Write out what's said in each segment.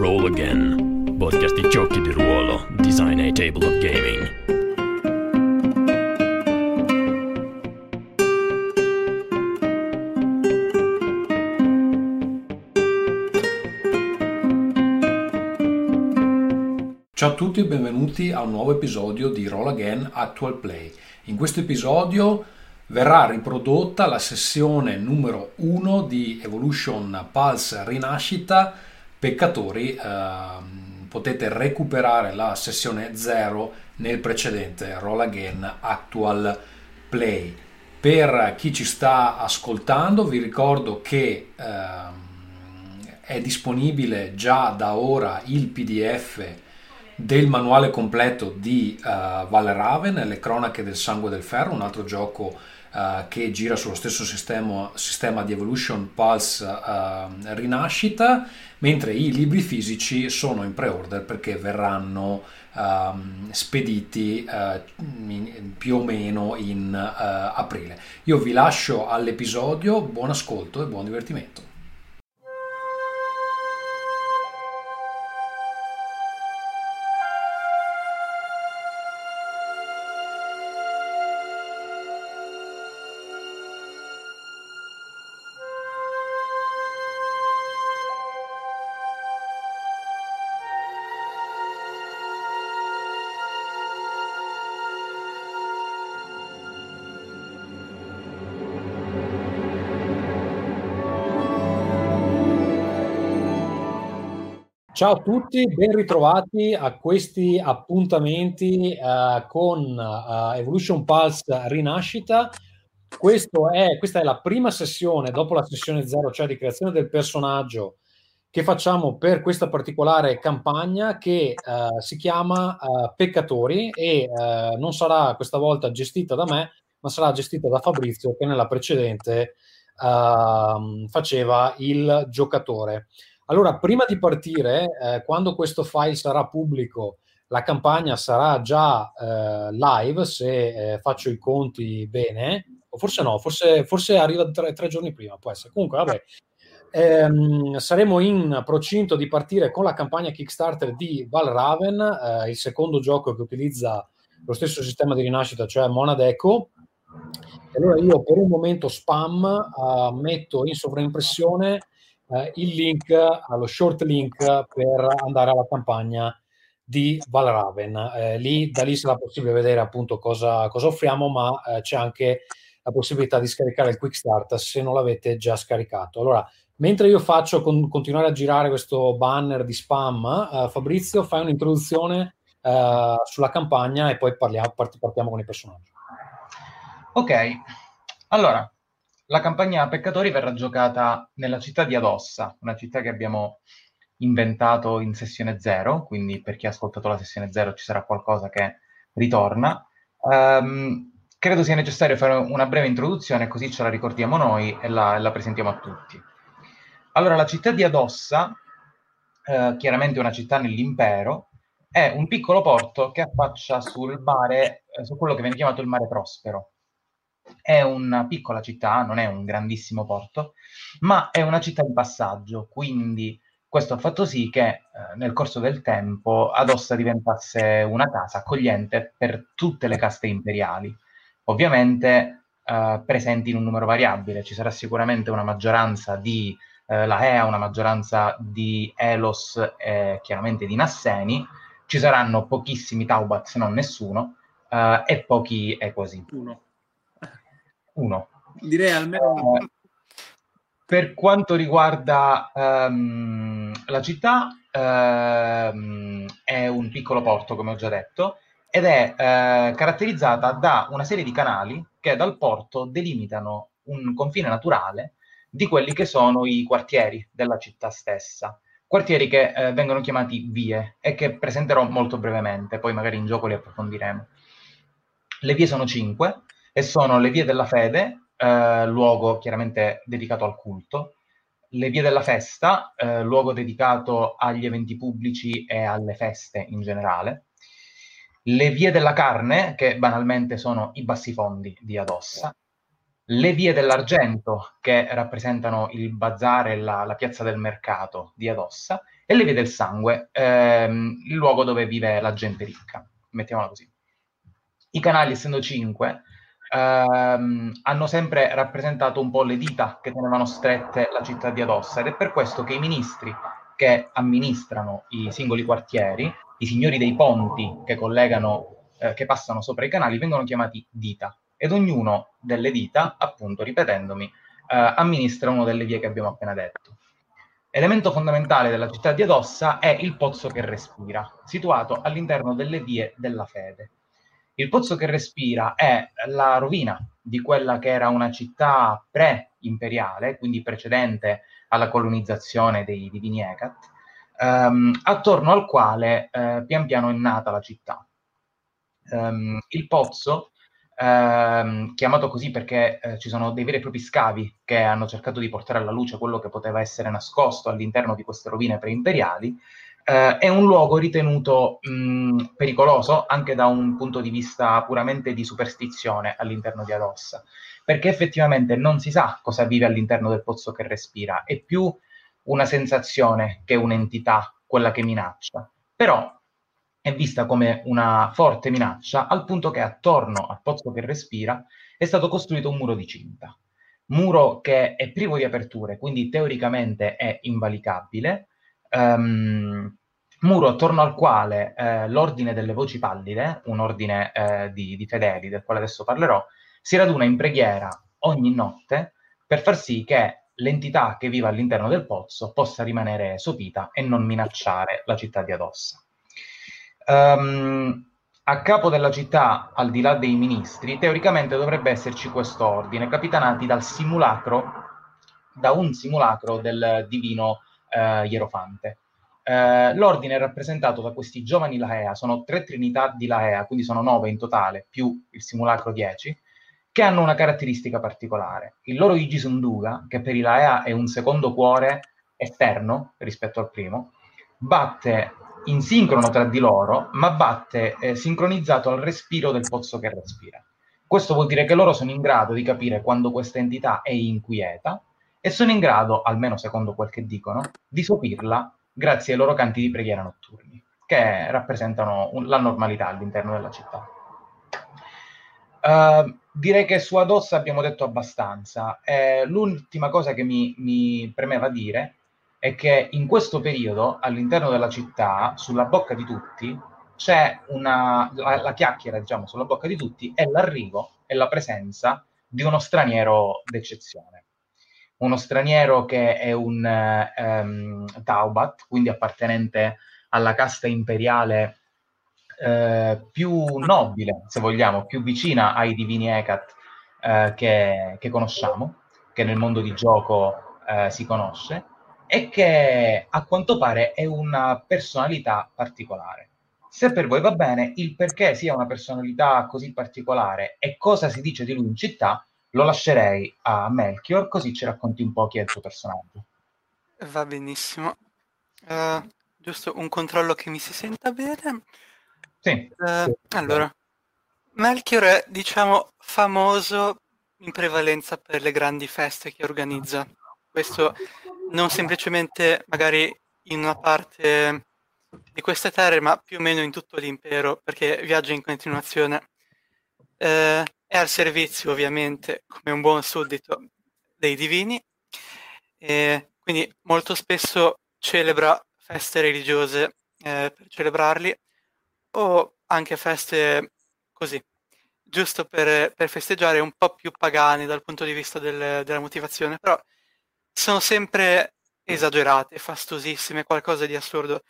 Roll Again, podcast di giochi di ruolo, design e table of gaming. Ciao a tutti e benvenuti a un nuovo episodio di Roll Again Actual Play. In questo episodio verrà riprodotta la sessione numero 1 di Evolution Pulse Rinascita Peccatori. Eh, potete recuperare la sessione 0 nel precedente Roll Again Actual Play. Per chi ci sta ascoltando vi ricordo che eh, è disponibile già da ora il PDF del manuale completo di uh, Valraven, Le cronache del sangue del ferro, un altro gioco uh, che gira sullo stesso sistema, sistema di Evolution Pulse uh, Rinascita, mentre i libri fisici sono in pre-order perché verranno um, spediti in, più o meno in aprile. Io vi lascio all'episodio, buon ascolto e buon divertimento. Ciao a tutti, ben ritrovati a questi appuntamenti uh, con uh, Evolution Pulse Rinascita. È, questa è la prima sessione dopo la sessione zero, cioè di creazione del personaggio che facciamo per questa particolare campagna che uh, si chiama Peccatori e non sarà questa volta gestita da me, ma sarà gestita da Fabrizio che nella precedente ehm, faceva il giocatore. Allora, prima di partire, eh, quando questo file sarà pubblico, la campagna sarà già eh, live, se eh, faccio i conti bene, o forse no, forse, forse arriva tre, tre, giorni prima, può essere. Comunque, vabbè, ehm, saremo in procinto di partire con la campagna Kickstarter di Valraven, eh, il secondo gioco che utilizza lo stesso sistema di rinascita, cioè Monad Echo. Allora io per un momento spam uh, metto in sovraimpressione eh, il link, allo short link per andare alla campagna di Valraven. Eh, lì, da lì sarà possibile vedere appunto cosa, cosa offriamo, ma eh, c'è anche la possibilità di scaricare il Quick Start se non l'avete già scaricato. Allora, mentre io faccio con, continuare a girare questo banner di spam, eh, Fabrizio, fai un'introduzione eh, sulla campagna e poi parliamo, partiamo con i personaggi. Ok, allora, la campagna Peccatori verrà giocata nella città di Adossa, una città che abbiamo inventato in sessione 0, quindi per chi ha ascoltato la sessione 0 ci sarà qualcosa che ritorna. Um, credo sia necessario fare una breve introduzione, così ce la ricordiamo noi e la, la presentiamo a tutti. Allora, la città di Adossa, eh, chiaramente una città nell'impero, è un piccolo porto che affaccia sul mare, eh, su quello che viene chiamato il mare Prospero è una piccola città, non è un grandissimo porto, ma è una città di passaggio, quindi questo ha fatto sì che eh, nel corso del tempo Adossa diventasse una casa accogliente per tutte le caste imperiali, ovviamente eh, presenti in un numero variabile, ci sarà sicuramente una maggioranza di eh, Laea, una maggioranza di Elos e chiaramente di Nasseni, ci saranno pochissimi Taubat, se non nessuno, eh, e pochi Equasi. Uno uno. Direi almeno... Uh, per quanto riguarda um, la città, um, è un piccolo porto, come ho già detto, ed è uh, caratterizzata da una serie di canali che dal porto delimitano un confine naturale di quelli che sono i quartieri della città stessa. Quartieri che uh, vengono chiamati vie e che presenterò molto brevemente, poi magari in gioco li approfondiremo. Le vie sono cinque e sono le vie della fede, eh, luogo chiaramente dedicato al culto, le vie della festa, eh, luogo dedicato agli eventi pubblici e alle feste in generale, le vie della carne, che banalmente sono i bassifondi di Adossa, le vie dell'argento che rappresentano il bazar e la, la piazza del mercato di Adossa e le vie del sangue, ehm, il luogo dove vive la gente ricca, mettiamola così. I canali, essendo cinque, ehm, hanno sempre rappresentato un po' le dita che tenevano strette la città di Adossa ed è per questo che i ministri che amministrano i singoli quartieri, i signori dei ponti che collegano, eh, che passano sopra i canali, vengono chiamati dita ed ognuno delle dita, appunto, ripetendomi, eh, amministra una delle vie che abbiamo appena detto. Elemento fondamentale della città di Adossa è il pozzo che respira, situato all'interno delle vie della fede. Il pozzo che respira è la rovina di quella che era una città pre-imperiale, quindi precedente alla colonizzazione dei divini Ecat, ehm, attorno al quale eh, pian piano è nata la città. Um, il pozzo ehm, chiamato così perché eh, ci sono dei veri e propri scavi che hanno cercato di portare alla luce quello che poteva essere nascosto all'interno di queste rovine preimperiali, eh, è un luogo ritenuto mh, pericoloso anche da un punto di vista puramente di superstizione all'interno di Adossa, perché effettivamente non si sa cosa vive all'interno del pozzo che respira, è più una sensazione che un'entità, quella che minaccia. Però è vista come una forte minaccia, al punto che attorno al pozzo che respira è stato costruito un muro di cinta. Muro che è privo di aperture, quindi teoricamente è invalicabile. Um, muro attorno al quale eh, l'ordine delle voci pallide, un ordine eh, di, di fedeli del quale adesso parlerò, si raduna in preghiera ogni notte per far sì che l'entità che vive all'interno del pozzo possa rimanere sopita e non minacciare la città di Adossa. Um, a capo della città, al di là dei ministri, teoricamente dovrebbe esserci questo ordine, capitanati dal simulacro, da un simulacro del divino eh, Ierofante. Eh, l'ordine è rappresentato da questi giovani Laea, sono tre trinità di Laea, quindi sono nove in totale, più il simulacro dieci, che hanno una caratteristica particolare. Il loro Igisunduga, che per i Laea è un secondo cuore esterno rispetto al primo, batte in sincrono tra di loro, ma batte eh, sincronizzato al respiro del pozzo che respira. Questo vuol dire che loro sono in grado di capire quando questa entità è inquieta e sono in grado, almeno secondo quel che dicono, di sopirla grazie ai loro canti di preghiera notturni, che rappresentano un, la normalità all'interno della città. Uh, direi che su Adossa abbiamo detto abbastanza. Eh, l'ultima cosa che mi, mi premeva dire è che in questo periodo all'interno della città, sulla bocca di tutti, c'è una, la, la chiacchiera, diciamo, sulla bocca di tutti è l'arrivo e la presenza di uno straniero d'eccezione. Uno straniero che è un um, Taubat, quindi appartenente alla casta imperiale eh, più nobile, se vogliamo, più vicina ai divini Ekat eh, che, che, conosciamo, che nel mondo di gioco eh, si conosce, e che a quanto pare è una personalità particolare. Se per voi va bene, il perché sia una personalità così particolare e cosa si dice di lui in città, lo lascerei a Melchior, così ci racconti un po' chi è il suo personaggio. Va benissimo. Uh, giusto un controllo che mi si senta bene. Sì. Uh, allora, Melchior è, diciamo, famoso in prevalenza per le grandi feste che organizza. Questo non semplicemente magari in una parte di queste terre, ma più o meno in tutto l'impero, perché viaggia in continuazione. Eh, è al servizio, ovviamente, come un buon suddito dei divini, e quindi molto spesso celebra feste religiose eh, per celebrarli, o anche feste così, giusto per, per, festeggiare un po' più pagane dal punto di vista del, della motivazione, però sono sempre esagerate, fastosissime, qualcosa di assurdo.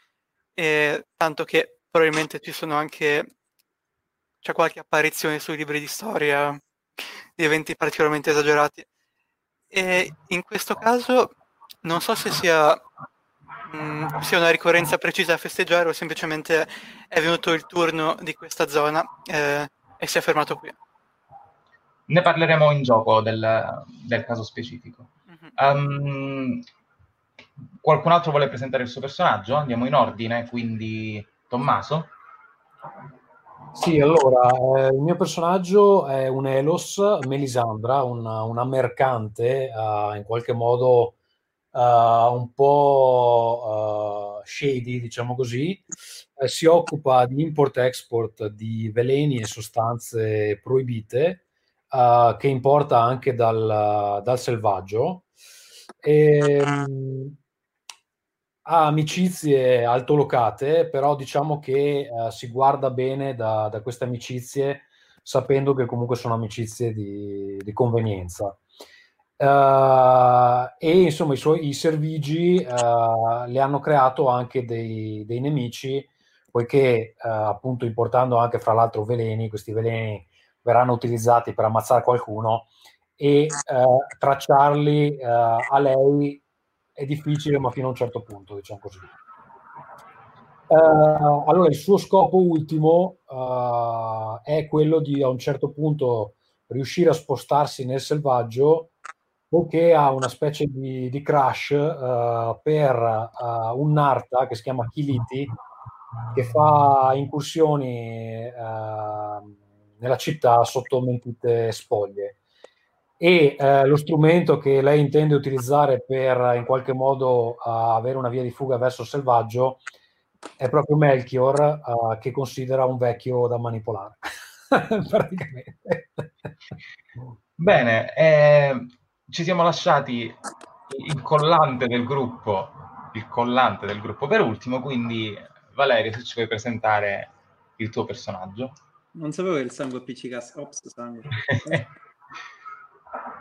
E, tanto che probabilmente ci sono anche c'è qualche apparizione sui libri di storia di eventi particolarmente esagerati. E in questo caso non so se sia, mh, mm, sia una ricorrenza precisa a festeggiare o semplicemente è venuto il turno di questa zona eh, e si è fermato qui. Ne parleremo in gioco del, del caso specifico. Um, qualcun altro vuole presentare il suo personaggio? Andiamo in ordine, quindi Tommaso. Sì, allora, eh, il mio personaggio è un Elos, Melisandra, una, una mercante, uh, in qualche modo uh, un po' uh, shady, diciamo così. Eh, si occupa di import-export di veleni e sostanze proibite, che importa anche dal, dal selvaggio. E, ehm, ha amicizie altolocate, però diciamo che uh, si guarda bene da, da, queste amicizie, sapendo che comunque sono amicizie di, di convenienza. Uh, e insomma i suoi i servigi uh, le hanno creato anche dei, dei nemici, poiché appunto importando anche fra l'altro veleni, questi veleni verranno utilizzati per ammazzare qualcuno e tracciarli a lei è difficile, ma fino a un certo punto, diciamo così. Uh, allora, il suo scopo ultimo uh, è quello di a un certo punto riuscire a spostarsi nel selvaggio, poiché ha una specie di, di crash uh, per un Narta che si chiama Kiliti, che fa incursioni nella città sotto mentite spoglie e eh, lo strumento che lei intende utilizzare per in qualche modo uh, avere una via di fuga verso il selvaggio è proprio Melchior uh, che considera un vecchio da manipolare praticamente. Bene eh, ci siamo lasciati il collante del gruppo il collante del gruppo. Per ultimo quindi Valerio se ci puoi presentare il tuo personaggio. Non sapevo che il sangue appiccicasse. Ops sangue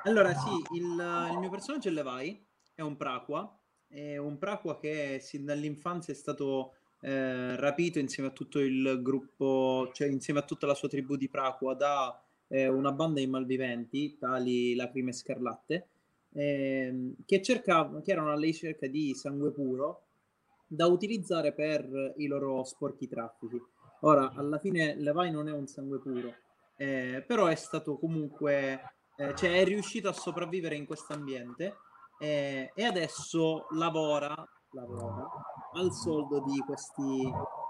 Allora, sì, il, il mio personaggio è Levi, è un Praqua, è un Praqua che sin dall'infanzia è stato eh, rapito insieme a tutto il gruppo, cioè insieme a tutta la sua tribù di Praqua da eh, una banda di malviventi, tali lacrime scarlatte, eh, che, cercava, che erano alla ricerca di sangue puro da utilizzare per i loro sporchi traffici. Ora, alla fine Levi non è un sangue puro, eh, però è stato comunque eh, cioè è riuscito a sopravvivere in questo ambiente eh, e adesso lavora, lavora al soldo di, questi,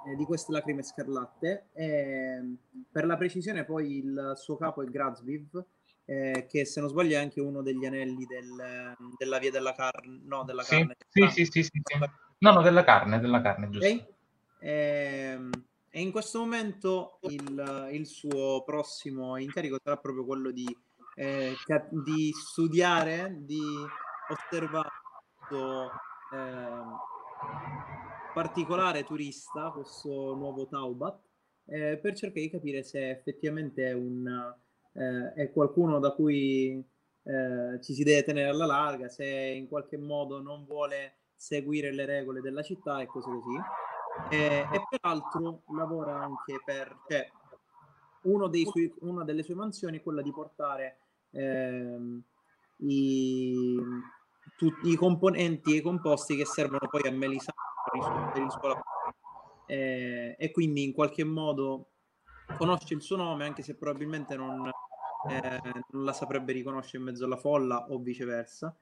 eh, di queste lacrime scarlatte. per la precisione, poi il suo capo è Grazviv, eh, che se non sbaglio è anche uno degli anelli del, della via della carne. No, della sì, carne. Sì, sì, sì, sì, sì. No, no, della carne, della carne, giusto. Okay. Eh, e in questo momento il, il, suo prossimo incarico sarà proprio quello di eh, di studiare, di osservare questo eh, particolare turista, questo nuovo Taubat, eh, per cercare di capire se effettivamente è, un, eh, è qualcuno da cui eh, ci si deve tenere alla larga, se in qualche modo non vuole seguire le regole della città e cose così. e peraltro lavora anche per... Cioè, suoi, una delle sue mansioni è quella di portare ehm, i, tutti i componenti e i composti che servono poi a Melisandre per il suo lavoro. Eh, e quindi in qualche modo conosce il suo nome anche se probabilmente non, eh, non la saprebbe riconoscere in mezzo alla folla o viceversa.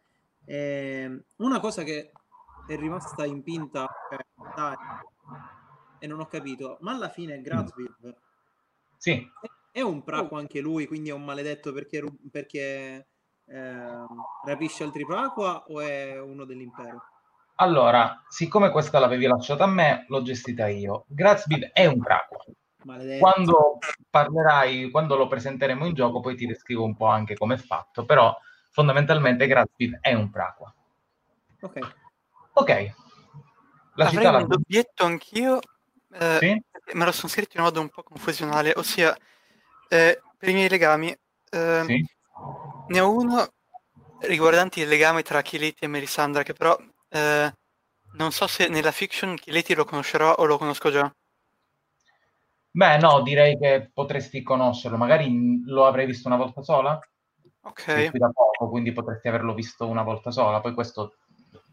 Eh, una cosa che è rimasta impinta eh, e non ho capito, ma alla fine Grazviv sì. È un praco oh. anche lui, quindi è un maledetto perché, perché eh, rapisce altri Praqua o è uno dell'impero? Allora, siccome questa l'avevi lasciata a me, l'ho gestita io. Grazbib è un Praqua. Maledetto. Quando parlerai, quando lo presenteremo in gioco, poi ti descrivo un po' anche come è fatto, però fondamentalmente Grazbib è un Praqua. Ok. Ok. La Avrei città un la... dubbietto anch'io, eh, sì? me lo sono scritto in modo un po' confusionale, ossia eh, per i miei legami, eh, sì. ne ho uno riguardante il legame tra Kileti e Melisandra, che però eh, non so se nella fiction Kileti lo conoscerò o lo conosco già. Beh, no, direi che potresti conoscerlo. Magari lo avrei visto una volta sola. Ok. Qui da poco, quindi potresti averlo visto una volta sola. Poi questo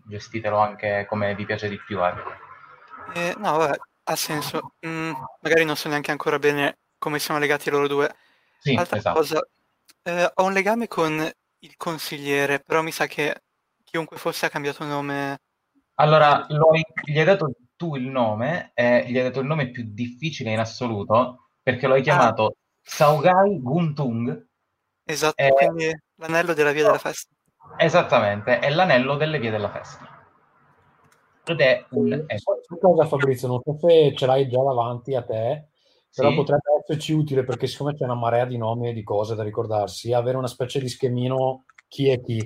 gestitelo anche come vi piace di più. Eh. Eh, no, vabbè, ha senso. Mm, magari non so neanche ancora bene come siamo legati loro due. Sì, Altra esatto. cosa, eh, ho un legame con il consigliere, però mi sa che chiunque fosse ha cambiato nome. Allora, hai, gli hai dato tu il nome, eh, gli hai dato il nome più difficile in assoluto, perché lo hai chiamato Saugai Guntung. Esatto, eh, quindi l'anello della via della festa. Esattamente, è l'anello delle vie della festa. Ed è un... Ecco. Cosa Fabrizio, non so se ce l'hai già davanti a te, però sì. potrebbe esserci utile perché siccome c'è una marea di nomi e di cose da ricordarsi, avere una specie di schemino chi è chi.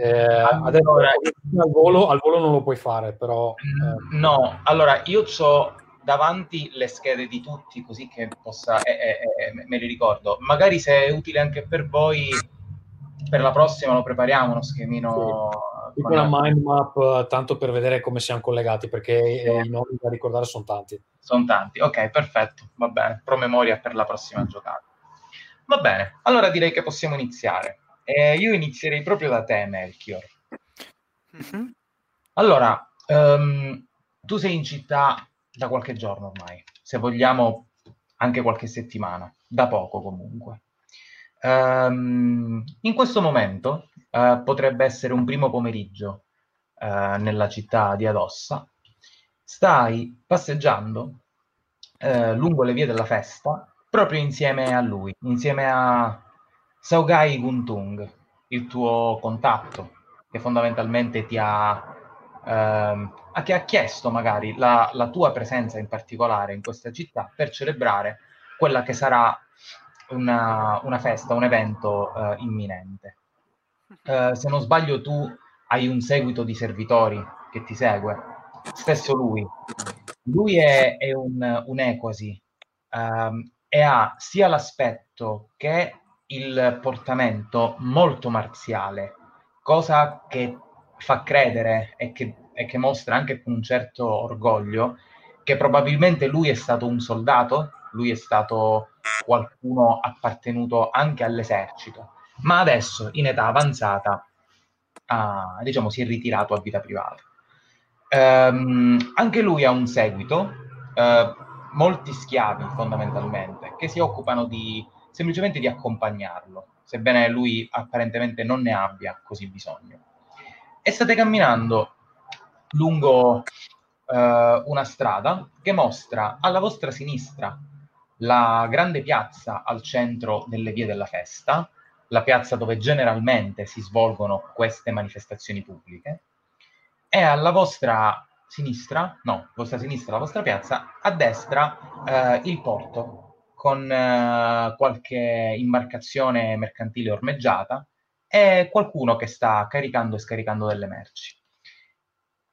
Eh, adesso al volo, al volo non lo puoi fare, però... Eh. No, allora io ho davanti le schede di tutti così che possa, eh, eh, eh, me li ricordo. Magari se è utile anche per voi, per la prossima lo prepariamo uno schemino. Sì. Una mind map, tanto per vedere come siamo collegati, perché sì. i nomi da ricordare sono tanti. Sono tanti, ok, perfetto, va bene, promemoria per la prossima giocata. Va bene, allora direi che possiamo iniziare. Eh, io inizierei proprio da te, Melchior. Mm-hmm. Allora, um, tu sei in città da qualche giorno ormai, se vogliamo anche qualche settimana, da poco comunque. Um, in questo momento uh, potrebbe essere un primo pomeriggio uh, nella città di Adossa. Stai passeggiando uh, lungo le vie della festa proprio insieme a lui, insieme a Saugai Guntung, il tuo contatto, che fondamentalmente ti ha ehm, che ha chiesto magari la, la, tua presenza in particolare in questa città per celebrare quella che sarà una, una festa, un evento eh, imminente. Eh, se non sbaglio tu hai un seguito di servitori che ti segue, stesso lui. Lui è, è un, un equasi ehm, e ha sia l'aspetto che il portamento molto marziale, cosa che fa credere e che, e che mostra anche con un certo orgoglio che probabilmente lui è stato un soldato, lui è stato qualcuno appartenuto anche all'esercito, ma adesso in età avanzata ha, diciamo, si è ritirato a vita privata. Um, anche lui ha un seguito, uh, molti schiavi fondamentalmente, che si occupano di, semplicemente di accompagnarlo, sebbene lui apparentemente non ne abbia così bisogno e state camminando lungo uh, una strada che mostra alla vostra sinistra la grande piazza al centro delle vie della festa, la piazza dove generalmente si svolgono queste manifestazioni pubbliche, e alla vostra sinistra, no, vostra sinistra la vostra piazza, a destra eh, il porto con eh, qualche imbarcazione mercantile ormeggiata è qualcuno che sta caricando e scaricando delle merci.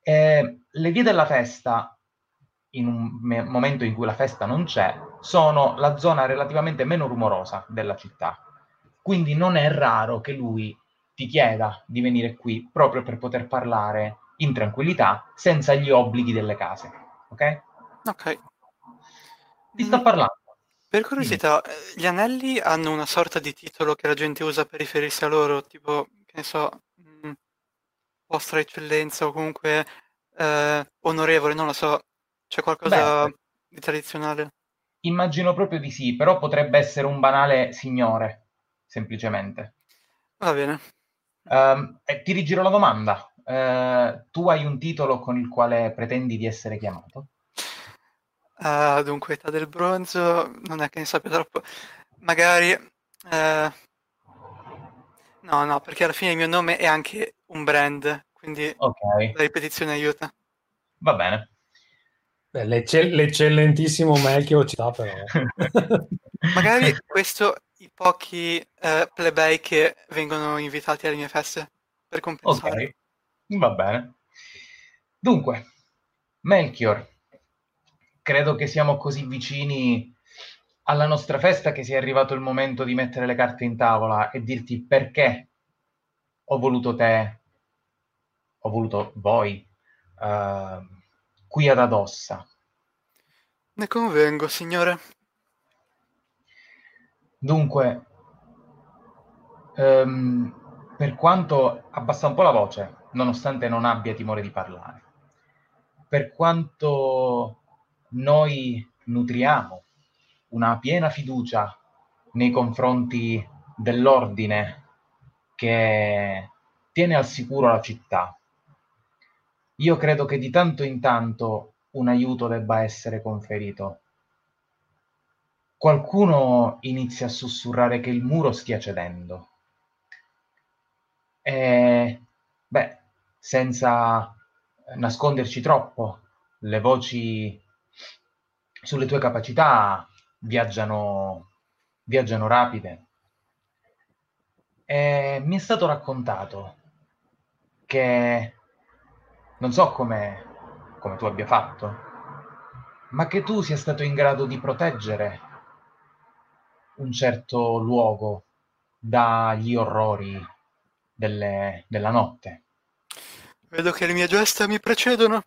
Eh, le vie della festa, in un me- momento in cui la festa non c'è, sono la zona relativamente meno rumorosa della città. Quindi non è raro che lui ti chieda di venire qui proprio per poter parlare in tranquillità, senza gli obblighi delle case. Ok? Ok. Ti sta parlando. Per curiosità, eh, gli anelli hanno una sorta di titolo che la gente usa per riferirsi a loro, tipo, che ne so, mh, mm, Vostra Eccellenza o comunque eh, onorevole, non lo so, c'è qualcosa Beh, di tradizionale? Immagino proprio di sì, però potrebbe essere un banale signore, semplicemente. Va bene. Um, ti rigiro la domanda. Uh, tu hai un titolo con il quale pretendi di essere chiamato? Uh, dunque, età del bronzo, non è che ne sappia troppo. Magari... Uh, no, no, perché alla fine il mio nome è anche un brand, quindi okay. la ripetizione aiuta. Va bene. Beh, l'ecce- l'eccellentissimo Melchior ci sta però. Magari questo i pochi uh, plebei che vengono invitati alle mie feste per compensare. Ok, va bene. Dunque, Melchior, credo che siamo così vicini alla nostra festa che sia arrivato il momento di mettere le carte in tavola e dirti perché ho voluto te, ho voluto voi uh, qui ad Adossa. Ne convengo, signore. Dunque, um, per quanto abbassa un po' la voce, nonostante non abbia timore di parlare, per quanto noi nutriamo una piena fiducia nei confronti dell'ordine che tiene al sicuro la città. Io credo che di tanto in tanto un aiuto debba essere conferito. qualcuno inizia a sussurrare che il muro stia cedendo. E, beh, senza nasconderci troppo, le voci sulle tue capacità viaggiano, viaggiano rapide. E mi è stato raccontato che non so come, come tu abbia fatto, ma che tu sia stato in grado di proteggere un certo luogo dagli orrori delle, della notte. Vedo che le mie gesta mi precedono,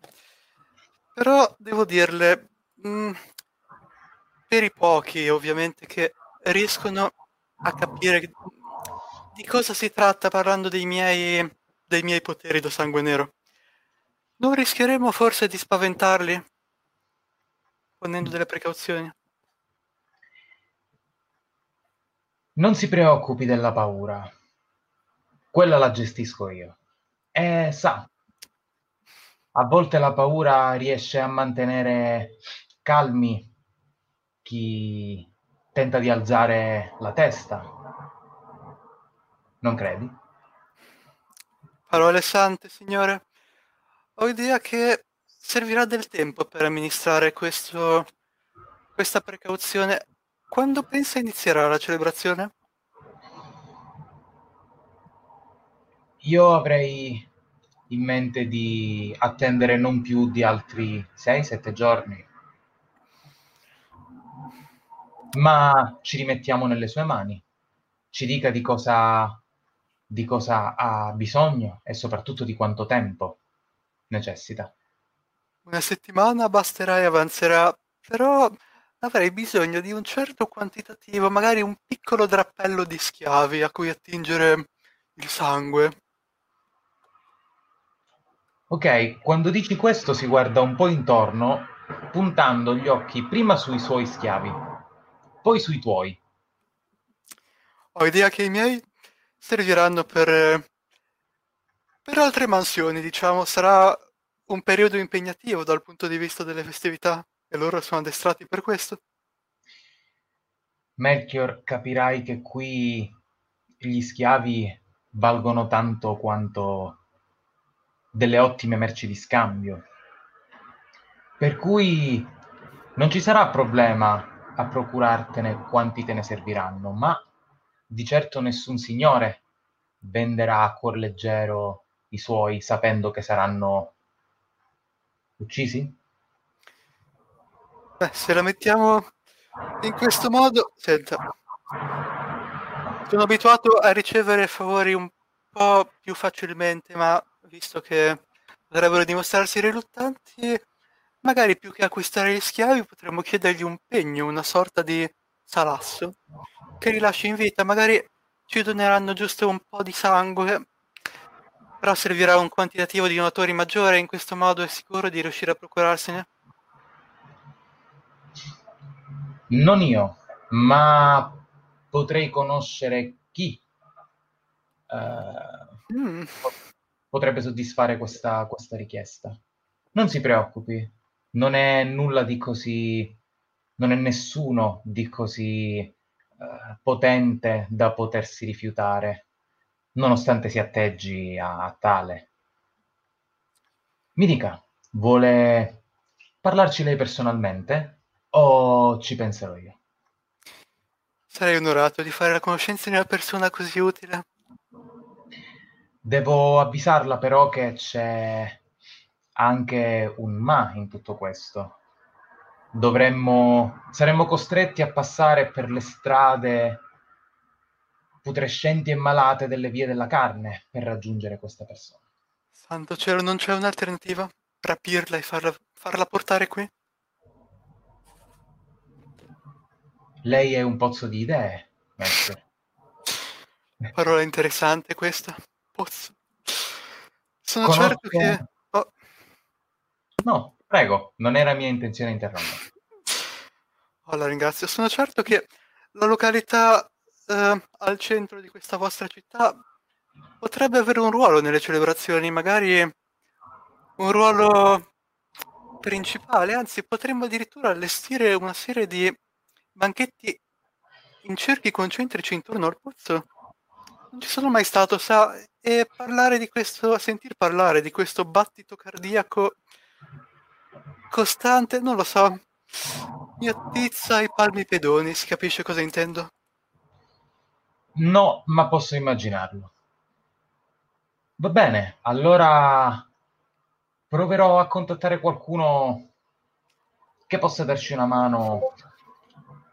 però devo dirle, mh, mm, per i pochi ovviamente che riescono a capire di cosa si tratta parlando dei miei, dei miei poteri da sangue nero. Non rischieremo forse di spaventarli? Ponendo delle precauzioni. Non si preoccupi della paura. Quella la gestisco io. E sa, a volte la paura riesce a mantenere calmi chi tenta di alzare la testa. Non credi? Parole sante, signore. Ho idea che servirà del tempo per amministrare questo, questa precauzione. Quando pensa inizierà la celebrazione? Io avrei in mente di attendere non più di altri 6-7 giorni. Ma ci rimettiamo nelle sue mani. Ci dica di cosa, di cosa ha bisogno e soprattutto di quanto tempo necessita. Una settimana basterà e avanzerà, però avrei bisogno di un certo quantitativo, magari un piccolo drappello di schiavi a cui attingere il sangue. Ok, quando dici questo si guarda un po' intorno, puntando gli occhi prima sui suoi schiavi, poi sui tuoi. Ho idea che i miei serviranno per per altre mansioni, diciamo, sarà un periodo impegnativo dal punto di vista delle festività e loro sono addestrati per questo. Melchior, capirai che qui gli schiavi valgono tanto quanto delle ottime merci di scambio. Per cui non ci sarà problema a procurartene quanti te ne serviranno, ma di certo nessun signore venderà a cuor leggero i suoi sapendo che saranno uccisi? Beh, se la mettiamo in questo modo, senta, sono abituato a ricevere favori un po' più facilmente, ma visto che potrebbero dimostrarsi riluttanti, magari più che acquistare gli schiavi potremmo chiedergli un pegno, una sorta di salasso che rilasci in vita, magari ci doneranno giusto un po' di sangue però servirà un quantitativo di donatori maggiore e in questo modo è sicuro di riuscire a procurarsene? Non io, ma potrei conoscere chi uh, mm. potrebbe soddisfare questa, questa richiesta. Non si preoccupi, non è nulla di così, non è nessuno di così uh, potente da potersi rifiutare nonostante si atteggi a, a tale. Mi dica, vuole parlarci lei personalmente o ci penserò io? Sarei onorato di fare la conoscenza di una persona così utile. Devo avvisarla però che c'è anche un ma in tutto questo. Dovremmo, saremmo costretti a passare per le strade putrescenti e malate delle vie della carne per raggiungere questa persona. Santo cielo, non c'è un'alternativa? Rapirla e farla, farla portare qui? Lei è un pozzo di idee, maestro. Parola interessante questa. Pozzo. Sono Conosco... certo che... Oh. No, prego, non era mia intenzione interrompere. Oh, la ringrazio. Sono certo che la località eh, al centro di questa vostra città potrebbe avere un ruolo nelle celebrazioni, magari un ruolo principale, anzi potremmo addirittura allestire una serie di banchetti in cerchi concentrici intorno al pozzo non ci sono mai stato, sa, e parlare di questo, sentir parlare di questo battito cardiaco costante, non lo so, mi attizza i palmi pedoni, si capisce cosa intendo? No, ma posso immaginarlo. Va bene, allora proverò a contattare qualcuno che possa darci una mano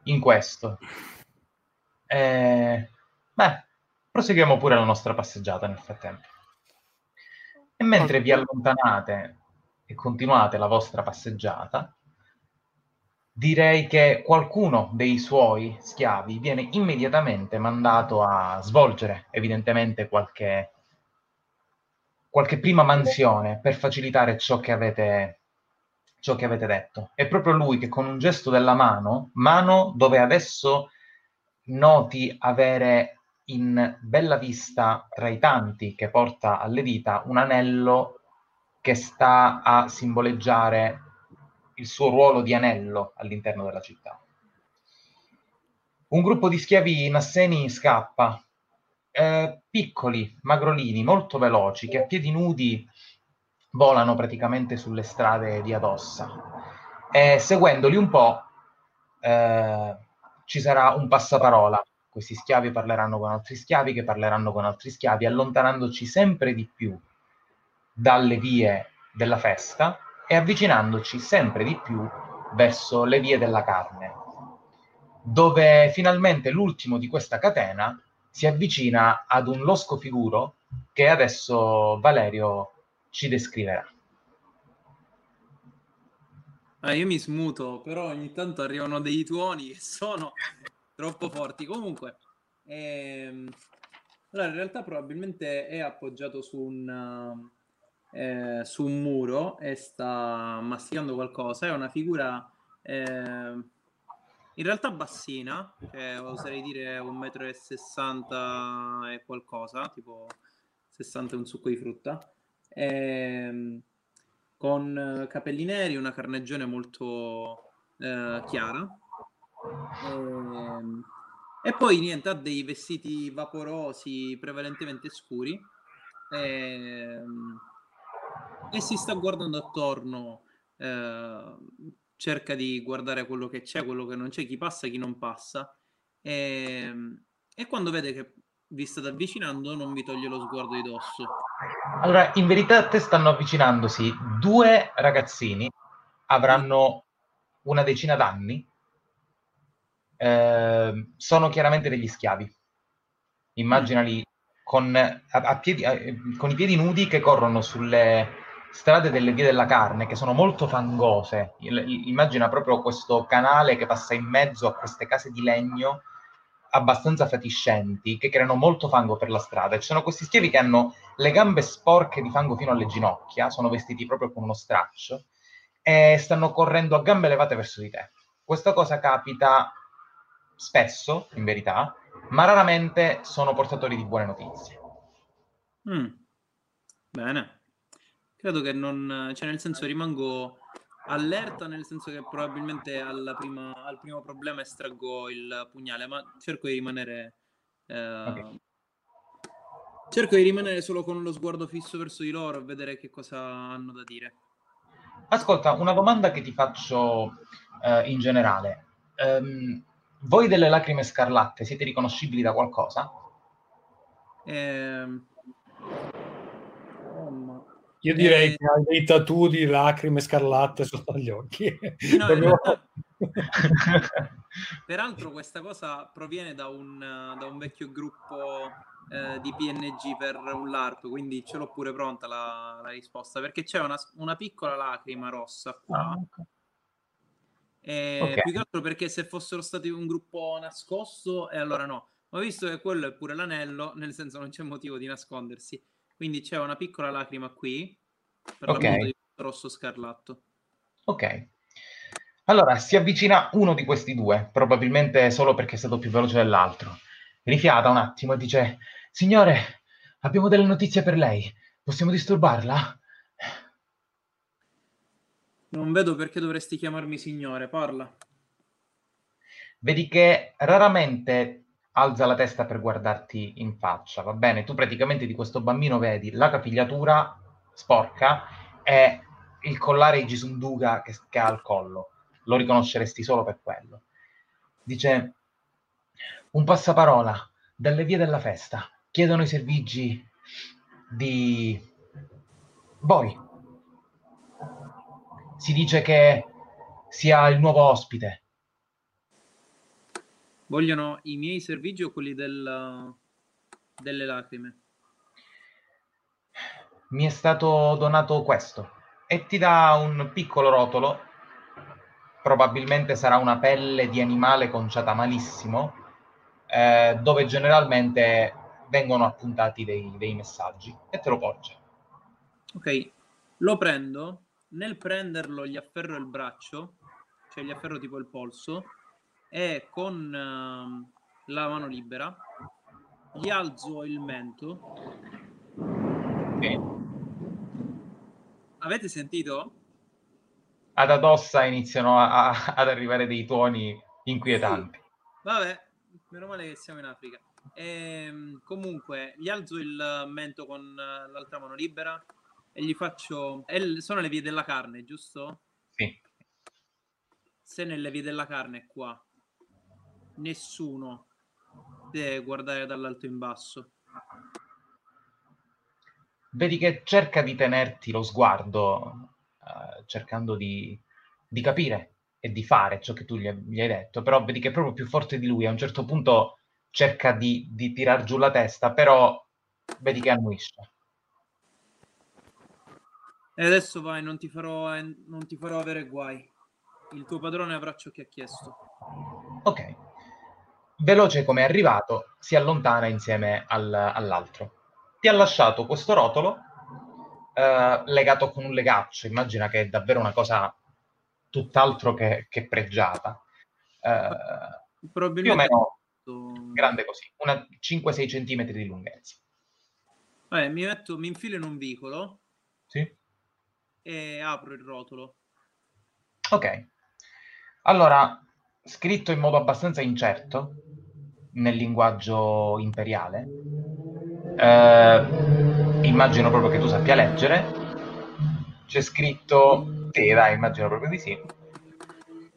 in questo. Eh, beh, proseguiamo pure la nostra passeggiata nel frattempo. E mentre vi allontanate e continuate la vostra passeggiata, direi che qualcuno dei suoi schiavi viene immediatamente mandato a svolgere evidentemente qualche, qualche prima mansione per facilitare ciò che, avete, ciò che avete detto. È proprio lui che con un gesto della mano, mano dove adesso noti avere in bella vista tra i tanti che porta alle dita un anello che sta a simboleggiare il suo ruolo di anello all'interno della città. Un gruppo di schiavi nasseni scappa, eh, piccoli, magrolini, molto veloci, che a piedi nudi volano praticamente sulle strade di Adossa. E seguendoli un po' eh, ci sarà un passaparola. Questi schiavi parleranno con altri schiavi, che parleranno con altri schiavi, allontanandoci sempre di più dalle vie della festa e avvicinandoci sempre di più verso le vie della carne, dove finalmente l'ultimo di questa catena si avvicina ad un losco figuro che adesso Valerio ci descriverà. Ah, io mi smuto, però ogni tanto arrivano dei tuoni che sono troppo forti. Comunque, ehm... allora in realtà probabilmente è appoggiato su un eh, su un muro e sta masticando qualcosa. È una figura eh, in realtà bassina, cioè oserei dire 1,60 m e qualcosa, tipo 60 e un succo di frutta. Eh, con capelli neri, una carnegione molto eh, chiara. Ehm, e poi niente, ha dei vestiti vaporosi prevalentemente scuri. Ehm, e si sta guardando attorno, eh, cerca di guardare quello che c'è, quello che non c'è, chi passa, chi non passa. E, ehm, e quando vede che vi state avvicinando, non vi toglie lo sguardo di dosso. Allora, in verità, a te stanno avvicinandosi due ragazzini, avranno una decina d'anni, eh, sono chiaramente degli schiavi. Immaginali con, a, a piedi, a, con i piedi nudi che corrono sulle, strade delle vie della carne che sono molto fangose. Immagina proprio questo canale che passa in mezzo a queste case di legno abbastanza fatiscenti che creano molto fango per la strada. Ci sono questi schiavi che hanno le gambe sporche di fango fino alle ginocchia, sono vestiti proprio con uno straccio e stanno correndo a gambe levate verso di te. Questa cosa capita spesso, in verità, ma raramente sono portatori di buone notizie. Mm. Bene credo che non, cioè nel senso rimango allerta, nel senso che probabilmente prima, al primo problema estraggo il pugnale, ma cerco di rimanere... Eh, okay. Cerco di rimanere solo con lo sguardo fisso verso di loro e vedere che cosa hanno da dire. Ascolta, una domanda che ti faccio eh, in generale. Um, voi delle lacrime scarlatte siete riconoscibili da qualcosa? Eh, io direi eh, che hai dei tatu di lacrime scarlatte sotto gli occhi. No, realtà... Peraltro questa cosa proviene da un, da un vecchio gruppo eh, di PNG per un LARP, quindi ce l'ho pure pronta la, la risposta, perché c'è una, una, piccola lacrima rossa qua. Ah, okay. E okay. Più che altro perché se fossero stati un gruppo nascosto, e allora no. Ma visto che quello è pure l'anello, nel senso non c'è motivo di nascondersi. Quindi c'è una piccola lacrima qui, per okay. di rosso scarlatto. Ok. Allora, si avvicina uno di questi due, probabilmente solo perché è stato più veloce dell'altro. Rifiata un attimo e dice, signore, abbiamo delle notizie per lei. Possiamo disturbarla? Non vedo perché dovresti chiamarmi signore, parla. vedi che raramente alza la testa per guardarti in faccia, va bene? Tu praticamente di questo bambino vedi la capigliatura sporca e il collare di Gisunduga che, che ha al collo. Lo riconosceresti solo per quello. Dice, un passaparola dalle vie della festa. Chiedono i servigi di Boy. Si dice che sia il nuovo ospite. Vogliono i miei servigi o quelli del, delle lacrime? Mi è stato donato questo e ti dà un piccolo rotolo. Probabilmente sarà una pelle di animale conciata malissimo, eh, dove generalmente vengono appuntati dei, dei messaggi e te lo porge. Ok, lo prendo. Nel prenderlo gli afferro il braccio, cioè gli afferro tipo il polso, e con uh, la mano libera gli alzo il mento. Okay. Avete sentito? Ad Adossa iniziano a, a, ad arrivare dei tuoni inquietanti. Sì. Vabbè, meno male che siamo in Africa. E, ehm, comunque, gli alzo il mento con l'altra mano libera e gli faccio... sono le vie della carne, giusto? Sì. Se nelle vie della carne qua, nessuno deve guardare dall'alto in basso. Vedi che cerca di tenerti lo sguardo, uh, cercando di, di, capire e di fare ciò che tu gli, gli, hai detto, però vedi che è proprio più forte di lui. A un certo punto cerca di, di tirar giù la testa, però vedi che annuisce. E adesso vai, non ti farò, eh, non ti farò avere guai. Il tuo padrone avrà ciò che ha chiesto. Ok veloce come è arrivato, si allontana insieme al, all'altro. Ti ha lasciato questo rotolo eh, legato con un legaccio, immagina che è davvero una cosa tutt'altro che, che pregiata. Eh, più o meno grande così, una 5-6 cm di lunghezza. Vabbè, mi, metto, mi infilo in un vicolo sì. e apro il rotolo. Ok. Allora, scritto in modo abbastanza incerto nel linguaggio imperiale. Eh, immagino proprio che tu sappia leggere. C'è scritto, dai, immagino proprio di sì.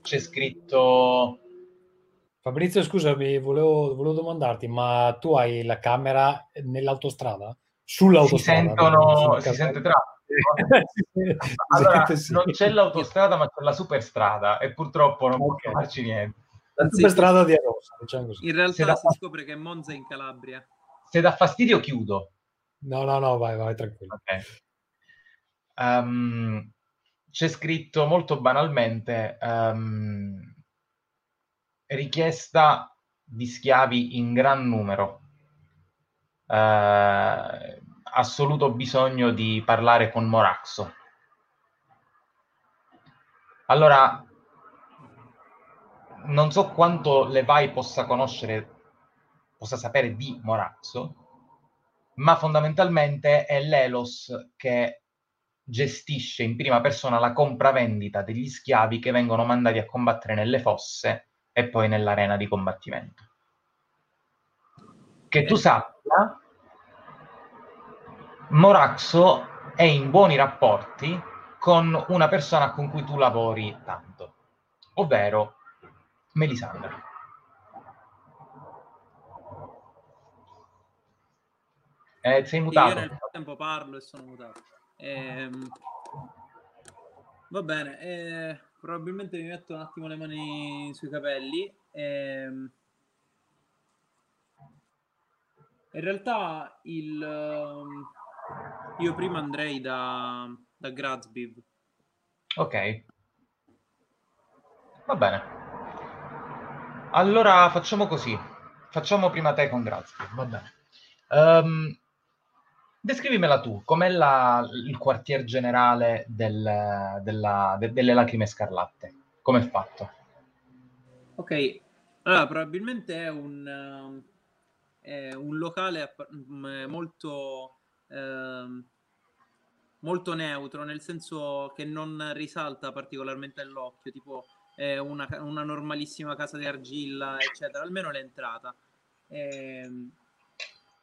C'è scritto. Fabrizio, scusami, volevo, volevo domandarti, ma tu hai la camera nell'autostrada? Sull'autostrada? Si sentono, si sente traffico allora, non c'è l'autostrada, ma c'è la superstrada e purtroppo non okay. può farci niente. Superstrada di Arosa, diciamo così. In realtà si scopre che Monza è in Calabria. Se dà fastidio, chiudo. No, no, no, vai, vai, tranquillo. Okay. Um, c'è scritto molto banalmente um, richiesta di schiavi in gran numero. Uh, assoluto bisogno di parlare con Moraxo. Allora, non so quanto Levi possa conoscere, possa sapere di Moraxo, ma fondamentalmente è l'Elos che gestisce in prima persona la compravendita degli schiavi che vengono mandati a combattere nelle fosse e poi nell'arena di combattimento. Che tu sappia, Moraxo è in buoni rapporti con una persona con cui tu lavori tanto, ovvero Melisandra. Eh, sei mutato. Io nel frattempo parlo e sono mutato. Ehm... Va bene, eh, probabilmente mi metto un attimo le mani sui capelli. Ehm... In realtà il... Um io prima andrei da, da Grazbiv. Ok. Va bene. Allora facciamo così. Facciamo prima te con Grazbiv, va bene. Um, descrivimela tu, com'è la, il quartier generale del, della, de, delle lacrime scarlatte? Come è fatto? Ok, allora probabilmente è un, è un locale molto Ehm, molto neutro, nel senso che non risalta particolarmente all'occhio, tipo eh, una, una, normalissima casa di argilla, eccetera, almeno l'entrata. Eh,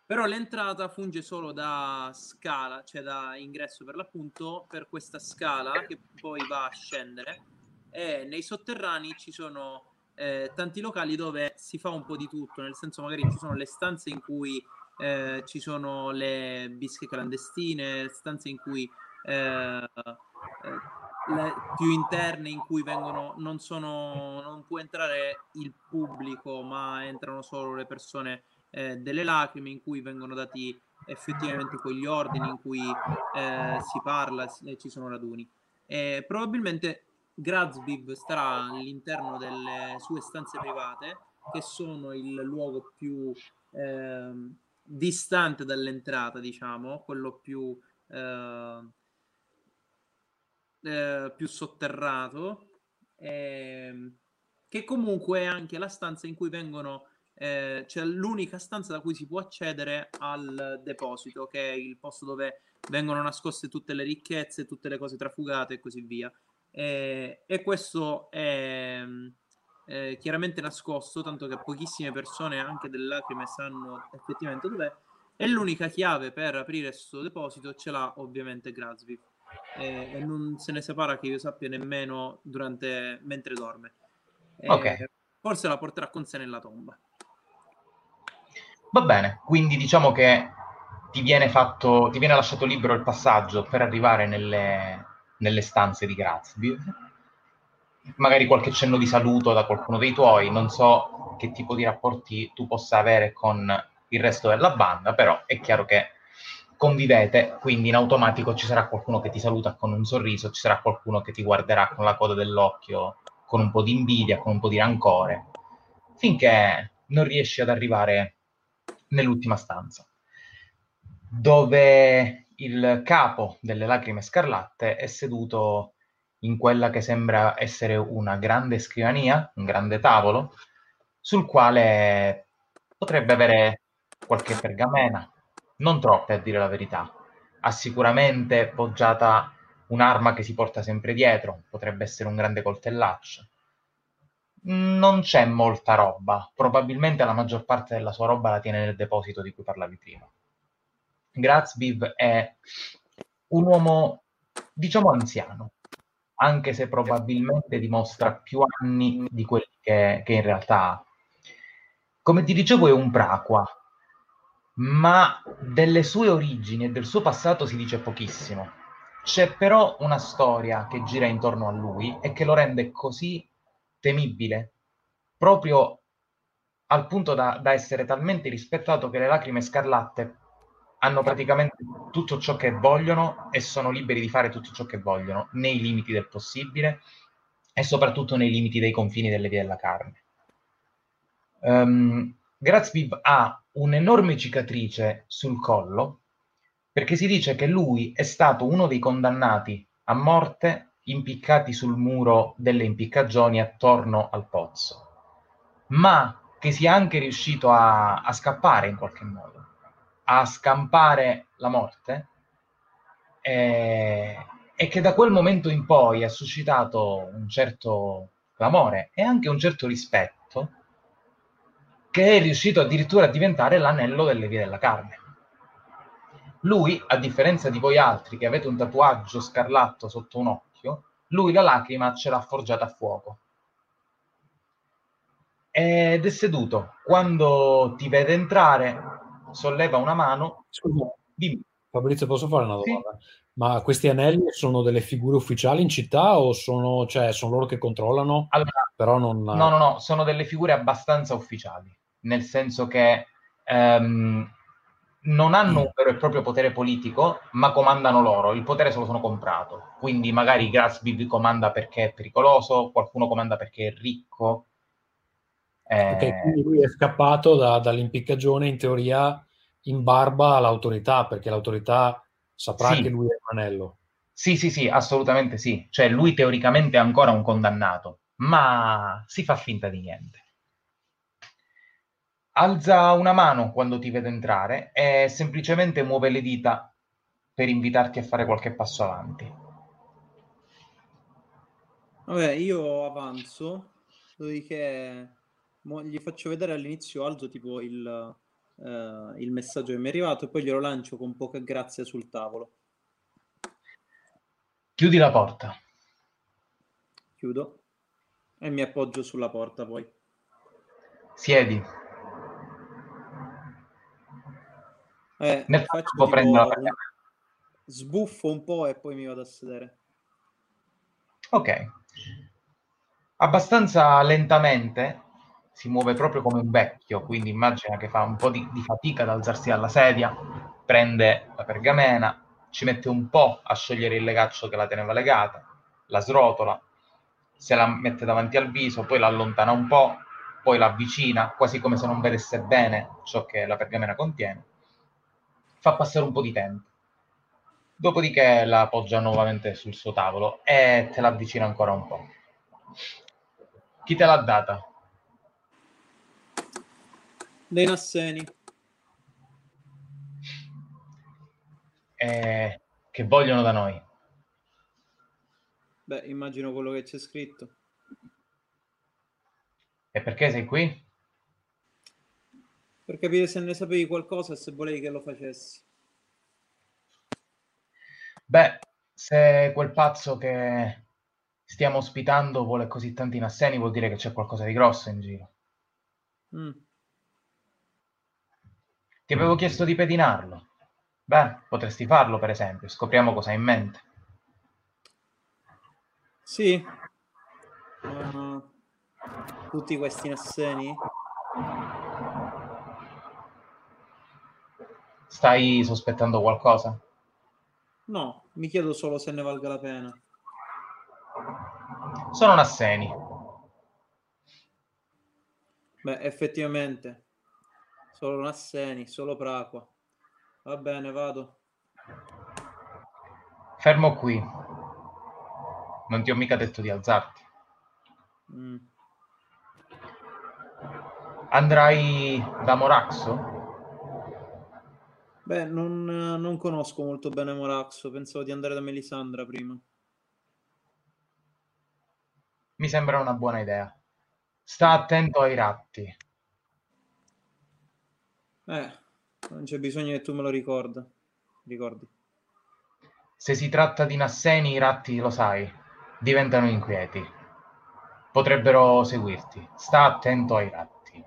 però l'entrata funge solo da scala, cioè da ingresso per l'appunto, per questa scala che poi va a scendere e nei sotterranei ci sono eh, tanti locali dove si fa un po' di tutto, nel senso magari ci sono le stanze in cui eh, ci sono le bische clandestine, stanze in cui eh, eh più interne in cui vengono non sono non può entrare il pubblico ma entrano solo le persone eh, delle lacrime in cui vengono dati effettivamente quegli ordini in cui eh, si parla e ci sono raduni. E probabilmente Grazbiv starà all'interno delle sue stanze private che sono il luogo più eh, distante dall'entrata diciamo quello più eh, eh, più sotterrato, eh, che comunque è anche la stanza in cui vengono, eh, cioè l'unica stanza da cui si può accedere al deposito, che è il posto dove vengono nascoste tutte le ricchezze, tutte le cose trafugate e così via. e questo è chiaramente nascosto, tanto che pochissime persone, anche delle lacrime, sanno effettivamente dov'è. E l'unica chiave per aprire questo deposito ce l'ha ovviamente Grazviv e, e, non se ne separa che io sappia nemmeno durante, mentre dorme. E ok. Forse la porterà con sé nella tomba. Va bene, quindi diciamo che ti viene, fatto, ti viene lasciato libero il passaggio per arrivare nelle, nelle stanze di Grazby. Magari qualche cenno di saluto da qualcuno dei tuoi, non so che tipo di rapporti tu possa avere con il resto della banda, però è chiaro che convivete, quindi in automatico ci sarà qualcuno che ti saluta con un sorriso, ci sarà qualcuno che ti guarderà con la coda dell'occhio, con un po' di invidia, con un po' di rancore, finché non riesci ad arrivare nell'ultima stanza, dove il capo delle lacrime scarlatte è seduto in quella che sembra essere una grande scrivania, un grande tavolo, sul quale potrebbe avere qualche pergamena, non troppe a dire la verità. Ha sicuramente poggiata un'arma che si porta sempre dietro, potrebbe essere un grande coltellaccio. Non c'è molta roba, probabilmente la maggior parte della sua roba la tiene nel deposito di cui parlavi prima. Grazbiv è un uomo, diciamo, anziano, anche se probabilmente dimostra più anni di quelli che, che in realtà ha. Come ti dicevo, è un praqua, ma delle sue origini e del suo passato si dice pochissimo. C'è però una storia che gira intorno a lui e che lo rende così temibile, proprio al punto da, da essere talmente rispettato che le lacrime scarlatte hanno praticamente tutto ciò che vogliono e sono liberi di fare tutto ciò che vogliono, nei limiti del possibile e soprattutto nei limiti dei confini delle vie della carne. Um, Grazbib ha un'enorme cicatrice sul collo perché si dice che lui è stato uno dei condannati a morte impiccati sul muro delle impiccagioni attorno al pozzo, ma che sia anche riuscito a, a scappare in qualche modo, a scampare la morte e, e che da quel momento in poi ha suscitato un certo clamore e anche un certo rispetto che è riuscito addirittura a diventare l'anello delle vie della carne. Lui, a differenza di voi altri che avete un tatuaggio scarlatto sotto un occhio, lui la lacrima ce l'ha forgiata a fuoco. Ed è seduto. Quando ti vede entrare, solleva una mano. Scusa, dimmi. Fabrizio, posso fare una domanda? Sì. Ma questi anelli sono delle figure ufficiali in città o sono, cioè, sono loro che controllano? Allora, però non... No, no, no, sono delle figure abbastanza ufficiali nel senso che ehm, non hanno un vero e proprio potere politico, ma comandano loro. Il potere se lo sono comprato. Quindi magari Grassby comanda perché è pericoloso, qualcuno comanda perché è ricco. Eh... Ok, quindi lui è scappato da, dall'impiccagione in teoria in barba all'autorità, perché l'autorità saprà sì. che lui è un anello. Sì, sì, sì, assolutamente sì. Cioè lui teoricamente è ancora un condannato, ma si fa finta di niente alza una mano quando ti vede entrare e semplicemente muove le dita per invitarti a fare qualche passo avanti. Vabbè, io avanzo, dopodiché gli faccio vedere all'inizio alzo tipo il, eh, il messaggio che mi è arrivato e poi glielo lancio con poca grazia sul tavolo. Chiudi la porta. Chiudo e mi appoggio sulla porta poi. Siedi. Eh, Nel faccio frattempo prendo la pergamena. sbuffo un po' e poi mi vado a sedere. Ok. Abbastanza lentamente si muove proprio come un vecchio, quindi immagina che fa un po' di, di fatica ad alzarsi dalla sedia, prende la pergamena, ci mette un po' a sciogliere il legaccio che la teneva legata, la srotola, se la mette davanti al viso, poi la allontana un po', poi la avvicina, quasi come se non vedesse bene ciò che la pergamena contiene. Fa passare un po' di tempo. Dopodiché la appoggia nuovamente sul suo tavolo e te la avvicina ancora un po'. Chi te l'ha data? Dei Nasseni. Eh, che vogliono da noi? Beh, immagino quello che c'è scritto. E perché sei qui? Per capire se ne sapevi qualcosa e se volevi che lo facessi. Beh, se quel pazzo che stiamo ospitando vuole così tanti nasseni, vuol dire che c'è qualcosa di grosso in giro. Mm. Ti avevo chiesto di pedinarlo. Beh, potresti farlo, per esempio. Scopriamo cosa ha in mente. Sì. Ma tutti questi Nasseni? Stai sospettando qualcosa? No, mi chiedo solo se ne valga la pena. Sono nasseni. Beh, effettivamente. Solo Nasseni, solo Praqua. Va bene, vado. Fermo qui. Non ti ho mica detto di alzarti. Mm. Andrai da Moraxo? Beh, non, non conosco molto bene Moraxo, pensavo di andare da Melisandra prima. Mi sembra una buona idea. Sta attento ai ratti. Eh, non c'è bisogno che tu me lo ricorda. Ricordi. Se si tratta di nasseni, i ratti, lo sai, diventano inquieti. Potrebbero seguirti. Sta attento ai ratti.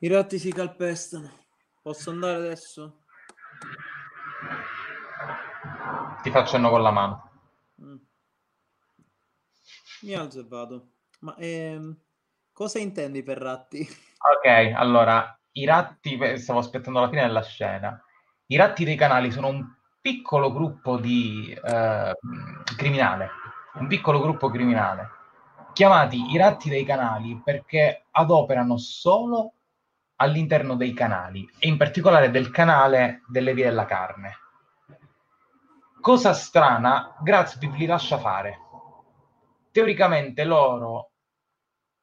I ratti si calpestano. Posso andare adesso? Ti faccio cenno con la mano. Mm. Mi alzo e vado. Ma ehm, cosa intendi per ratti? Ok, allora, i ratti, stavo aspettando la fine della scena. I ratti dei canali sono un piccolo gruppo di eh, criminale, un piccolo gruppo criminale, chiamati i ratti dei canali perché adoperano solo all'interno dei canali e in particolare del canale delle vie della carne. Cosa strana, Grazby li lascia fare. Teoricamente loro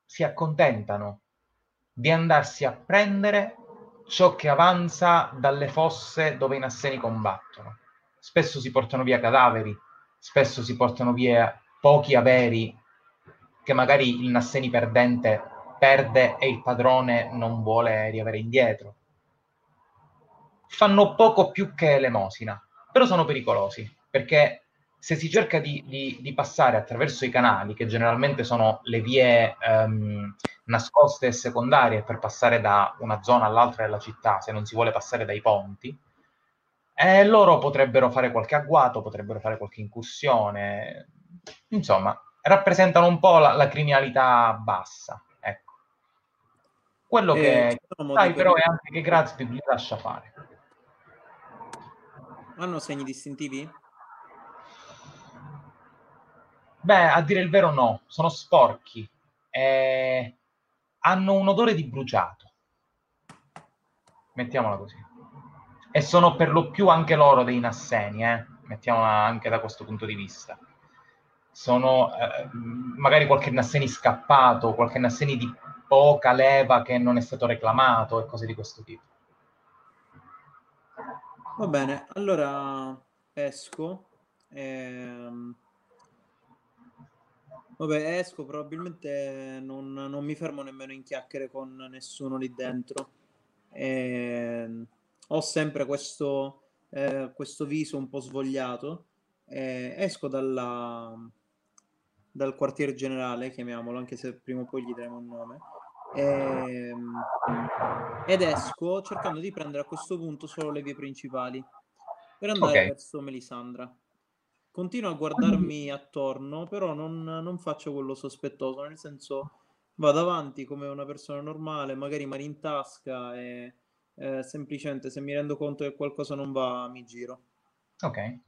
si accontentano di andarsi a prendere ciò che avanza dalle fosse dove i nasseni combattono. Spesso si portano via cadaveri, spesso si portano via pochi averi che magari il nasseni perdente perde e il padrone non vuole riavere indietro. Fanno poco più che elemosina, però sono pericolosi perché se si cerca di, di, di passare attraverso i canali, che generalmente sono le vie ehm, nascoste e secondarie per passare da una zona all'altra della città, se non si vuole passare dai ponti, eh, loro potrebbero fare qualche agguato, potrebbero fare qualche incursione, insomma, rappresentano un po' la, la criminalità bassa. Quello Eh, che sai per- però è anche che Grazby li lascia fare. Hanno segni distintivi? Beh, a dire il vero no, sono sporchi. Eh, hanno un odore di bruciato. Mettiamola così. E sono per lo più anche loro dei nasseni, eh? Mettiamola anche da questo punto di vista. Sono eh, magari qualche nasseni scappato, qualche nasseni di poca leva che non è stato reclamato e cose di questo tipo. Va bene, allora esco. ehm, Vabbè, esco, probabilmente non, non mi fermo nemmeno in chiacchiere con nessuno lì dentro. E ho sempre questo, eh, questo viso un po' svogliato. E esco dalla, dal quartier generale, chiamiamolo, anche se prima o poi gli daremo un nome. E, ed esco cercando di prendere a questo punto solo le vie principali per andare Ok. verso Melisandra. Continuo a guardarmi attorno, però non, non faccio quello sospettoso, nel senso vado avanti come una persona normale, magari mani in tasca e eh, semplicemente se mi rendo conto che qualcosa non va mi giro. Ok.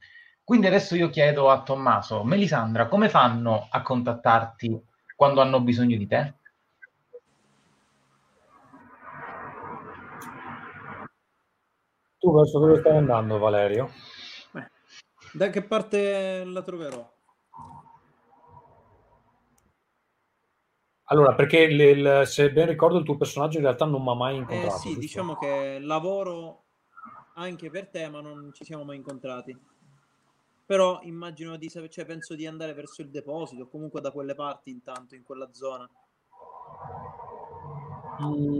Quindi adesso io chiedo a Tommaso, Melisandra, come fanno a contattarti quando hanno bisogno di te? Tu verso dove stai andando, Valerio? Beh, da che parte la troverò? Allora, perché il- il- se ben ricordo il tuo personaggio in realtà non mi ha mai Eh incontrato. sì, giusto? diciamo che lavoro anche per te, ma non ci siamo mai incontrati. Però immagino di sapere, cioè penso di andare verso il deposito, comunque da quelle parti intanto, in quella zona.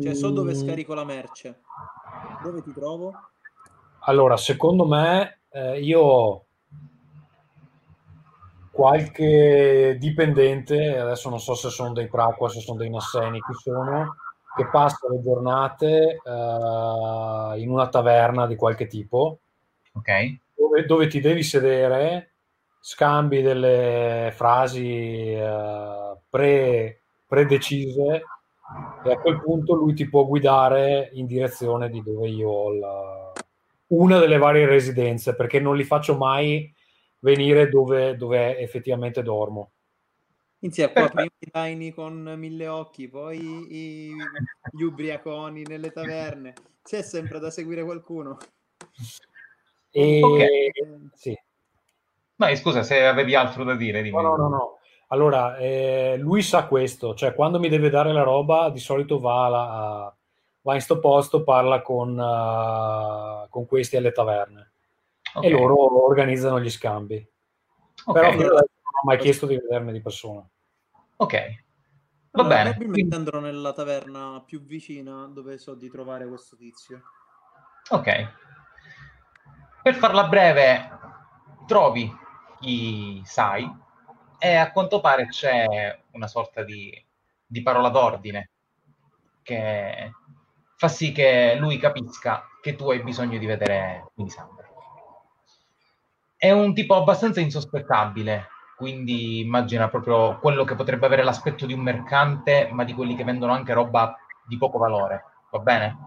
Cioè so dove Mm, scarico la merce. Dove ti trovo? Allora, secondo me, eh, io qualche dipendente, adesso non so se sono dei Praqua, se sono dei Nasseni, chi sono, che passa le giornate eh, in una taverna di qualche tipo, Ok? dove, dove ti devi sedere, scambi delle frasi eh, pre- predecise e a quel punto lui ti può guidare in direzione di dove io ho la- una delle varie residenze, perché non li faccio mai venire dove, dove effettivamente dormo. Inizia qua, Perfetto. prima i Tiny con mille occhi, poi i- gli ubriaconi nelle taverne. C'è sempre da seguire qualcuno. E Ok. sì. No, scusa, se avevi altro da dire, dimmi. No, no, no, no. Allora, eh, lui sa questo, cioè quando mi deve dare la roba, di solito va, alla- a- va in sto posto, parla con, uh, con questi alle taverne Ok. e loro organizzano gli scambi. Ok. Però non ho mai chiesto di vedermi di persona. Ok. Va Allora, bene. Probabilmente andrò nella taverna più vicina dove so di trovare questo tizio. Ok. Per farla breve, trovi i sai e a quanto pare c'è una sorta di, di parola d'ordine che fa sì che lui capisca che tu hai bisogno di vedere Melisandra. È un tipo abbastanza insospettabile, quindi immagina proprio quello che potrebbe avere l'aspetto di un mercante, ma di quelli che vendono anche roba di poco valore, va bene?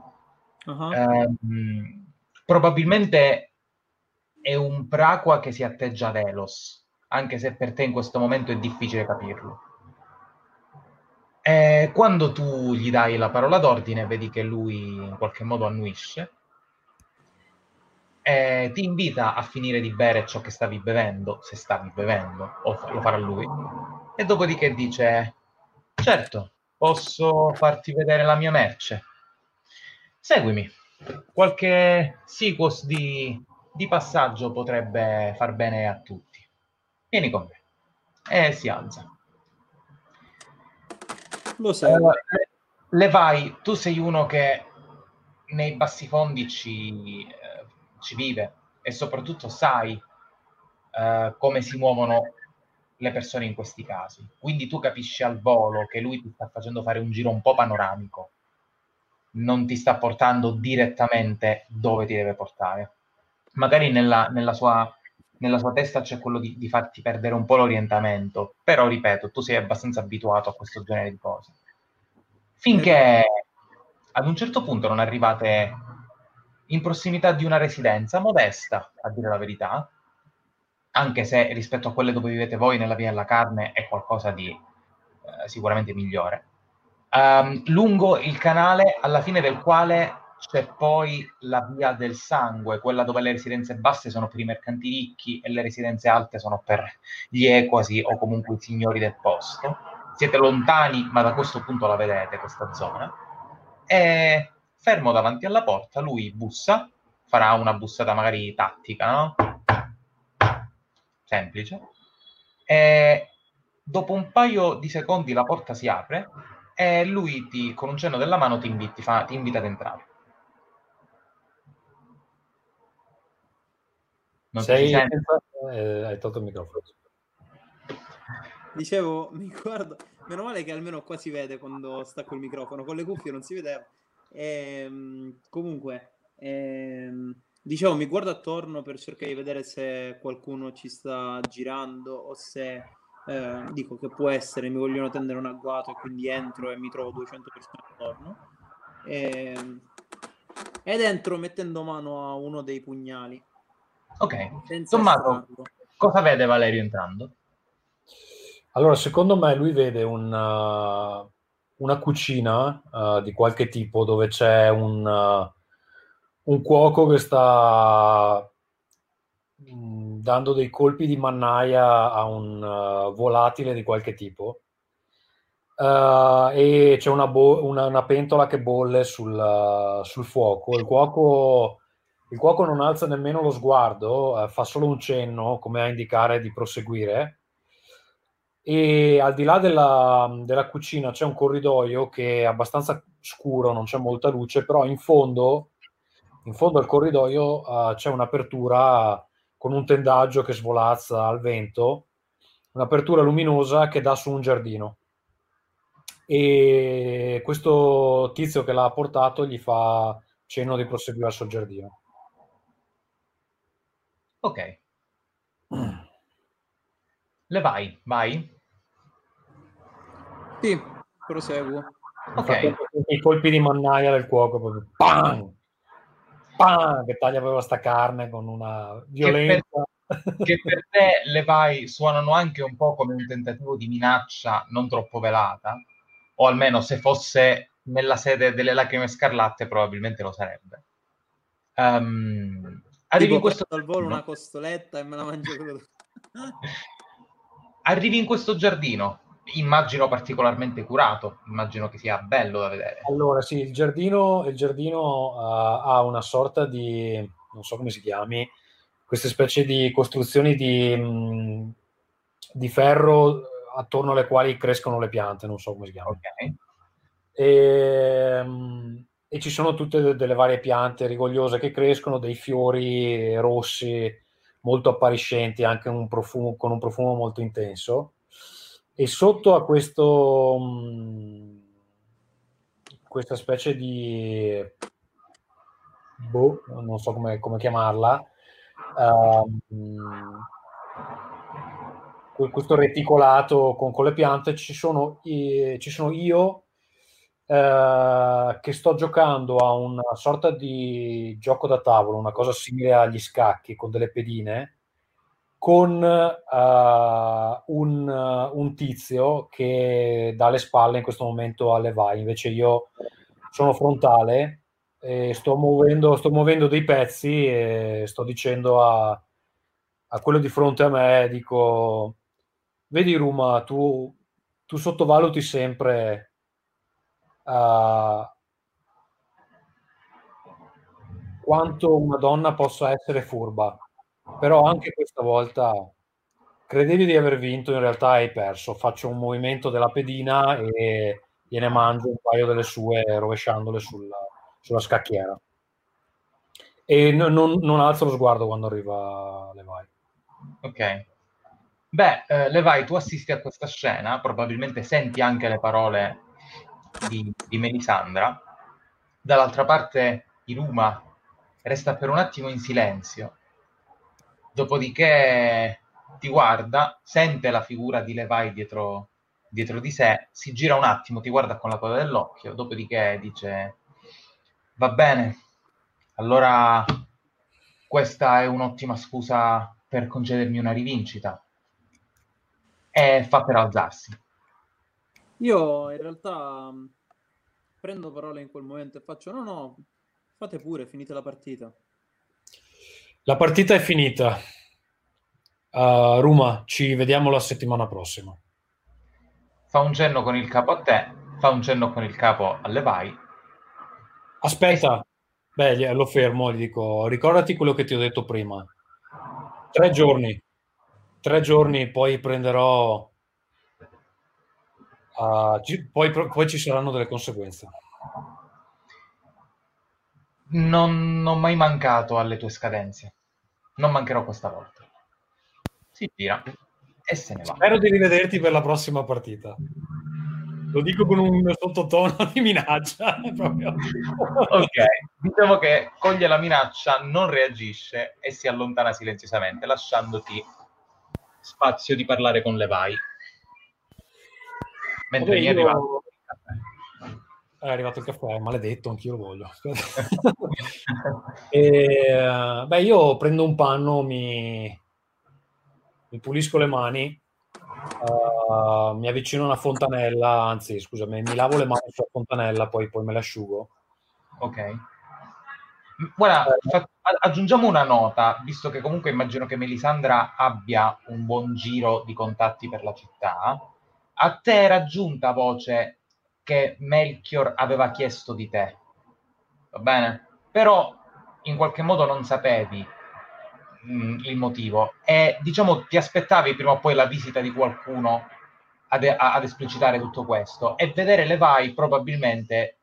Ah, Ehm, probabilmente è un Praqua che si atteggia ad Elos, anche se per te in questo momento è difficile capirlo. E quando tu gli dai la parola d'ordine, vedi che lui in qualche modo annuisce e ti invita a finire di bere ciò che stavi bevendo, se stavi bevendo, o lo farà lui, e dopodiché dice: Certo, posso farti vedere la mia merce. Seguimi. Qualche sequos di, di passaggio potrebbe far bene a tutti. Vieni con me. E si alza. Lo. Eh, le vai, tu sei uno che nei bassi fondi ci, eh, ci vive e soprattutto sai eh, come si muovono le persone in questi casi. Quindi tu capisci al volo che lui ti sta facendo fare un giro un po' panoramico, non ti sta portando direttamente dove ti deve portare. Magari nella, nella sua, nella sua testa c'è quello di, di farti perdere un po' l'orientamento, però ripeto, tu sei abbastanza abituato a questo genere di cose. Finché ad un certo punto non arrivate in prossimità di una residenza modesta, a dire la verità, anche se rispetto a quelle dove vivete voi nella Via della Carne è qualcosa di eh, sicuramente migliore. Ehm, lungo il canale, alla fine del quale c'è poi la Via del Sangue, quella dove le residenze basse sono per i mercanti ricchi e le residenze alte sono per gli equasi o comunque i signori del posto. Siete lontani, ma da questo punto la vedete, questa zona. E fermo davanti alla porta, lui bussa, farà una bussata magari tattica, no? Semplice. E dopo un paio di secondi la porta si apre e lui ti, con un cenno della mano ti, invi- ti fa- ti invita ad entrare. Non Sei eh, hai tolto il microfono. Dicevo, mi guardo, meno male che almeno qua si vede quando stacco il microfono, con le cuffie non si vedeva. Ehm, comunque, ehm, dicevo, mi guardo attorno per cercare di vedere se qualcuno ci sta girando o se eh, dico che può essere, mi vogliono tendere un agguato e quindi entro e mi trovo 200 persone attorno. Ehm, ed entro mettendo mano a uno dei pugnali. Ok. Senza Tommaso, cosa vede Valerio entrando? Allora, secondo me lui vede un, uh, una cucina uh, di qualche tipo dove c'è un, uh, un cuoco che sta mh, dando dei colpi di mannaia a un uh, volatile di qualche tipo. Uh, e c'è una, bo- una- una pentola che bolle sul, uh, sul fuoco. Il cuoco, il cuoco non alza nemmeno lo sguardo, eh, fa solo un cenno come a indicare di proseguire. E al di là della, della cucina c'è un corridoio che è abbastanza scuro, non c'è molta luce, però in fondo, in fondo al corridoio uh, c'è un'apertura con un tendaggio che svolazza al vento, un'apertura luminosa che dà su un giardino. E questo tizio che l'ha portato gli fa cenno di proseguire verso il giardino. Ok. Le vai, vai. Sì, proseguo. Ok. I colpi di mannaia del cuoco, proprio pam, pam, che taglia proprio sta carne con una violenza. Che per te le vai suonano anche un po' come un tentativo di minaccia non troppo velata, o almeno se fosse nella sede delle lacrime scarlatte probabilmente lo sarebbe. Ehm, arrivi in questo prendo al volo giardino. una costoletta e me la mangio cruda. Arrivi in questo giardino, immagino particolarmente curato, immagino che sia bello da vedere. Allora, sì, il giardino, il giardino uh, ha una sorta di, non so come si chiami, queste specie di costruzioni di, mh, di ferro attorno alle quali crescono le piante, non so come si chiama. Ok. E, mh, e ci sono tutte de- delle varie piante rigogliose che crescono, dei fiori rossi molto appariscenti, anche un profumo, con un profumo molto intenso. E sotto a questo, mh, questa specie di, boh, non so come, come chiamarla, que- questo reticolato con, con le piante, ci sono, ci sono io eh, che sto giocando a una sorta di gioco da tavolo, una cosa simile agli scacchi con delle pedine, con eh, un, un tizio che dà le spalle in questo momento alle vai, invece io sono frontale e sto muovendo, sto muovendo dei pezzi e sto dicendo a, a quello di fronte a me, dico, vedi Ruma, tu, tu sottovaluti sempre uh, quanto una donna possa essere furba, però anche questa volta credevi di aver vinto, in realtà hai perso. Faccio un movimento della pedina e gliene mangio un paio delle sue rovesciandole sulla, sulla scacchiera. E non, non, non alzo lo sguardo quando arriva Levi. Ok. Beh, eh, Levi, tu assisti a questa scena, probabilmente senti anche le parole di, di Melisandra. Dall'altra parte Iruma resta per un attimo in silenzio, dopodiché ti guarda, sente la figura di Levi dietro, dietro di sé, si gira un attimo, ti guarda con la coda dell'occhio, dopodiché dice va bene, allora questa è un'ottima scusa per concedermi una rivincita e fa per alzarsi. Io in realtà mh, prendo parole in quel momento e faccio no no, fate pure, finite la partita. La partita è finita. Uh, Ruma, ci vediamo la settimana prossima. Fa un cenno con il capo a te, fa un cenno con il capo alle vai. Aspetta, beh, lo fermo, gli dico, ricordati quello che ti ho detto prima. Tre giorni, tre giorni, poi prenderò Uh, ci, poi, poi, ci saranno delle conseguenze. Non ho mai mancato alle tue scadenze. Non mancherò questa volta. Si gira e se ne va. Spero di rivederti per la prossima partita. Lo dico con un sottotono di minaccia. ok, diciamo che coglie la minaccia, non reagisce e si allontana silenziosamente, lasciandoti spazio di parlare con Levi. Mentre Vabbè, gli è io... arrivato è arrivato il caffè, maledetto, anch'io lo voglio. e, beh, io prendo un panno, mi, mi pulisco le mani, uh, mi avvicino a una fontanella, anzi, scusami, mi lavo le mani sulla fontanella, poi, poi me le asciugo. Ok. Guarda, fa- aggiungiamo una nota, visto che comunque immagino che Melisandra abbia un buon giro di contatti per la città. A te era giunta voce che Melchior aveva chiesto di te. Va bene? Però in qualche modo non sapevi mh, mm, il motivo e diciamo ti aspettavi prima o poi la visita di qualcuno ad, ad esplicitare tutto questo e vedere le vai probabilmente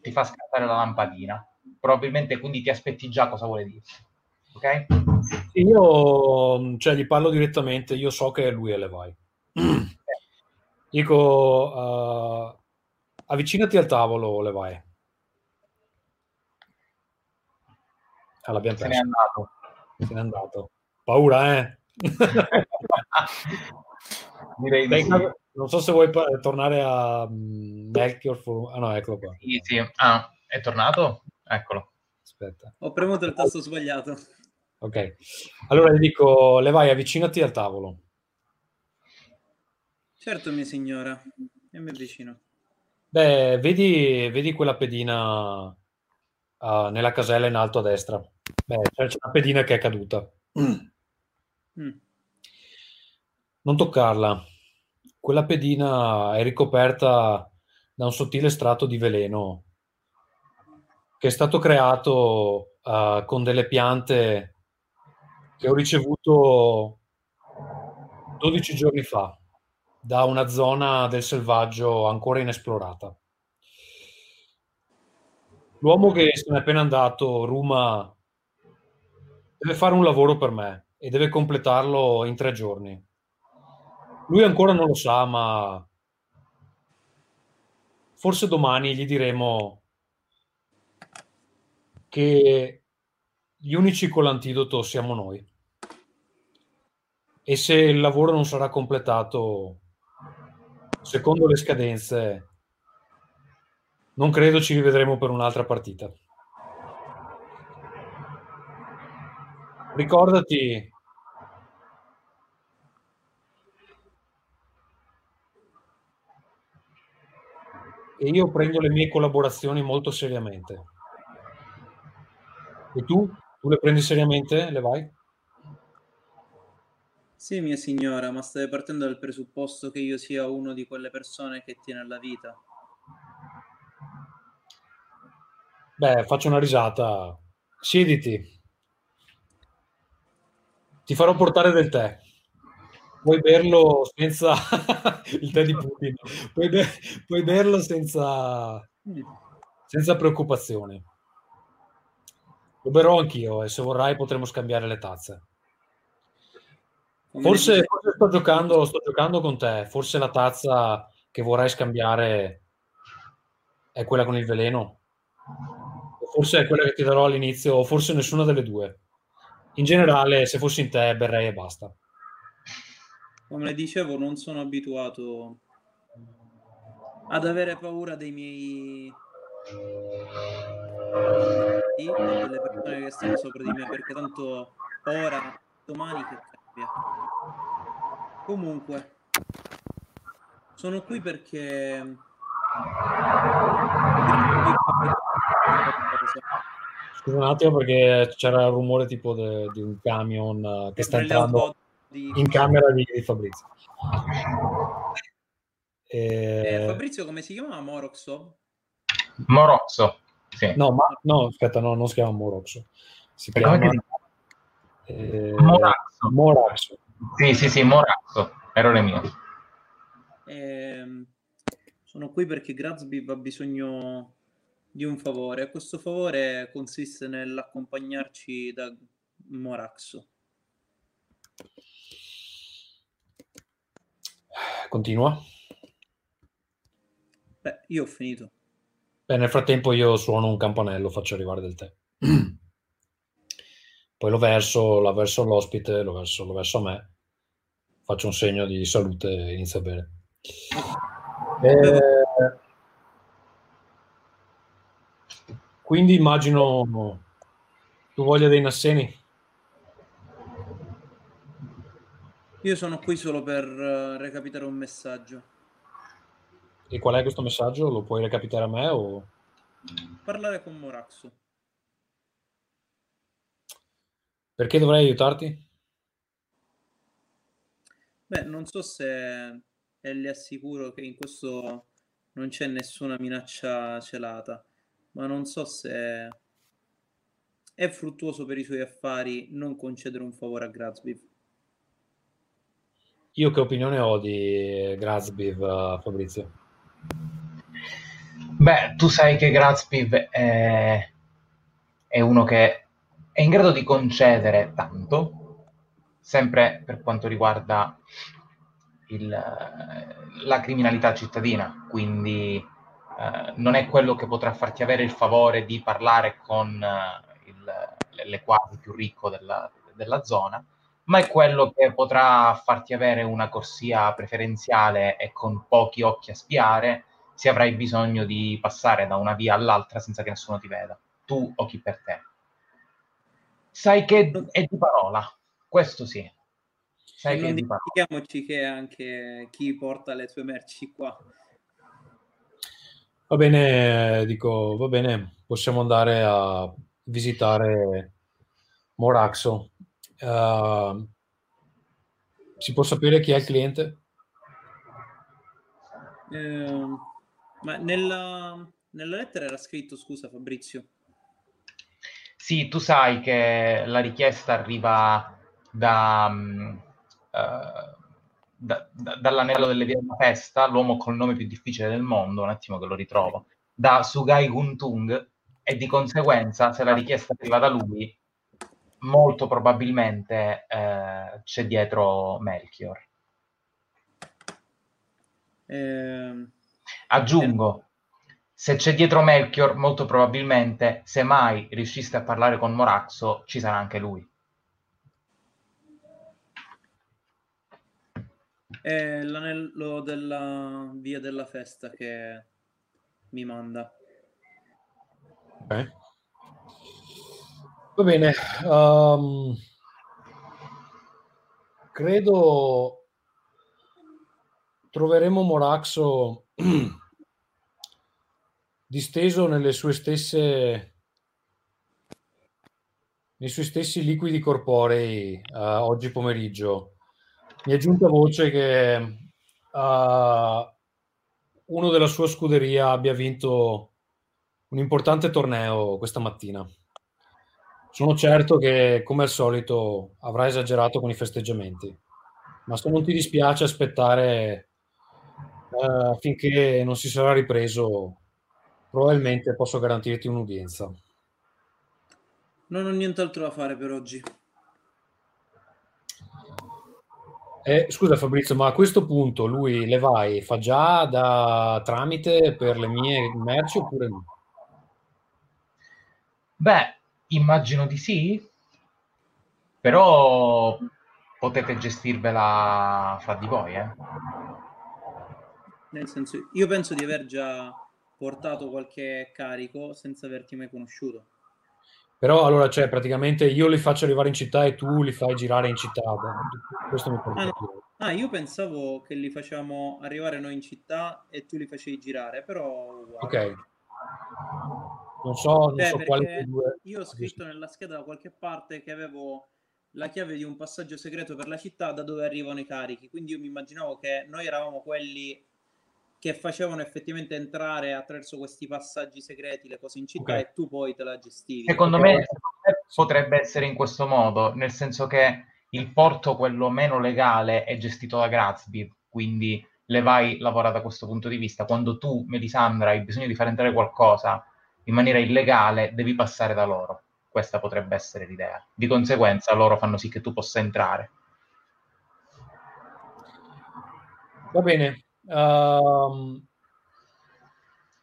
ti fa scattare la lampadina. Probabilmente quindi ti aspetti già cosa vuole dire. Ok? Io cioè, gli parlo direttamente, io so che lui è Levi. Dico, uh, avvicinati al tavolo, Levi. Ah, l'abbiamo Se n'è andato. Se n'è andato. Paura, eh? Direi di sì. Non so se vuoi tornare a um, Melchior. For... Ah no, eccolo qua. Sì, sì. Ah, è tornato? Eccolo. Aspetta. Ho premuto il tasto sbagliato. Ok. Allora gli dico, Levi, avvicinati al tavolo. Certo, mia signora. E mi avvicino. Beh, vedi, vedi quella pedina uh, nella casella in alto a destra. Beh, c'è una pedina che è caduta. Mm. Non toccarla. Quella pedina è ricoperta da un sottile strato di veleno che è stato creato uh, con delle piante che ho ricevuto 12 giorni fa da una zona del selvaggio ancora inesplorata. L'uomo che se n'è appena andato, Ruma, deve fare un lavoro per me e deve completarlo in tre giorni. Lui ancora non lo sa, ma forse domani gli diremo che gli unici con l'antidoto siamo noi. E se il lavoro non sarà completato secondo le scadenze, non credo ci rivedremo per un'altra partita. Ricordati e io prendo le mie collaborazioni molto seriamente. E tu? Tu le prendi seriamente? Le vai? Sì, mia signora, ma stai partendo dal presupposto che io sia uno di quelle persone che tiene alla vita. Beh, faccio una risata. Siediti. Ti farò portare del tè. Puoi berlo senza il tè di Putin. Puoi, be- puoi berlo senza... senza preoccupazione. Lo berrò anch'io e se vorrai potremo scambiare le tazze. Forse, forse sto, giocando, sto giocando con te, forse la tazza che vorrai scambiare è quella con il veleno, forse è quella che ti darò all'inizio, o forse nessuna delle due. In generale, se fossi in te, berrei e basta. Come dicevo, non sono abituato ad avere paura dei miei delle persone che stanno sopra di me perché tanto ora domani che cambia comunque sono qui perché scusa un attimo perché c'era il rumore tipo de, di un camion che sta entrando di... in camera di, di Fabrizio e... eh, Fabrizio come si chiama Moroxo? Moroxo sì. No, ma, no, aspetta, no, non si chiama Moroxo. Si chiama eh, Moraxo. Sì, sì, sì, Moraxo. Errore mio. Eh, Sono qui perché Grazby ha bisogno di un favore. Questo favore consiste nell'accompagnarci da Moraxo. Continua. Beh, io ho finito. Beh, nel frattempo io suono un campanello, faccio arrivare del tè. Poi lo verso, la verso all'ospite, lo verso, lo verso a me, faccio un segno di salute e inizio a bere. Eh, quindi immagino tu voglia dei Nasseni. Io sono qui solo per uh, recapitare un messaggio. E qual è questo messaggio? Lo puoi recapitare a me o... Parlare con Moraxo. Perché dovrei aiutarti? Beh, non so se e le assicuro che in questo non c'è nessuna minaccia celata, ma non so se è fruttuoso per i suoi affari non concedere un favore a Grazbiv. Io che opinione ho di Grazbiv, Fabrizio? Beh, tu sai che Grazbiv è, è uno che è in grado di concedere tanto, sempre per quanto riguarda il, la criminalità cittadina, quindi eh, non è quello che potrà farti avere il favore di parlare con eh, il, l'equato più ricco della, della zona, ma è quello che potrà farti avere una corsia preferenziale e con pochi occhi a spiare se avrai bisogno di passare da una via all'altra senza che nessuno ti veda, tu o chi per te. Sai che è di parola, questo sì. Sai non dimentichiamoci che anche chi porta le sue merci qua. Va bene, dico, va bene, possiamo andare a visitare Moraxo. Uh, si può sapere chi è il cliente? Eh, ma nella, nella lettera era scritto, scusa Fabrizio. Sì, tu sai che la richiesta arriva da, um, uh, da, da, dall'anello delle vie della festa, l'uomo col nome più difficile del mondo, un attimo che lo ritrovo, da Sugai Guntung, e di conseguenza, se la richiesta arriva da lui, molto probabilmente eh, c'è dietro Melchior. Eh, Aggiungo, se c'è dietro Melchior, molto probabilmente, se mai riusciste a parlare con Moraxo, ci sarà anche lui. È l'anello della via della festa che mi manda. Ok. Va bene. Um, credo troveremo Moraxo disteso nelle sue stesse nei suoi stessi liquidi corporei uh, oggi pomeriggio. Mi è giunta voce che uh, uno della sua scuderia abbia vinto un importante torneo questa mattina. Sono certo che, come al solito, avrà esagerato con i festeggiamenti, ma se non ti dispiace aspettare uh, finché non si sarà ripreso, probabilmente posso garantirti un'udienza. Non ho nient'altro da fare per oggi. Eh, scusa Fabrizio, ma a questo punto lui le vai, fa già da tramite per le mie merci oppure no? Beh, immagino di sì, però potete gestirvela fra di voi, eh? Nel senso, io penso di aver già portato qualche carico senza averti mai conosciuto. Però allora, cioè, praticamente io li faccio arrivare in città e tu li fai girare in città. Questo mi ah, no. ah, io pensavo che li facciamo arrivare noi in città e tu li facevi girare, però... Wow. Ok. Non so, non Beh, so quale due... Io ho scritto nella scheda da qualche parte che avevo la chiave di un passaggio segreto per la città da dove arrivano i carichi, quindi io mi immaginavo che noi eravamo quelli che facevano effettivamente entrare attraverso questi passaggi segreti le cose in città okay. e tu poi te la gestivi. Secondo me, potrebbe essere in questo modo, nel senso che il porto, quello meno legale, è gestito da Grazby, quindi Levai lavora da questo punto di vista. Quando tu, Melisandra, hai bisogno di far entrare qualcosa in maniera illegale, devi passare da loro. Questa potrebbe essere l'idea. Di conseguenza loro fanno sì che tu possa entrare. Va bene. Um,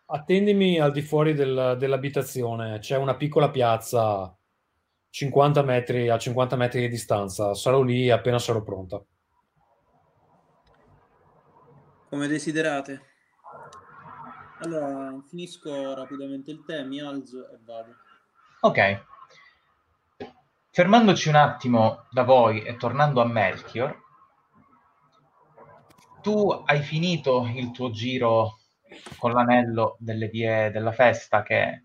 attendimi al di fuori del, dell'abitazione. C'è una piccola piazza 50 metri, a 50 metri di distanza. Sarò lì appena sarò pronta. Come desiderate. Allora, finisco rapidamente il tè, mi alzo e vado. Ok. Fermandoci un attimo da voi e tornando a Melchior, tu hai finito il tuo giro con l'anello delle vie della festa che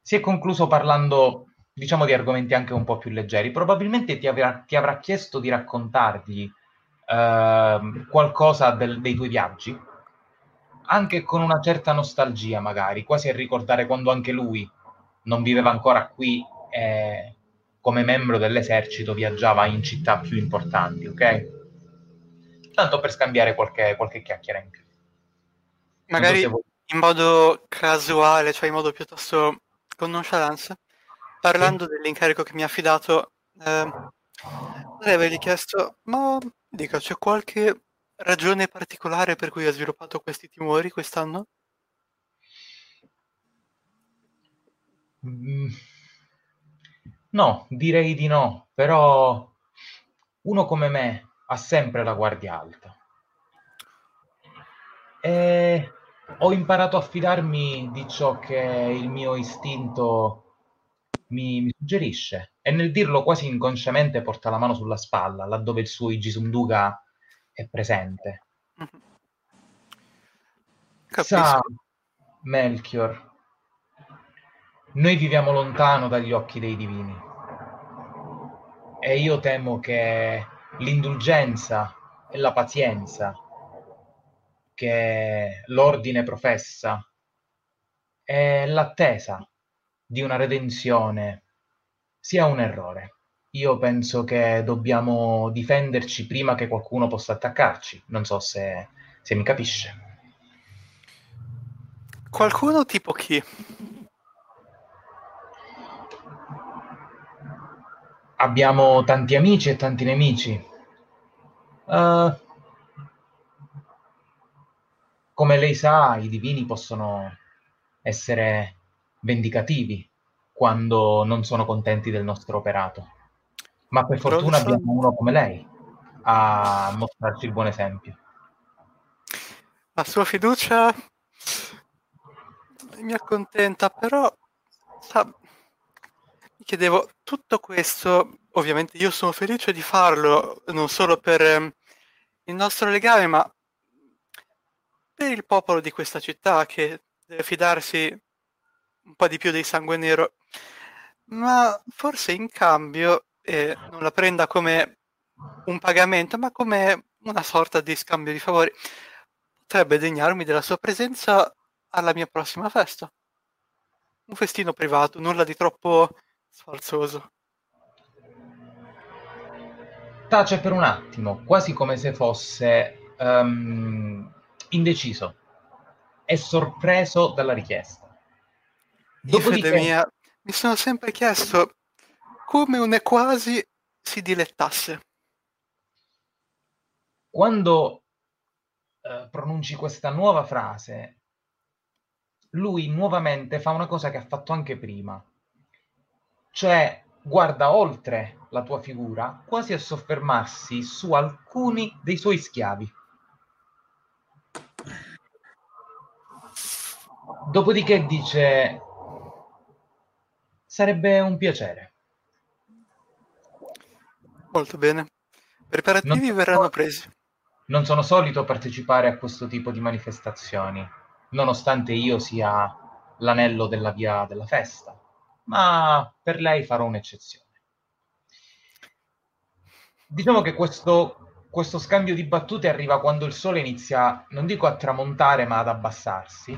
si è concluso parlando diciamo di argomenti anche un po' più leggeri. Probabilmente ti avrà, ti avrà chiesto di raccontargli eh, qualcosa del, dei tuoi viaggi, anche con una certa nostalgia magari, quasi a ricordare quando anche lui non viveva ancora qui e come membro dell'esercito viaggiava in città più importanti, ok? Tanto per scambiare qualche, qualche chiacchiera in più. Magari in modo casuale, cioè in modo piuttosto con nonchalance, parlando sì. dell'incarico che mi ha affidato, eh, potrei avergli chiesto, ma dica, c'è qualche ragione particolare per cui ha sviluppato questi timori quest'anno? Mm. No, direi di no, però uno come me ha sempre la guardia alta. E ho imparato a fidarmi di ciò che il mio istinto mi, mi, suggerisce e nel dirlo quasi inconsciamente porta la mano sulla spalla, laddove il suo Igisunduga è presente. Sa, Melchior, noi viviamo lontano dagli occhi dei divini e io temo che l'indulgenza e la pazienza che l'ordine professa e l'attesa di una redenzione sia un errore. Io penso che dobbiamo difenderci prima che qualcuno possa attaccarci. Non so se, se mi capisce. Qualcuno tipo chi? Abbiamo tanti amici e tanti nemici. Uh, come lei sa, i divini possono essere vendicativi quando non sono contenti del nostro operato. Ma per fortuna abbiamo uno come lei a mostrarci il buon esempio. La sua fiducia mi accontenta, però sa, mi chiedevo tutto questo, ovviamente io sono felice di farlo, non solo per ehm, il nostro legame, ma per il popolo di questa città che deve fidarsi un po' di più dei sangue nero, ma forse in cambio eh, non la prenda come un pagamento, ma come una sorta di scambio di favori. Potrebbe degnarmi della sua presenza alla mia prossima festa. Un festino privato, nulla di troppo sfarzoso. Tace per un attimo, quasi come se fosse um, indeciso e sorpreso dalla richiesta. Dopodiché... mia, mi sono sempre chiesto come un quasi si dilettasse. Quando eh, pronunci questa nuova frase, lui nuovamente fa una cosa che ha fatto anche prima, cioè guarda oltre la tua figura, quasi a soffermarsi su alcuni dei suoi schiavi. Dopodiché dice Sarebbe un piacere. Molto bene. Preparativi non verranno presi. Non sono solito partecipare a questo tipo di manifestazioni, nonostante io sia l'anello della via della festa, ma per lei farò un'eccezione. Diciamo che questo, questo scambio di battute arriva quando il sole inizia, non dico a tramontare, ma ad abbassarsi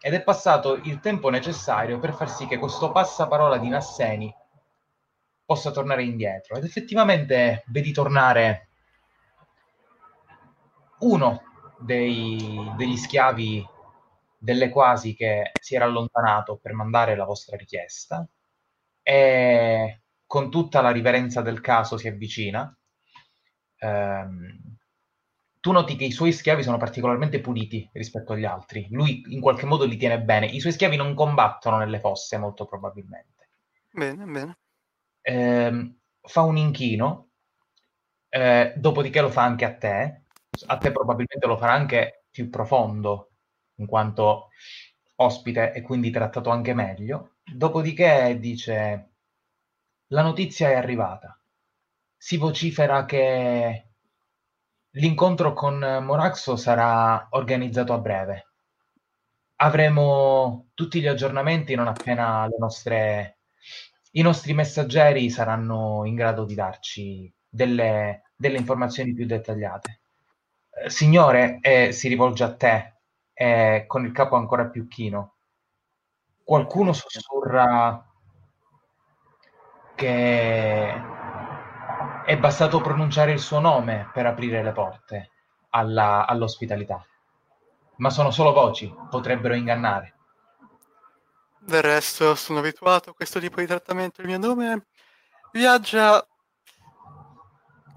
ed è passato il tempo necessario per far sì che questo passaparola di Nasseni possa tornare indietro. Ed effettivamente vedi tornare uno dei, degli schiavi delle quasi che si era allontanato per mandare la vostra richiesta e con tutta la riverenza del caso si avvicina. Ehm, tu noti che i suoi schiavi sono particolarmente puliti rispetto agli altri. Lui in qualche modo li tiene bene. I suoi schiavi non combattono nelle fosse, molto probabilmente. Bene, bene. Ehm, fa un inchino, eh, dopodiché lo fa anche a te. A te probabilmente lo farà anche più profondo, in quanto ospite e quindi trattato anche meglio. Dopodiché dice: La notizia è arrivata. Si vocifera che l'incontro con Moraxo sarà organizzato a breve. Avremo tutti gli aggiornamenti non appena nostre, i nostri messaggeri saranno in grado di darci delle, delle informazioni più dettagliate. Signore, eh, si rivolge a te eh, con il capo ancora più chino. Qualcuno sussurra che è bastato pronunciare il suo nome per aprire le porte alla, all'ospitalità. Ma sono solo voci, potrebbero ingannare. Del resto sono abituato a questo tipo di trattamento. Il mio nome viaggia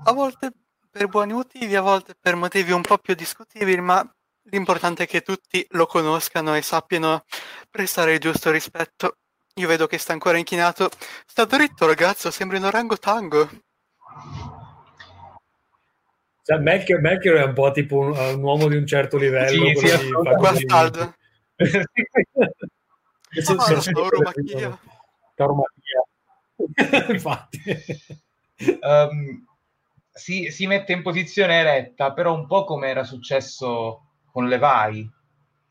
a volte per buoni motivi, a volte per motivi un po' più discutibili, ma L'importante è che tutti lo conoscano e sappiano prestare il giusto rispetto. Io vedo che sta ancora inchinato. Sta dritto, ragazzo, sembri un orangotango. Cioè, Melchior, Melchior è un po' tipo un, un, uomo di un certo livello. Sì, sì, di Guastaldo. sono, sono Tauromachia. Tauromachia. Infatti. Um, si, si mette in posizione eretta, però un po' come era successo con le vai,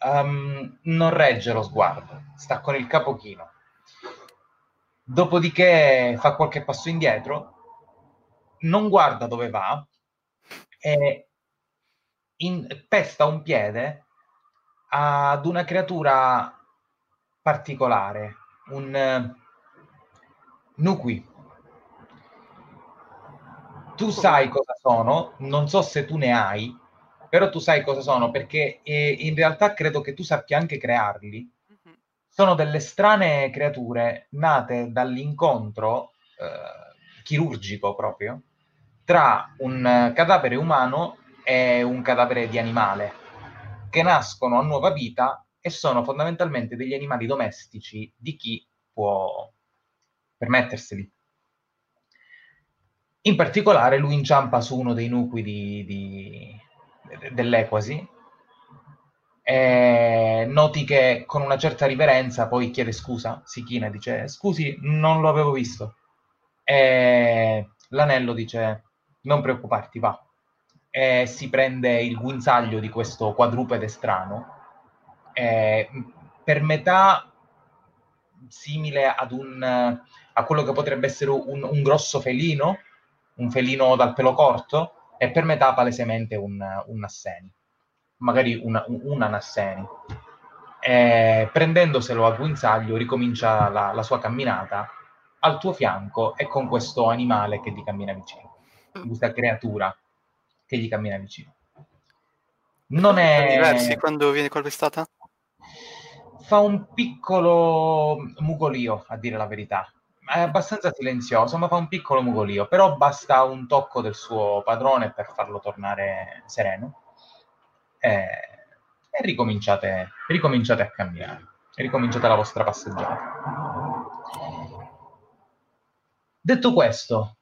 um, non regge lo sguardo, sta con il capo chino. Dopodiché fa qualche passo indietro, non guarda dove va e in, pesta un piede ad una creatura particolare, un uh, Nukui. Tu sai cosa sono, non so se tu ne hai, però tu sai cosa sono perché eh, in realtà credo che tu sappia anche crearli. Mm-hmm. Sono delle strane creature nate dall'incontro eh, chirurgico proprio tra un cadavere umano e un cadavere di animale che nascono a nuova vita e sono fondamentalmente degli animali domestici di chi può permetterseli. In particolare lui inciampa su uno dei nuclei di, di, dell'Equasi, e noti che con una certa riverenza poi chiede scusa, si china e dice scusi, non lo avevo visto. E l'anello dice non preoccuparti, va. E si prende il guinzaglio di questo quadrupede strano, e per metà simile ad un, a quello che potrebbe essere un, un grosso felino, un felino dal pelo corto, e per metà palesemente un, un Nasseni, magari una, una Nasseni. E, prendendoselo a guinzaglio ricomincia la, la, sua camminata al tuo fianco e con questo animale che gli cammina vicino, questa creatura che gli cammina vicino. Non è... diversi quando viene calpestata? Fa un piccolo mugolio, a dire la verità è abbastanza silenzioso, ma fa un piccolo mugolio, però basta un tocco del suo padrone per farlo tornare sereno e, e ricominciate, ricominciate a camminare, ricominciate la vostra passeggiata. Detto questo,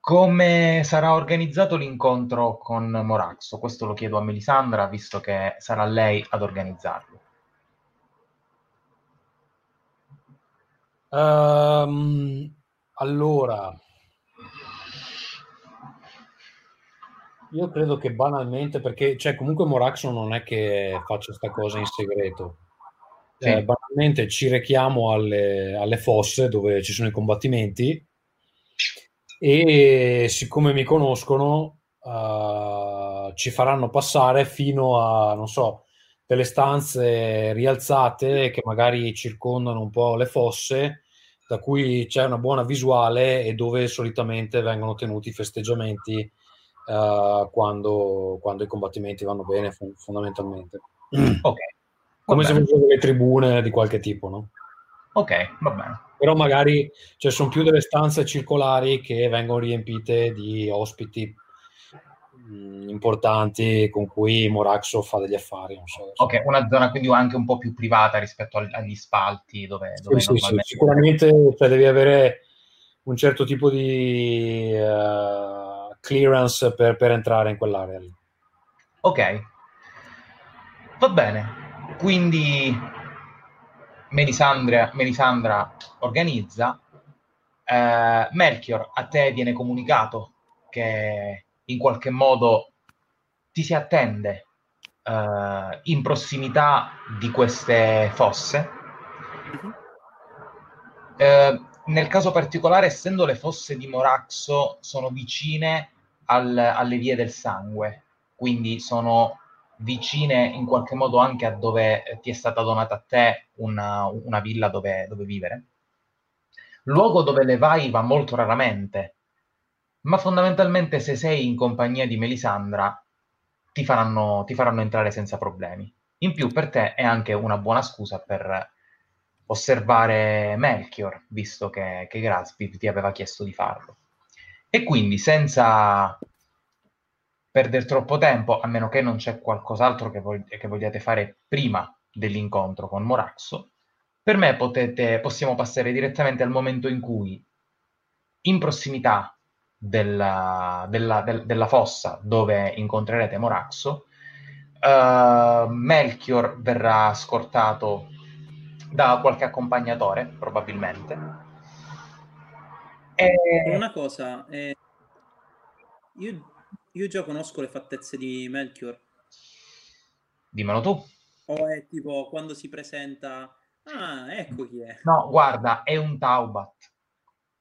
come sarà organizzato l'incontro con Moraxo? Questo lo chiedo a Melisandra, visto che sarà lei ad organizzarlo. Um, allora, io credo che banalmente, perché cioè, comunque Moraxo non è che faccia questa cosa in segreto. Sì. Eh, banalmente ci rechiamo alle, alle, fosse dove ci sono i combattimenti e siccome mi conoscono uh, ci faranno passare fino a, non so, delle stanze rialzate che magari circondano un po' le fosse, da cui c'è una buona visuale e dove solitamente vengono tenuti i festeggiamenti uh, quando, quando, i combattimenti vanno bene, fondamentalmente. Ok. Come se fossero delle tribune di qualche tipo, no? Ok, va bene. Però magari cioè, sono più delle stanze circolari che vengono riempite di ospiti mh, importanti con cui Moraxo fa degli affari. So, ok, una zona quindi anche un po' più privata rispetto agli spalti dove, dove sì, sì, sicuramente cioè, devi avere un certo tipo di uh, clearance per, per entrare in quell'area lì. Ok, va bene. Quindi Melisandra, Melisandra organizza, eh, Melchior a te viene comunicato che in qualche modo ti si attende eh, in prossimità di queste fosse. Eh, nel caso particolare, essendo le fosse di Moraxo, sono vicine al, alle vie del sangue, quindi sono vicine in qualche modo anche a dove ti è stata donata a te una, una villa dove, dove vivere. Luogo dove le vai va molto raramente, ma fondamentalmente se sei in compagnia di Melisandra ti faranno, ti faranno entrare senza problemi. In più per te è anche una buona scusa per osservare Melchior, visto che, che Graspip ti aveva chiesto di farlo. E quindi senza perdere troppo tempo, a meno che non c'è qualcos'altro che, vog- che vogliate fare prima dell'incontro con Moraxo, per me potete, possiamo passare direttamente al momento in cui, in prossimità della, della, del, della fossa dove incontrerete Moraxo, uh, Melchior verrà scortato da qualche accompagnatore, probabilmente. E... Una cosa, eh, io io già conosco le fattezze di Melchior. Dimmelo tu. O è tipo quando si presenta... Ah, ecco chi è. No, guarda, è un Taubat.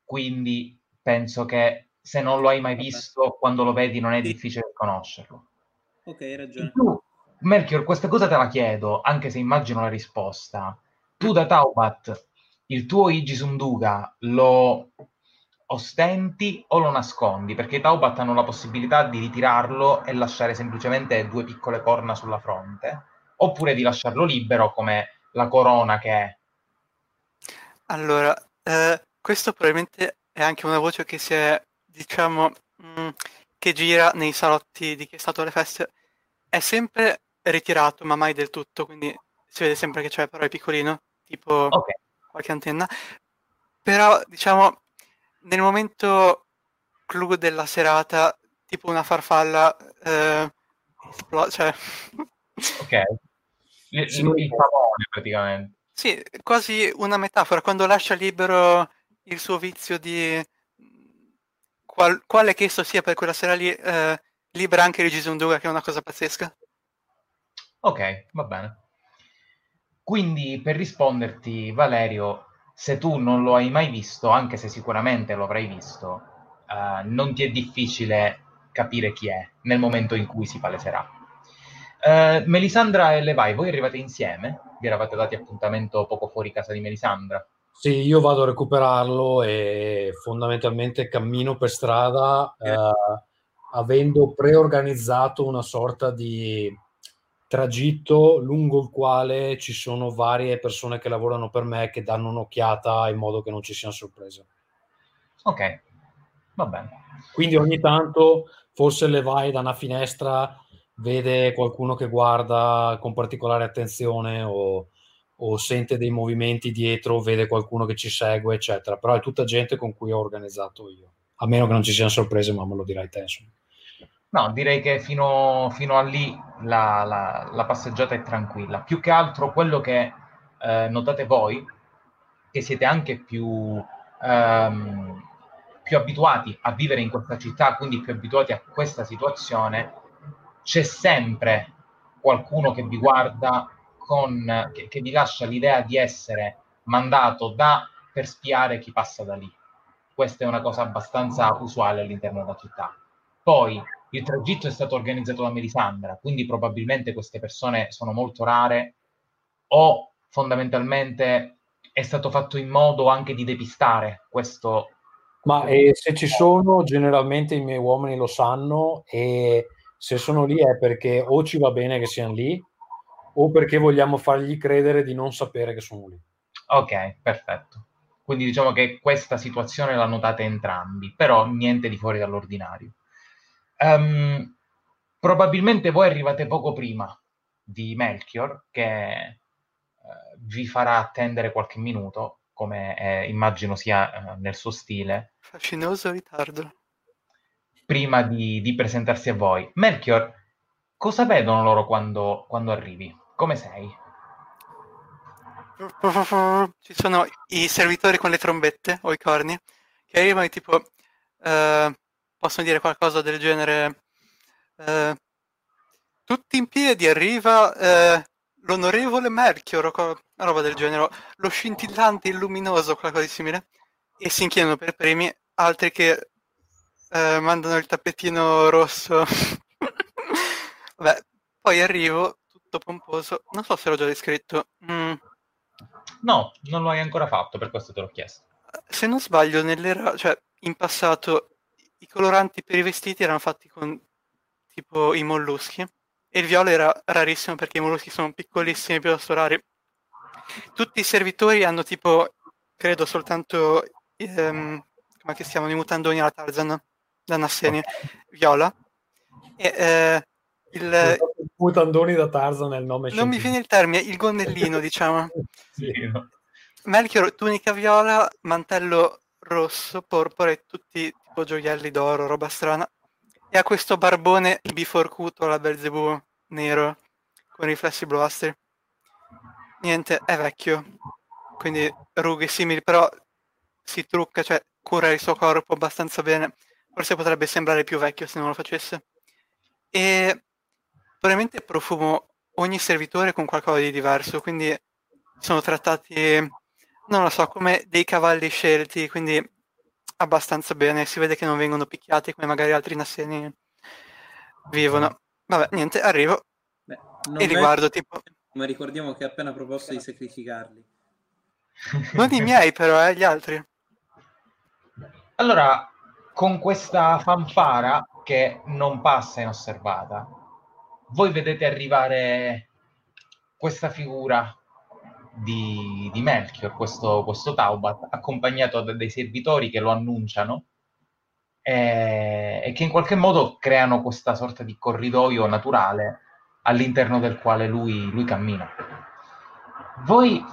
Quindi penso che se non lo hai mai visto, quando lo vedi non è sì. difficile conoscerlo. Ok, hai ragione. Tu, Melchior, questa cosa te la chiedo, anche se immagino la risposta. Tu da Taubat, il tuo Igisunduga lo ostenti o lo nascondi, perché i Taubat hanno la possibilità di ritirarlo e lasciare semplicemente due piccole corna sulla fronte, oppure di lasciarlo libero come la corona che è. Allora, eh, questo probabilmente è anche una voce che si è, diciamo, mh, mm, che gira nei salotti di chi è stato alle feste. È sempre ritirato, ma mai del tutto, quindi si vede sempre che c'è, però è piccolino, tipo okay. qualche antenna. Però, diciamo, nel momento clou della serata, tipo una farfalla eh, espl- cioè... ok. Il, sì, il favore praticamente. Sì, quasi una metafora, quando lascia libero il suo vizio di qual, quale che esso sia per quella sera lì, eh, libera anche il Gisunduga, che è una cosa pazzesca. Ok, va bene. Quindi per risponderti, Valerio, se tu non lo hai mai visto, anche se sicuramente lo avrai visto, uh, non ti è difficile capire chi è nel momento in cui si paleserà. Uh, Melisandra e Levai, voi arrivate insieme? Vi eravate dati appuntamento poco fuori casa di Melisandra? Sì, io vado a recuperarlo e fondamentalmente cammino per strada eh, avendo preorganizzato una sorta di tragitto lungo il quale ci sono varie persone che lavorano per me che danno un'occhiata in modo che non ci siano sorprese. Ok, va bene. Quindi ogni tanto forse le vai da una finestra, vede qualcuno che guarda con particolare attenzione o, o sente dei movimenti dietro, vede qualcuno che ci segue, eccetera. Però è tutta gente con cui ho organizzato io. A meno che non ci siano sorprese, ma me lo dirai te. Insomma. No, direi che fino, fino a lì la, la, la, passeggiata è tranquilla. Più che altro quello che eh, notate voi, che siete anche più, ehm, più abituati a vivere in questa città, quindi più abituati a questa situazione, c'è sempre qualcuno che vi guarda, con, che, che vi lascia l'idea di essere mandato da per spiare chi passa da lì. Questa è una cosa abbastanza usuale all'interno della città. Poi il tragitto è stato organizzato da Melisandra, quindi probabilmente queste persone sono molto rare o fondamentalmente è stato fatto in modo anche di depistare questo, Ma eh, se ci sono, generalmente i miei uomini lo sanno e se sono lì è perché o ci va bene che siano lì o perché vogliamo fargli credere di non sapere che sono lì. Ok, perfetto. Quindi diciamo che questa situazione la notate entrambi, però niente di fuori dall'ordinario. Um, probabilmente voi arrivate poco prima di Melchior, che uh, vi farà attendere qualche minuto, come eh, immagino sia uh, nel suo stile. Fascinoso ritardo. Prima di, di, presentarsi a voi. Melchior, cosa vedono loro quando, quando arrivi? Come sei? Ci sono i servitori con le trombette o i corni che arrivano e tipo eh, possono dire qualcosa del genere eh, tutti in piedi arriva eh, l'onorevole Melchior o co- una roba del genere lo scintillante, il luminoso qualcosa di simile e si inchinano per primi altri che eh, mandano il tappetino rosso Vabbè, poi arrivo tutto pomposo non so se l'ho già descritto mm No, non lo hai ancora fatto, per questo te l'ho chiesto. Se non sbaglio, nell'era, cioè in passato i coloranti per i vestiti erano fatti con tipo i molluschi e il viola era rarissimo perché i molluschi sono piccolissimi, piuttosto rari. Tutti i servitori hanno tipo, credo soltanto, ehm, come si chiamano, i mutandoni alla Tarzan, da Nasseni, viola. E eh, il, mutandoni da Tarzan è il nome Non mi viene il termine, il gonnellino, diciamo. sì, no. Melchior, tunica viola, mantello rosso, porpora e tutti tipo gioielli d'oro, roba strana. E ha questo barbone biforcuto alla Belzebù nero con riflessi bluastri. Niente, è vecchio. Quindi rughe simili, però si trucca, cioè cura il suo corpo abbastanza bene. Forse potrebbe sembrare più vecchio se non lo facesse. E probabilmente profumo ogni servitore con qualcosa di diverso, quindi sono trattati, non lo so, come dei cavalli scelti, quindi abbastanza bene, si vede che non vengono picchiati come magari altri nasseni vivono. Vabbè, niente, arrivo Beh, e riguardo tipo... Ma ricordiamo che ha appena proposto di sacrificarli. Non i miei però, eh, gli altri. Allora, con questa fanfara che non passa inosservata, voi vedete arrivare questa figura di, di Melchior, questo, questo Taubat, accompagnato da dei servitori che lo annunciano e, e che in qualche modo creano questa sorta di corridoio naturale all'interno del quale lui, lui cammina. Voi,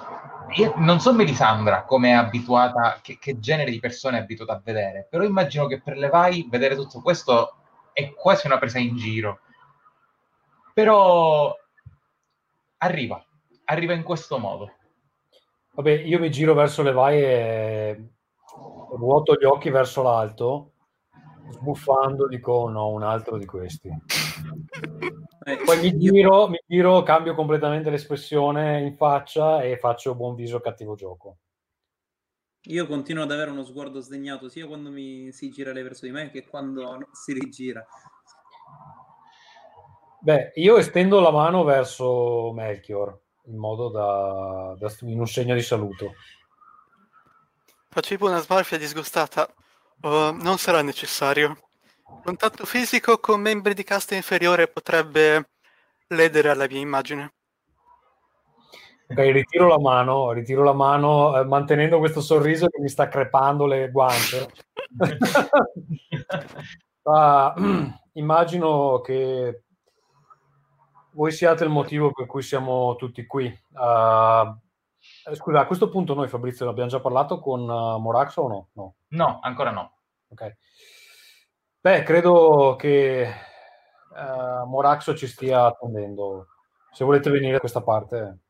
io non so Melisandra come è abituata, che, che, genere di persone è abituata a vedere, però immagino che per le vai vedere tutto questo è quasi una presa in giro. Però arriva, arriva in questo modo. Vabbè, io mi giro verso le vai e ruoto gli occhi verso l'alto, sbuffando dico no, un altro di questi. Eh, Poi mi giro, mi giro, cambio completamente l'espressione in faccia e faccio buon viso cattivo gioco. Io continuo ad avere uno sguardo sdegnato sia quando mi si gira verso di me che quando si rigira. Beh, io estendo la mano verso Melchior in modo da, da in un segno di saluto. Facevo una smarfia disgustata. Uh, non sarà necessario. Contatto fisico con membri di casta inferiore potrebbe ledere alla mia immagine. Ok, ritiro la mano, ritiro la mano eh, mantenendo questo sorriso che mi sta crepando le guance. uh, immagino che voi siate il motivo per cui siamo tutti qui. Uh, scusa, a questo punto noi Fabrizio abbiamo già parlato con uh, Moraxo o no? no? No, ancora no. Ok. Beh, credo che uh, Moraxo ci stia attendendo. Se volete venire da questa parte.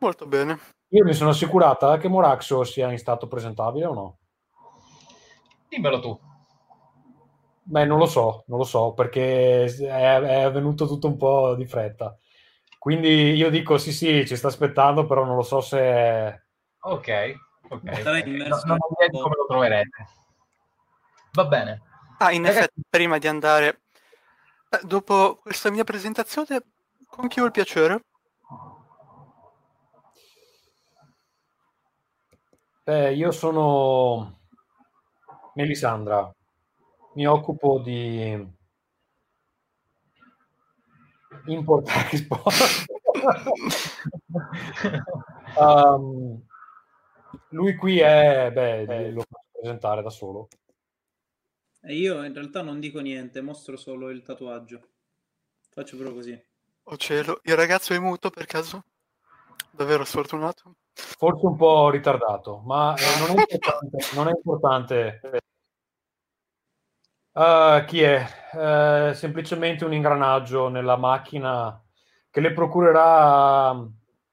Molto bene. Io mi sono assicurata che Moraxo sia in stato presentabile o no? Dimmelo tu. Beh, non lo so, non lo so, perché è, è avvenuto tutto un po' di fretta. Quindi io dico sì, sì, ci sta aspettando, però non lo so se... Ok, ok. No, non vedo come lo troverete. Va bene. Ah, in Ragazzi... effetti, prima di andare, eh, dopo questa mia presentazione, con chi ho il piacere? Beh, io sono Melisandra, mi occupo di importare sport. um, lui qui è, beh, lo posso presentare da solo. E io in realtà non dico niente, mostro solo il tatuaggio. Faccio proprio così. Oh cielo, il ragazzo è muto per caso? Davvero sfortunato? Forse un po' ritardato, ma eh, non è importante. non è importante. Uh, chi è? Uh, semplicemente un ingranaggio nella macchina che le procurerà,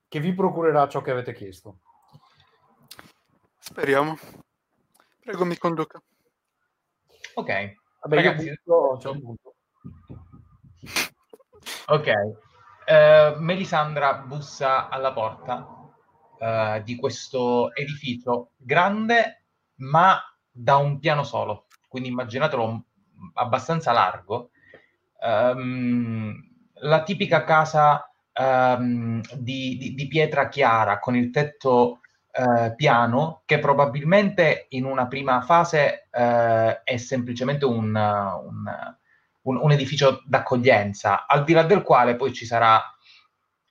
che vi procurerà ciò che avete chiesto. Speriamo. Prego, mi conduca. Ok. Vabbè, Ragazzi, io punto. Ok. Uh, Melisandra bussa alla porta uh, di questo edificio grande, ma da un piano solo. Quindi immaginatelo abbastanza largo. Um, la tipica casa um, di, di, di, pietra chiara con il tetto uh, piano, che probabilmente in una prima fase uh, è semplicemente un, un, un, un edificio d'accoglienza, al di là del quale poi ci sarà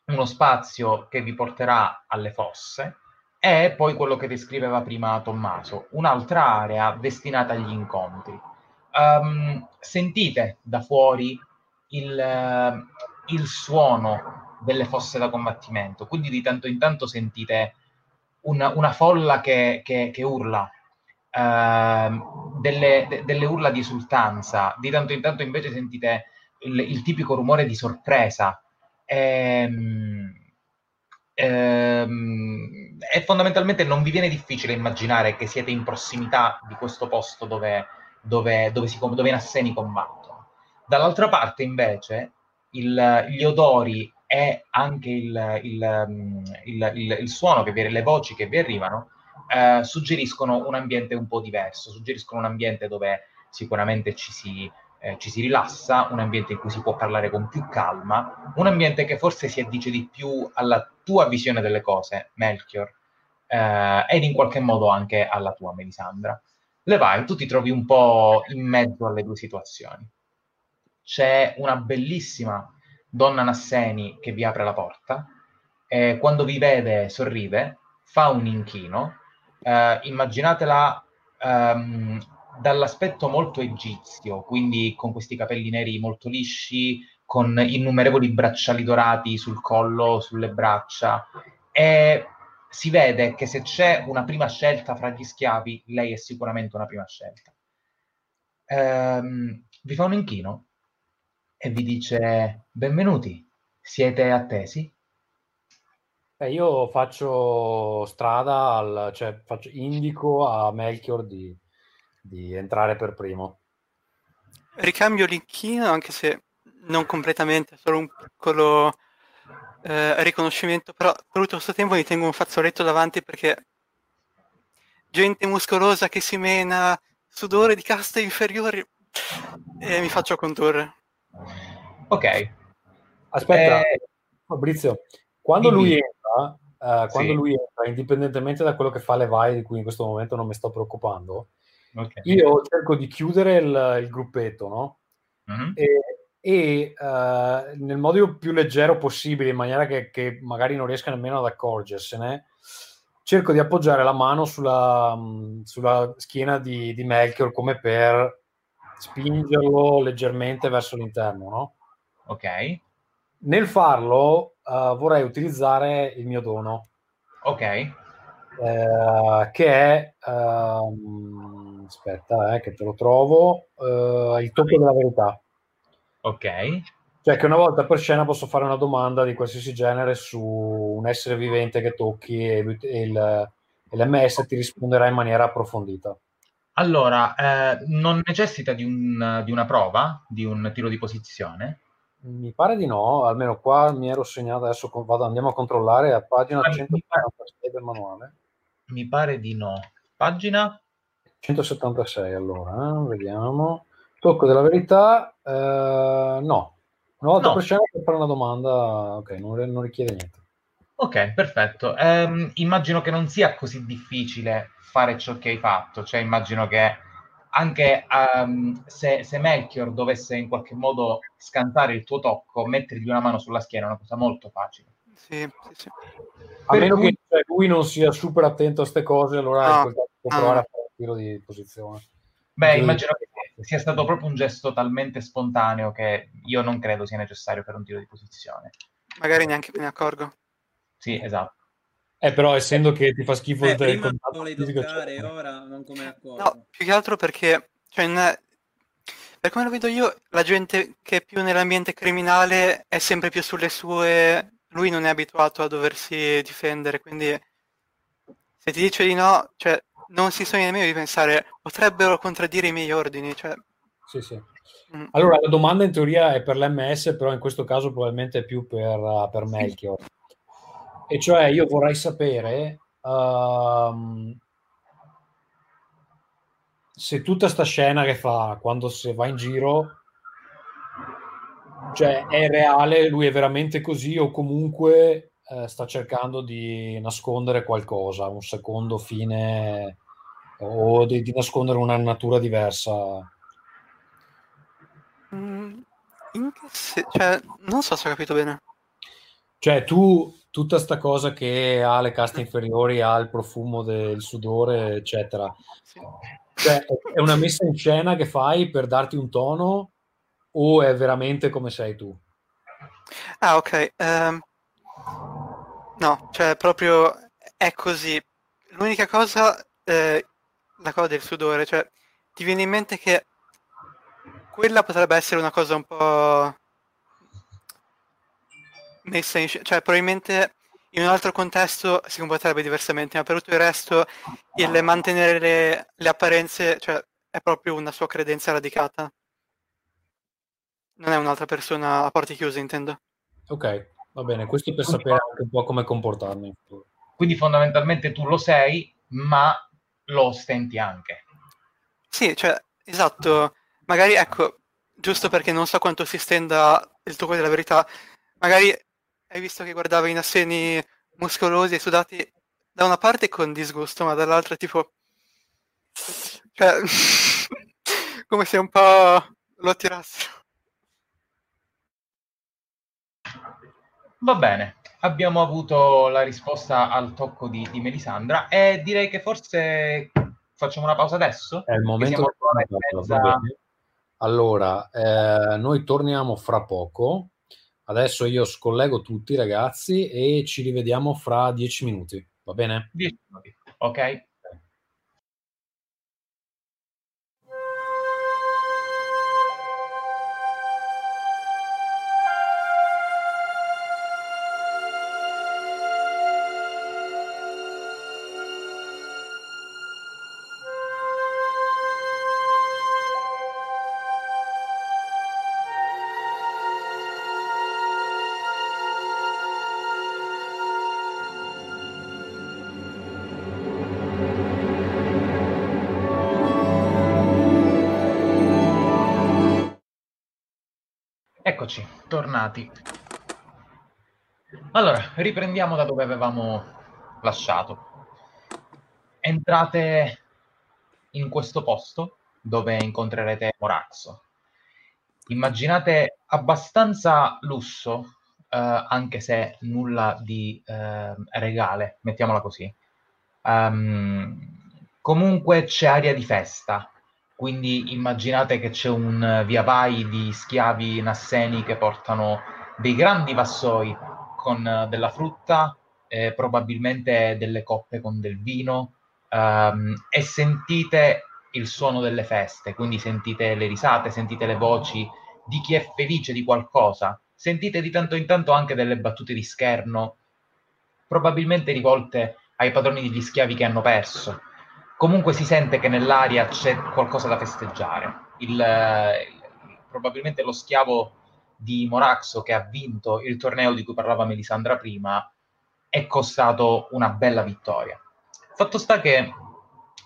uno spazio che vi porterà alle fosse e poi quello che descriveva prima Tommaso, un'altra area destinata agli incontri. Um, sentite da fuori il, il, suono delle fosse da combattimento, quindi di tanto in tanto sentite una, una folla che, che, che urla, uh, delle, de, delle, urla di esultanza, di tanto in tanto invece sentite il, il tipico rumore di sorpresa. Ehm, ehm, e fondamentalmente non vi viene difficile immaginare che siete in prossimità di questo posto dove, dove, dove, si, dove i nasseni combattono. Dall'altra parte, invece, il, gli odori e anche il, il, il, il, suono che vi, le voci che vi arrivano eh, suggeriscono un ambiente un po' diverso, suggeriscono un ambiente dove sicuramente ci si, eh, ci si rilassa, un ambiente in cui si può parlare con più calma, un ambiente che forse si addice di più alla tua visione delle cose, Melchior, eh, ed in qualche modo anche alla tua, Melisandra. Le vai, tu ti trovi un po' in mezzo alle due situazioni. C'è una bellissima donna Nasseni che vi apre la porta e quando vi vede sorride, fa un inchino. Eh, immaginatela ehm, dall'aspetto molto egizio, quindi con questi capelli neri molto lisci, con innumerevoli bracciali dorati sul collo, sulle braccia, e si vede che se c'è una prima scelta fra gli schiavi, lei è sicuramente una prima scelta. Ehm, vi fa un inchino e vi dice benvenuti, siete attesi? Eh, io faccio strada, al, cioè faccio, indico a Melchior di, di entrare per primo. Ricambio l'inchino, anche se non completamente, solo un piccolo eh, riconoscimento, però per tutto questo tempo mi tengo un fazzoletto davanti perché gente muscolosa che si mena, sudore di caste inferiori e mi faccio condurre. Ok. Aspetta, eh... Fabrizio, quando lui entra, uh, quando sì. lui entra, indipendentemente da quello che fa le vai, di cui in questo momento non mi sto preoccupando, okay. io cerco di chiudere il, il gruppetto, no? Mm-hmm. E, e uh, nel modo più leggero possibile, in maniera che, che, magari non riesca nemmeno ad accorgersene, cerco di appoggiare la mano sulla, sulla schiena di, di Melchior come per spingerlo leggermente verso l'interno, no? Ok. Nel farlo uh, vorrei utilizzare il mio dono. Ok. Uh, che è uh, aspetta eh, che te lo trovo uh, il tocco della verità ok cioè che una volta per scena posso fare una domanda di qualsiasi genere su un essere vivente che tocchi e, il, e il, l'MS ti risponderà in maniera approfondita allora eh, non necessita di, un, di una prova di un tiro di posizione mi pare di no, almeno qua mi ero segnato, adesso vado, andiamo a controllare a pagina 146 del manuale. Mi pare di no. Pagina? 176 allora, eh? vediamo. Tocco della verità, eh, no. Una volta no. per scena per fare una domanda, ok, non, non richiede niente. Ok, perfetto. Um, immagino che non sia così difficile fare ciò che hai fatto, cioè immagino che anche um, se, se, Melchior dovesse in qualche modo scantare il tuo tocco, mettergli una mano sulla schiena è una cosa molto facile. Sì, sì, sì. A meno cui... che cioè, lui non sia super attento a queste cose, allora no. può provare a fare un tiro di posizione. Beh, Quindi... immagino che sia stato proprio un gesto talmente spontaneo che io non credo sia necessario per un tiro di posizione. Magari neanche me ne accorgo. Sì, esatto. Eh, però essendo che ti fa schifo eh, il prima volevi toccare, cioè... ora non come accorgo. No, più che altro perché, cioè, in, per come lo vedo io, la gente che è più nell'ambiente criminale è sempre più sulle sue... Lui non è abituato a doversi difendere, quindi se ti dice di no, cioè, non si sogna nemmeno di pensare potrebbero contraddire i miei ordini. Cioè... Sì, sì. Mm. Allora, la domanda in teoria è per l'MS, però in questo caso probabilmente è più per, per Melchior. E cioè io vorrei sapere um, se tutta sta scena che fa quando si va in giro cioè è reale, lui è veramente così o comunque eh, sta cercando di nascondere qualcosa, un secondo fine o di, di nascondere una natura diversa. Mm, se- cioè, non so se ho capito bene. Cioè tu tutta sta cosa che ha le caste inferiori, ha il profumo del sudore, eccetera. Sì. Cioè, è una messa in scena che fai per darti un tono o è veramente come sei tu? Ah, ok. Um, no, cioè proprio è così. L'unica cosa, eh, la cosa del sudore, cioè ti viene in mente che quella potrebbe essere una cosa un po' messa in scena, cioè probabilmente in un altro contesto si comporterebbe diversamente, ma per tutto il resto il mantenere le, le apparenze, cioè è proprio una sua credenza radicata. Non è un'altra persona a porte chiuse, intendo. Ok, va bene, questo per sapere anche un po' come comportarmi. Quindi fondamentalmente tu lo sei, ma lo stenti anche. Sì, cioè, esatto. Magari, ecco, giusto perché non so quanto si stenda il tocco della verità, magari hai visto che guardava i nasseni muscolosi e sudati da una parte con disgusto, ma dall'altra tipo... Cioè, come se un po' lo attirassero. Va bene, abbiamo avuto la risposta al tocco di, di Melisandra e direi che forse facciamo una pausa adesso. È il momento. Allora, eh, noi torniamo fra poco Adesso io scollego tutti ragazzi e ci rivediamo fra dieci minuti, va bene? Dieci minuti, ok. Tornati. Allora, riprendiamo da dove avevamo lasciato. Entrate in questo posto dove incontrerete Moraxo. Immaginate abbastanza lusso, eh, anche se nulla di eh, regale, mettiamola così. Um, comunque c'è aria di festa, quindi immaginate che c'è un via vai di schiavi nasseni che portano dei grandi vassoi con della frutta, eh, probabilmente delle coppe con del vino, um, e sentite il suono delle feste, quindi sentite le risate, sentite le voci di chi è felice di qualcosa, sentite di tanto in tanto anche delle battute di scherno, probabilmente rivolte ai padroni degli schiavi che hanno perso comunque si sente che nell'aria c'è qualcosa da festeggiare. Il, il, probabilmente lo schiavo di Moraxo che ha vinto il torneo di cui parlava Melisandra prima è costato una bella vittoria. Fatto sta che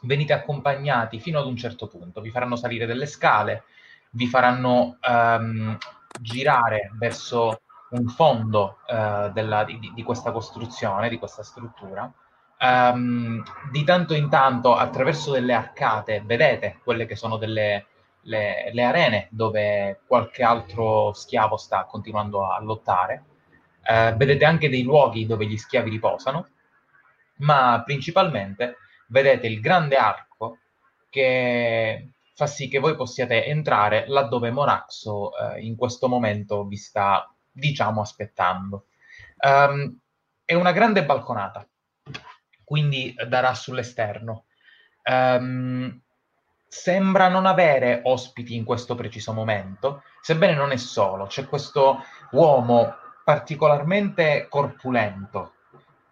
venite accompagnati fino ad un certo punto, vi faranno salire delle scale, vi faranno um, girare verso un fondo uh, della, di, di, questa costruzione, di questa struttura, Um, di tanto in tanto, attraverso delle arcate, vedete quelle che sono delle le, le arene dove qualche altro schiavo sta continuando a lottare. Uh, vedete anche dei luoghi dove gli schiavi riposano, ma principalmente vedete il grande arco che fa sì che voi possiate entrare laddove Moraxo uh, in questo momento vi sta, diciamo, aspettando. Um, è una grande balconata, quindi darà sull'esterno. Um, sembra non avere ospiti in questo preciso momento, sebbene non è solo, c'è questo uomo particolarmente corpulento,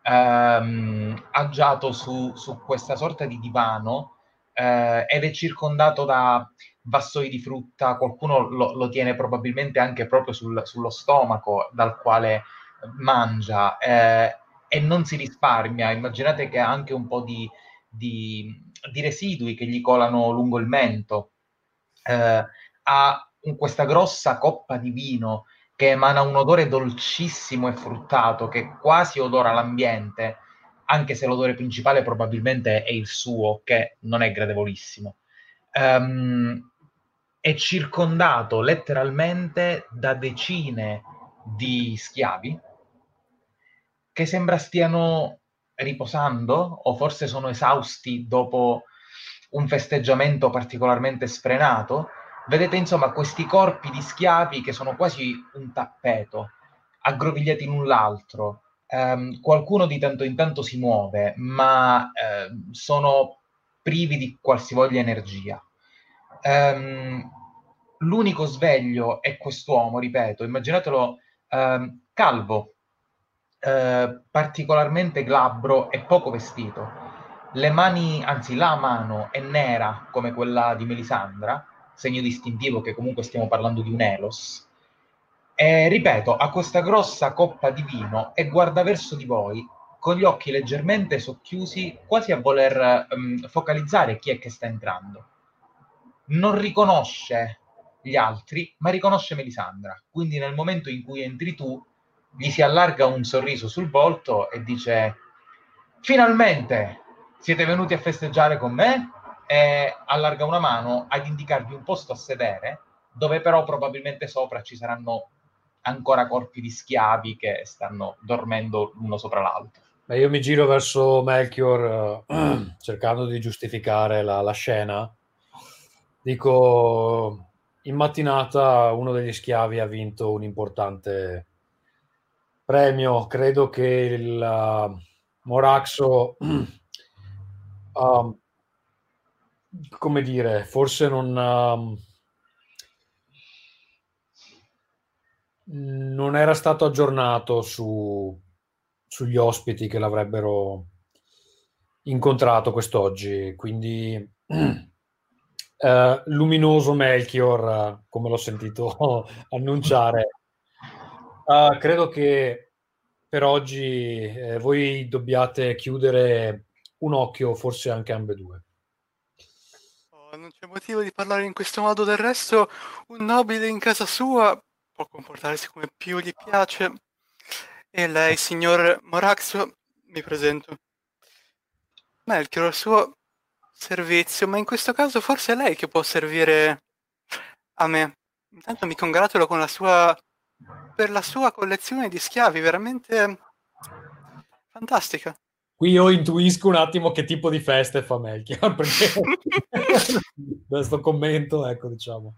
ehm, agiato su, su, questa sorta di divano eh, ed è circondato da vassoi di frutta, qualcuno lo, lo tiene probabilmente anche proprio sul, sullo stomaco dal quale mangia eh, e non si risparmia. Immaginate che ha anche un po' di, di, di residui che gli colano lungo il mento. Eh, ha questa grossa coppa di vino che emana un odore dolcissimo e fruttato che quasi odora l'ambiente, anche se l'odore principale probabilmente è il suo, che non è gradevolissimo. Um, è circondato letteralmente da decine di schiavi che sembra stiano riposando o forse sono esausti dopo un festeggiamento particolarmente sfrenato. Vedete insomma questi corpi di schiavi che sono quasi un tappeto, aggrovigliati l'un l'altro. Um, qualcuno di tanto in tanto si muove, ma uh, sono privi di qualsivoglia energia. Um, l'unico sveglio è quest'uomo, ripeto, immaginatelo um, calvo, eh, particolarmente glabro e poco vestito. Le mani, anzi la mano è nera come quella di Melisandra, segno distintivo che comunque stiamo parlando di un Elos. E ripeto, ha questa grossa coppa di vino e guarda verso di voi con gli occhi leggermente socchiusi, quasi a voler um, focalizzare chi è che sta entrando. Non riconosce gli altri, ma riconosce Melisandra. Quindi nel momento in cui entri tu, gli si allarga un sorriso sul volto e dice finalmente siete venuti a festeggiare con me e allarga una mano ad indicarvi un posto a sedere dove però probabilmente sopra ci saranno ancora corpi di schiavi che stanno dormendo l'uno sopra l'altro. Beh, io mi giro verso Melchior uh, cercando di giustificare la, la scena. Dico, in mattinata uno degli schiavi ha vinto un importante premio, credo che il uh, Moraxo, uh, come dire, forse non, uh, non era stato aggiornato su, sugli ospiti che l'avrebbero incontrato quest'oggi, quindi Uh, luminoso Melchior, come l'ho sentito annunciare, Uh, credo che per oggi eh, voi dobbiate chiudere un occhio, forse anche ambedue. Oh, non c'è motivo di parlare in questo modo, del resto un nobile in casa sua può comportarsi come più gli piace. E lei, signor Moraxo, mi presento. Melchior, al suo servizio, ma in questo caso forse è lei che può servire a me. Intanto mi congratulo con la sua per la sua collezione di schiavi, veramente fantastica. Qui io intuisco un attimo che tipo di feste fa Melchior, perché questo commento, ecco, diciamo.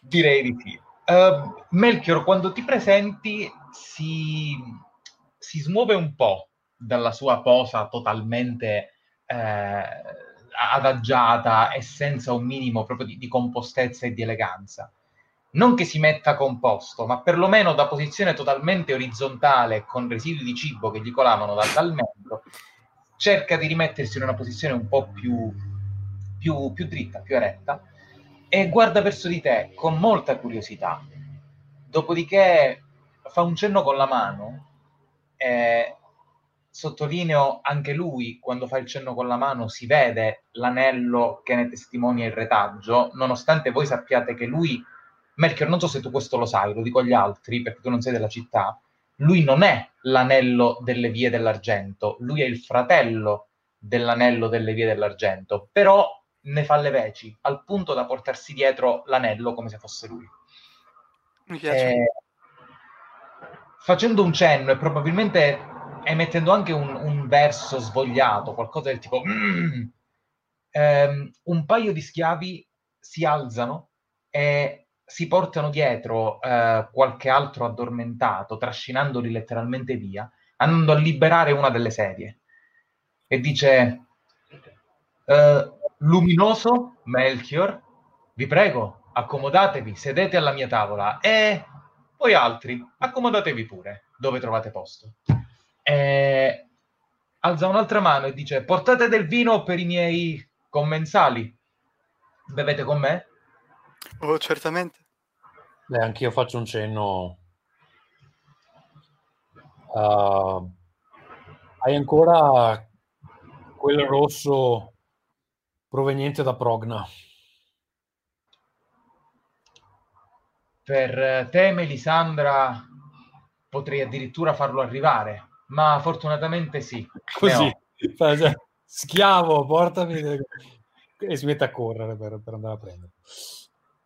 Direi di sì. Uh, Melchior, quando ti presenti, si, si, smuove un po' dalla sua posa totalmente eh, adagiata e senza un minimo proprio di, di compostezza e di eleganza non che si metta composto, ma perlomeno da posizione totalmente orizzontale, con residui di cibo che gli colavano dal, mento, cerca di rimettersi in una posizione un po' più, più, più dritta, più eretta, e guarda verso di te con molta curiosità. Dopodiché fa un cenno con la mano, e sottolineo anche lui, quando fa il cenno con la mano, si vede l'anello che ne testimonia il retaggio, nonostante voi sappiate che lui Melchior, non so se tu questo lo sai, lo dico agli altri perché tu non sei della città, lui non è l'anello delle vie dell'argento, lui è il fratello dell'anello delle vie dell'argento, però ne fa le veci, al punto da portarsi dietro l'anello come se fosse lui. Mi piace. Eh, facendo un cenno e probabilmente emettendo anche un, un verso svogliato, qualcosa del tipo "Mm", ehm, un paio di schiavi si alzano e si portano dietro eh, qualche altro addormentato, trascinandoli letteralmente via, andando a liberare una delle sedie. E dice: eh, Luminoso Melchior, vi prego, accomodatevi, sedete alla mia tavola e voi altri, accomodatevi pure dove trovate posto. E alza un'altra mano e dice: Portate del vino per i miei commensali. Bevete con me? Oh, certamente. Beh, anch'io faccio un cenno. Uh, hai ancora quel rosso proveniente da Progna? Per te, Melisandra, potrei addirittura farlo arrivare, ma fortunatamente sì. Così, cioè, schiavo, portami e si mette a correre per, per andare a prendere.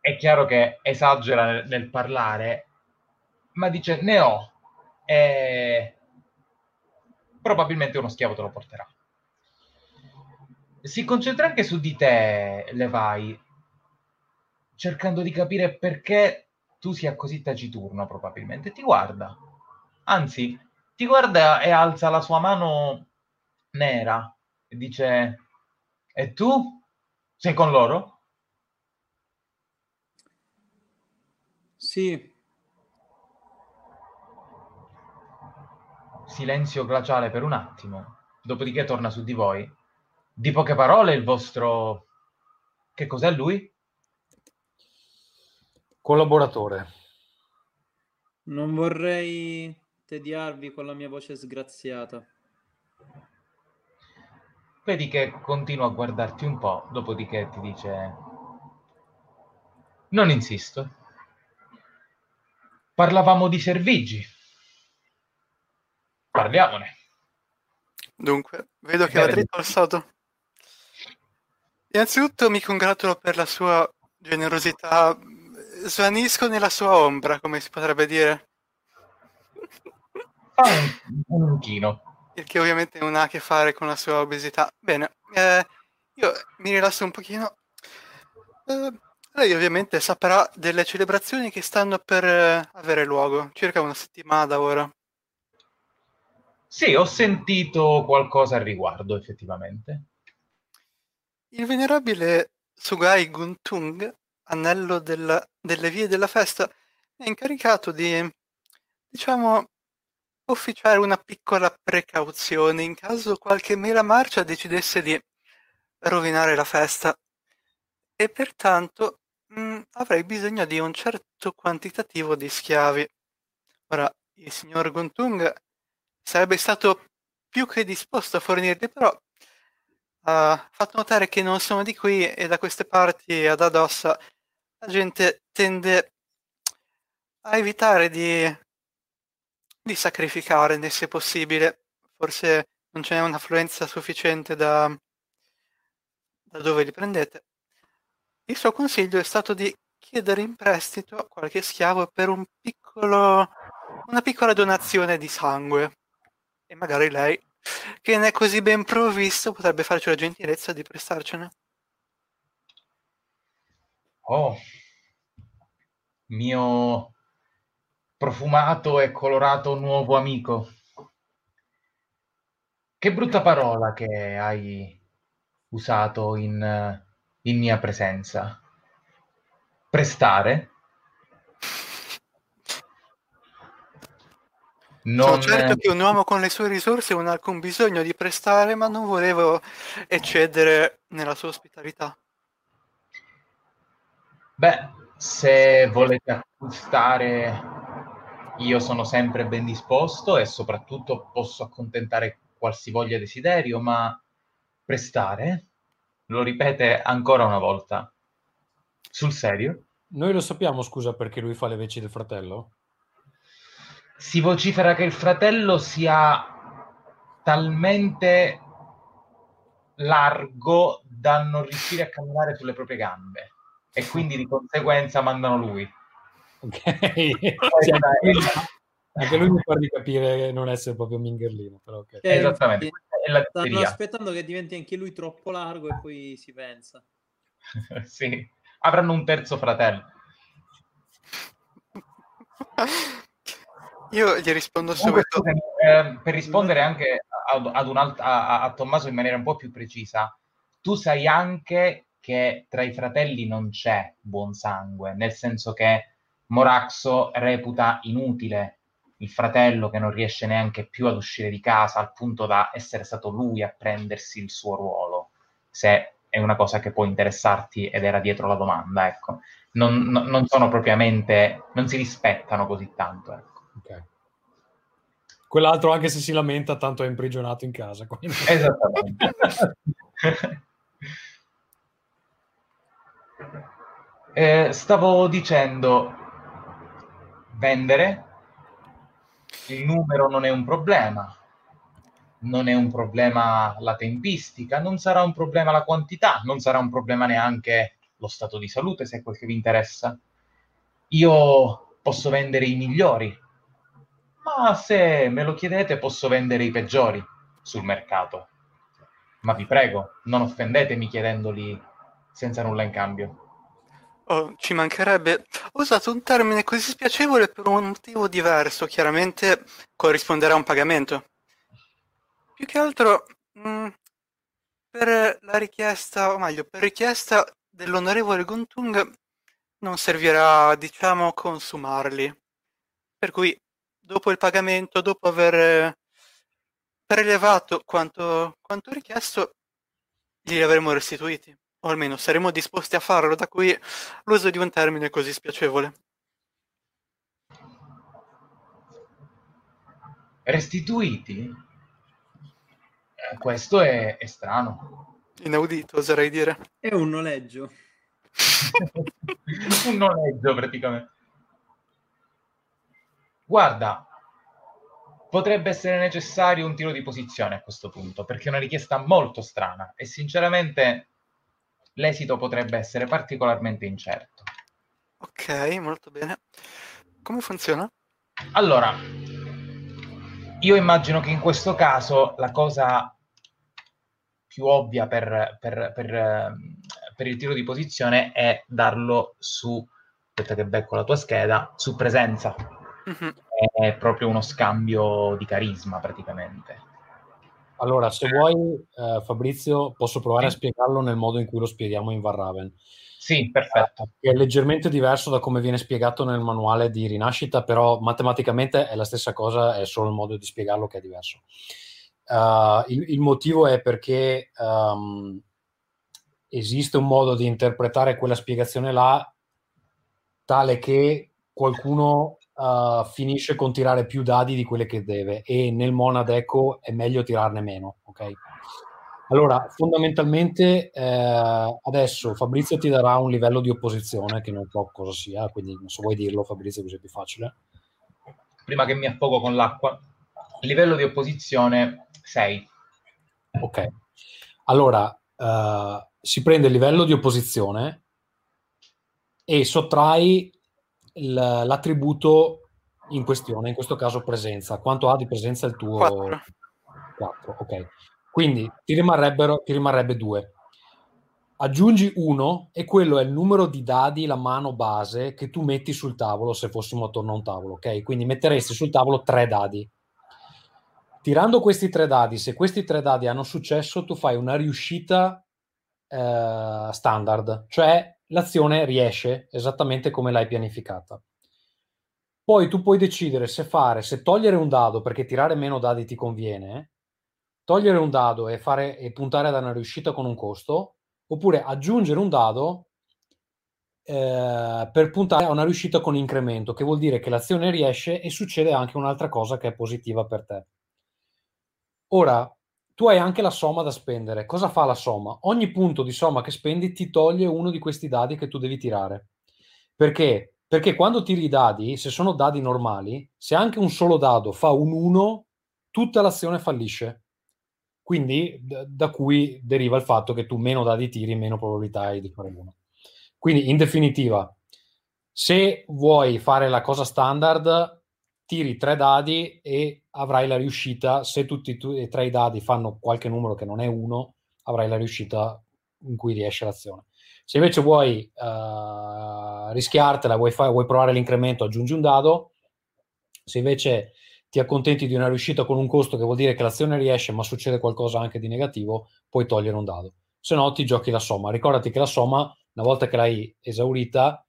È chiaro che esagera nel, nel parlare, ma dice ne ho e probabilmente uno schiavo te lo porterà. Si concentra anche su di te, Levi, cercando di capire perché tu sia così taciturno, probabilmente. Ti guarda, anzi, ti guarda e alza la sua mano nera e dice: E tu sei con loro? Sì, Silenzio glaciale per un attimo, dopodiché torna su di voi. Di poche parole il vostro. Che cos'è lui? Collaboratore. non vorrei tediarvi con la mia voce sgraziata. Vedi che continua a guardarti un po', dopodiché ti dice: Non insisto. Parlavamo di servigi. Parliamone. Dunque, vedo che Bene. dritto al sodo. Innanzitutto mi congratulo per la sua generosità. Svanisco nella sua ombra, come si potrebbe dire. Fa un. Il che ovviamente non ha a che fare con la sua obesità. Bene, eh, io mi rilasso un pochino. Eh, lei ovviamente saprà delle celebrazioni che stanno per eh, avere luogo, circa una settimana da ora. Sì, ho sentito qualcosa al riguardo, effettivamente. Il venerabile Sugai Guntung, anello della- delle vie della festa, è incaricato di, diciamo, officiare una piccola precauzione in caso qualche mela marcia decidesse di rovinare la festa. E pertanto mh, avrei bisogno di un certo quantitativo di schiavi. Ora, il signor Guntung sarebbe stato più che disposto a fornirli, però ha fatto notare che non sono di qui e da queste parti ad Adossa la gente tende a evitare di, di sacrificare se possibile. Forse non ce n'è un'affluenza sufficiente da, da dove li prendete. Il suo consiglio è stato di chiedere in prestito qualche schiavo per un piccolo, una piccola donazione di sangue. E magari lei, che ne è così ben provvisto, potrebbe farci la gentilezza di prestarcene. Oh, mio profumato e colorato nuovo amico. Che brutta parola che hai usato in, in mia presenza. Prestare? Sono Non, certo che un uomo con le sue risorse non ha alcun bisogno di prestare, ma non volevo eccedere nella sua ospitalità. Beh, se volete acquistare, io sono sempre ben disposto e soprattutto posso accontentare qualsivoglia desiderio, ma prestare? Lo ripete ancora una volta. Sul serio? Noi lo sappiamo, scusa, perché lui fa le veci del fratello? si vocifera che il fratello sia talmente largo da non riuscire a camminare sulle proprie gambe e quindi di conseguenza mandano lui. Ok. Sì, anche lui mi fa di capire non essere proprio Mingerlino, però ok. Eh, Esattamente, la Stanno aspettando che diventi anche lui troppo largo e poi si pensa. sì, avranno un terzo fratello. Io gli rispondo Comunque, subito. eh, per rispondere anche ad, ad un alt- a, a- a Tommaso in maniera un po' più precisa, tu sai anche che tra i fratelli non c'è buon sangue, nel senso che Moraxo reputa inutile il fratello che non riesce neanche più ad uscire di casa, al punto da essere stato lui a prendersi il suo ruolo, se è una cosa che può interessarti ed era dietro la domanda, ecco. Non, non- non sono propriamente, non si rispettano così tanto, ecco. Ok. Quell'altro, anche se si lamenta, tanto è imprigionato in casa. quindi- Esattamente. Eh, stavo dicendo, vendere, il numero non è un problema, non è un problema la tempistica, non sarà un problema la quantità, non sarà un problema neanche lo stato di salute, se è quel che vi interessa. Io posso vendere i migliori, ma se me lo chiedete posso vendere i peggiori sul mercato. Ma vi prego, non offendetemi chiedendoli senza nulla in cambio. Oh, ci mancherebbe. Ho usato un termine così spiacevole per un motivo diverso. Chiaramente corrisponderà a un pagamento. Più che altro mh, per la richiesta, o meglio, per richiesta dell'onorevole Guntung non servirà, diciamo, consumarli. Per cui, dopo il pagamento, dopo aver eh, prelevato quanto, quanto richiesto, li avremo restituiti. O almeno saremo disposti a farlo, da cui l'uso di un termine così spiacevole. Restituiti? Eh, questo è, è strano. Inaudito, oserei dire. È un noleggio. un noleggio praticamente. Guarda, potrebbe essere necessario un tiro di posizione a questo punto, perché è una richiesta molto strana e sinceramente l'esito potrebbe essere particolarmente incerto. Ok, molto bene. Come funziona? Allora, io immagino che in questo caso la cosa più ovvia per, per- per, ehm, per il tiro di posizione è darlo su, aspetta che becco la tua scheda, su presenza. Mhm. È proprio uno scambio di carisma praticamente. Allora, se vuoi, eh, Fabrizio, posso provare a spiegarlo nel modo in cui lo spieghiamo in Varraven. Sì, perfetto. Che è leggermente diverso da come viene spiegato nel manuale di rinascita, però matematicamente è la stessa cosa, è solo il modo di spiegarlo che è diverso. Uh, il, il motivo è perché um, esiste un modo di interpretare quella spiegazione là tale che qualcuno uh, finisce con tirare più dadi di quelle che deve e nel Monad Echo è meglio tirarne meno, ok? Allora, fondamentalmente eh, adesso Fabrizio ti darà un livello di opposizione che non so cosa sia, quindi non so vuoi dirlo Fabrizio così è più facile. Prima che mi affogo con l'acqua, livello di opposizione 6. Ok, allora eh, si prende il livello di opposizione e sottrai l'attributo in questione, in questo caso presenza. Quanto ha di presenza il tuo? 4. 4, ok. Quindi ti, rimarrebbero, ti rimarrebbe 2. Aggiungi 1 e quello è il numero di dadi, la mano base che tu metti sul tavolo se fossimo attorno a un tavolo, ok? Quindi metteresti sul tavolo 3 dadi. Tirando questi tre dadi, se questi tre dadi hanno successo, tu fai una riuscita eh, standard, cioè l'azione riesce esattamente come l'hai pianificata. Poi tu puoi decidere se fare, se togliere un dado perché tirare meno dadi ti conviene, togliere un dado e, fare, e puntare ad una riuscita con un costo, oppure aggiungere un dado eh, per puntare a una riuscita con incremento, che vuol dire che l'azione riesce e succede anche un'altra cosa che è positiva per te. Ora, tu hai anche la somma da spendere. Cosa fa la somma? Ogni punto di somma che spendi ti toglie uno di questi dadi che tu devi tirare. Perché Perché quando tiri i dadi, se sono dadi normali, se anche un solo dado fa un 1, tutta l'azione fallisce. Quindi d- da cui deriva il fatto che tu meno dadi tiri, meno probabilità hai di fare uno. Quindi in definitiva, se vuoi fare la cosa standard, tiri tre dadi e avrai la riuscita. Se tutti e tre i dadi fanno qualche numero che non è uno, avrai la riuscita in cui riesce l'azione. Se invece vuoi uh, rischiartela, vuoi, fare, vuoi provare l'incremento, aggiungi un dado. Se invece ti accontenti di una riuscita con un costo che vuol dire che l'azione riesce ma succede qualcosa anche di negativo, puoi togliere un dado. Se no ti giochi la somma. Ricordati che la somma, una volta che l'hai esaurita,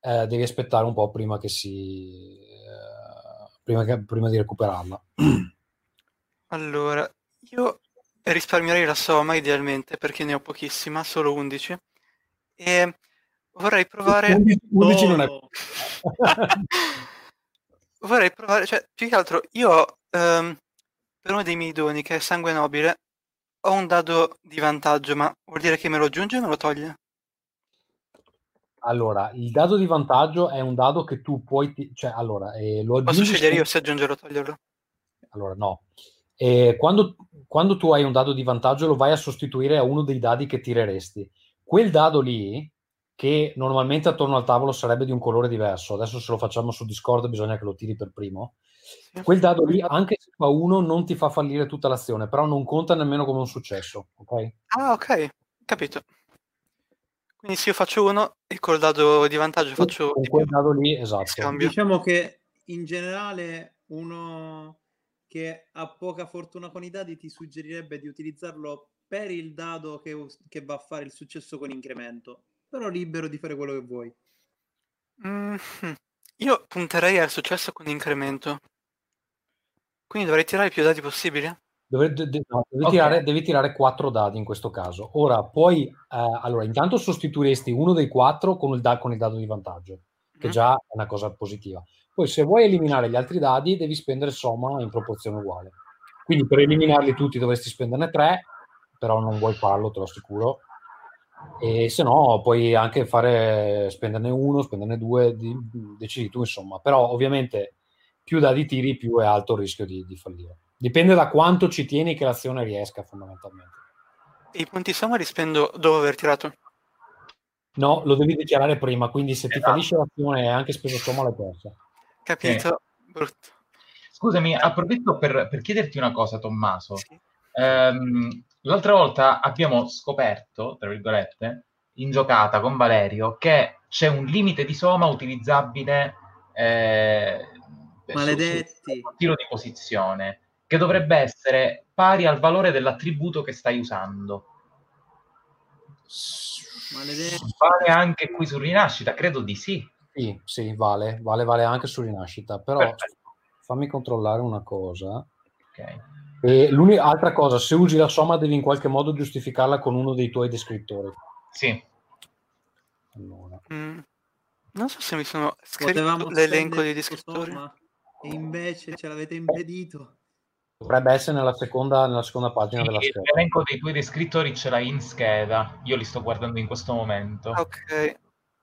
eh, devi aspettare un po' prima che si... Prima, che, prima di recuperarla. Allora, io risparmierei la somma idealmente perché ne ho pochissima, solo 11. E vorrei provare... 11, 11 non è... vorrei provare, cioè, più che altro, io um, per uno dei miei doni, che è sangue nobile, ho un dado di vantaggio, ma vuol dire che me lo aggiunge o me lo toglie? Allora, il dado di vantaggio è un dado che tu puoi, ti- cioè, allora, eh, lo Posso scegliere io se aggiungerlo o toglierlo? Allora, no. Eh, quando, quando tu hai un dado di vantaggio lo vai a sostituire a uno dei dadi che tireresti. Quel dado lì, che normalmente attorno al tavolo sarebbe di un colore diverso, adesso se lo facciamo su Discord bisogna che lo tiri per primo. Quel dado lì, anche se fa uno, non ti fa fallire tutta l'azione, però non conta nemmeno come un successo, ok? Ah, ok, capito. Quindi se io faccio uno e col dado di vantaggio faccio... Con quel dado lì, esatto. Scambio. Diciamo che in generale uno che ha poca fortuna con i dadi ti suggerirebbe di utilizzarlo per il dado che, che va a fare il successo con incremento, però libero di fare quello che vuoi. Mm-hmm. Io punterei al successo con incremento. Quindi dovrei tirare più dadi possibili? Dove, de, de, no, devi, okay. tirare, devi, tirare, quattro dadi in questo caso. Ora, poi, eh, allora, intanto sostituiresti uno dei quattro con il, da, con il dado di vantaggio, che mm. già è una cosa positiva. Poi, se vuoi eliminare gli altri dadi, devi spendere somma in proporzione uguale. Quindi, per eliminarli tutti dovresti spenderne tre, però non vuoi farlo, te lo assicuro. E se no, puoi anche fare spenderne uno, spenderne due, di, decidi tu, insomma. Però, ovviamente, più dadi tiri, più è alto il rischio di, di fallire. Dipende da quanto ci tieni che l'azione riesca, fondamentalmente. E i punti somma li spendo dopo aver tirato? No, lo devi dichiarare prima, quindi se ti esatto. fallisce l'azione e anche speso somma l'hai persa. Capito? Sì. Brutto. Scusami, approfitto per, per, chiederti una cosa, Tommaso. Sì. Ehm, l'altra volta abbiamo scoperto, tra virgolette, in giocata con Valerio, che c'è un limite di soma utilizzabile eh, Maledetti. Su, su tiro di posizione che dovrebbe essere pari al valore dell'attributo che stai usando. Maledetti. Vale anche qui su Rinascita? Credo di sì. Sì, sì, vale, vale, vale anche su Rinascita, però Perfetto. fammi controllare una cosa. Ok. E l'altra cosa, se usi la somma devi in qualche modo giustificarla con uno dei tuoi descrittori. Sì. Allora. Mm. Non so se mi sono scritto l'elenco dei descrittori. Somma, e invece ce l'avete impedito. Dovrebbe essere nella seconda, nella seconda pagina sì, della scheda. L'elenco dei tuoi descrittori ce l'hai in scheda. Io li sto guardando in questo momento. Ok.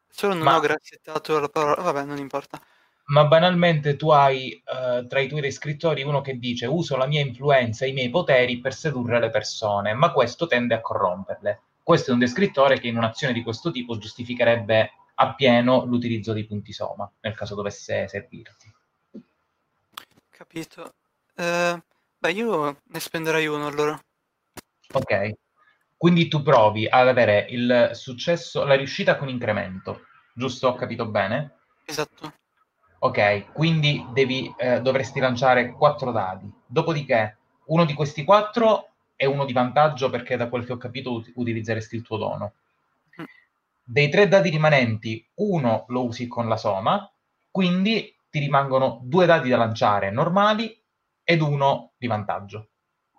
Solo non Ma... ho grassettato la parola. Vabbè, non importa. Ma banalmente tu hai uh, tra i tuoi descrittori uno che dice uso la mia influenza e i miei poteri per sedurre le persone, ma questo tende a corromperle. Questo è un descrittore che in un'azione di questo tipo giustificherebbe appieno l'utilizzo di punti soma, nel caso dovesse servirti. Capito. Uh, Beh, io ne spenderei uno allora. Ok. Quindi tu provi ad avere il successo, la riuscita con incremento, giusto? Ho capito bene? Esatto. Ok, quindi devi, eh, dovresti lanciare quattro dadi. Dopodiché, uno di questi quattro è uno di vantaggio perché da quel che ho capito ut- utilizzeresti il tuo dono. Mm. Dei tre dadi rimanenti, uno lo usi con la soma, quindi ti rimangono due dadi da lanciare normali ed uno di vantaggio.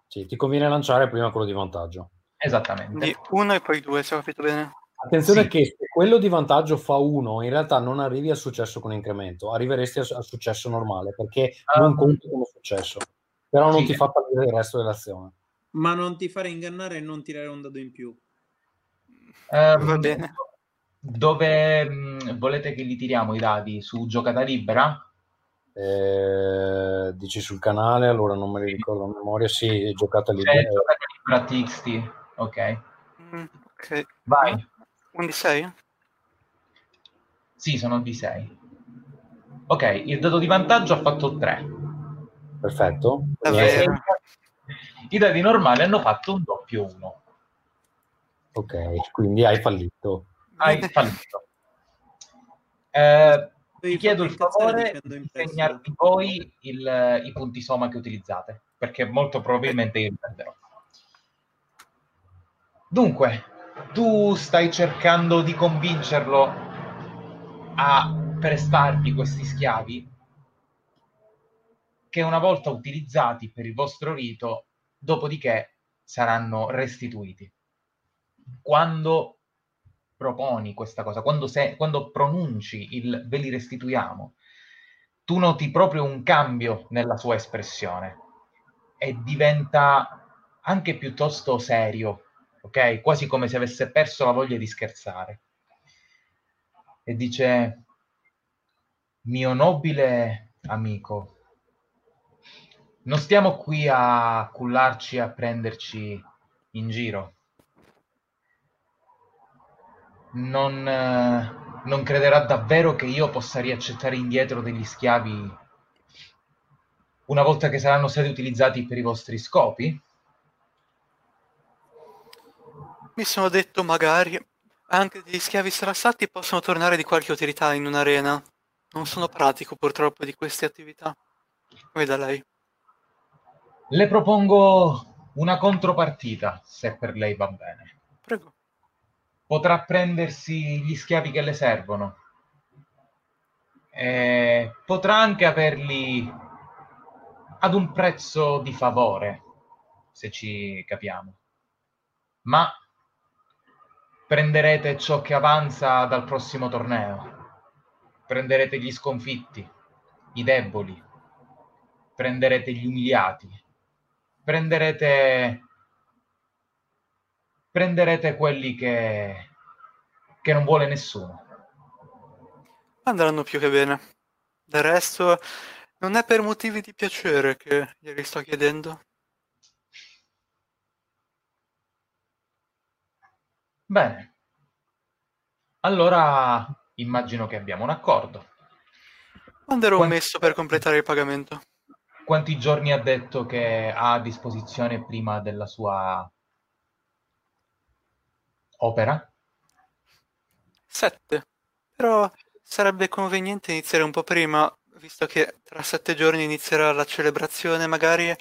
Sì, ti conviene lanciare prima quello di vantaggio. Esattamente. Quindi uno e poi due, se ho capito bene. Attenzione sì. che se quello di vantaggio fa uno, in realtà non arrivi al successo con incremento, arriveresti al, al successo normale, perché um, non conti come successo, però non sì. ti fa partire il resto dell'azione. Ma non ti fare ingannare e non tirare un dado in più. Uh, Va bene. Dove mh, volete che li tiriamo i dadi? Su giocata libera? Eh, dici sul canale, allora non me li ricordo a memoria. Sì, è giocata libera. Cioè, giocata libera TXT. Ok. Mm, ok. Vai. Un di 6? Sì, sono di 6. Ok, il dato di vantaggio ha fatto 3. Perfetto. Davvero? I dadi normali hanno fatto un doppio 1. Ok, quindi hai fallito. Hai fallito. Eh, vi chiedo il favore di segnarvi voi il- i punti soma che utilizzate, perché molto probabilmente io li prenderò. Dunque, tu stai cercando di convincerlo a prestarvi questi schiavi che una volta utilizzati per il vostro rito, dopodiché saranno restituiti. Quando proponi questa cosa, quando, se- quando pronunci il ve li restituiamo, tu noti proprio un cambio nella sua espressione e diventa anche piuttosto serio, ok? Quasi come se avesse perso la voglia di scherzare. E dice, mio nobile amico, non stiamo qui a cullarci, a prenderci in giro. Non, eh, non crederà davvero che io possa riaccettare indietro degli schiavi una volta che saranno stati utilizzati per i vostri scopi? Mi sono detto magari anche degli schiavi strassati possono tornare di qualche utilità in un'arena. Non sono pratico purtroppo di queste attività. Veda lei. Le propongo una contropartita, se per lei va bene. Prego. Potrà prendersi gli schiavi che le servono. E potrà anche averli ad un prezzo di favore, se ci capiamo. Ma prenderete ciò che avanza dal prossimo torneo. Prenderete gli sconfitti, i deboli. Prenderete gli umiliati. Prenderete prenderete quelli che, che non vuole nessuno. Andranno più che bene. Del resto, non è per motivi di piacere che glieli sto chiedendo. Bene. Allora immagino che abbiamo un accordo. Manderò un Quanti- messo per completare il pagamento. Quanti giorni ha detto che ha a disposizione prima della sua opera? Sette. Però sarebbe conveniente iniziare un po' prima, visto che tra sette giorni inizierà la celebrazione. Magari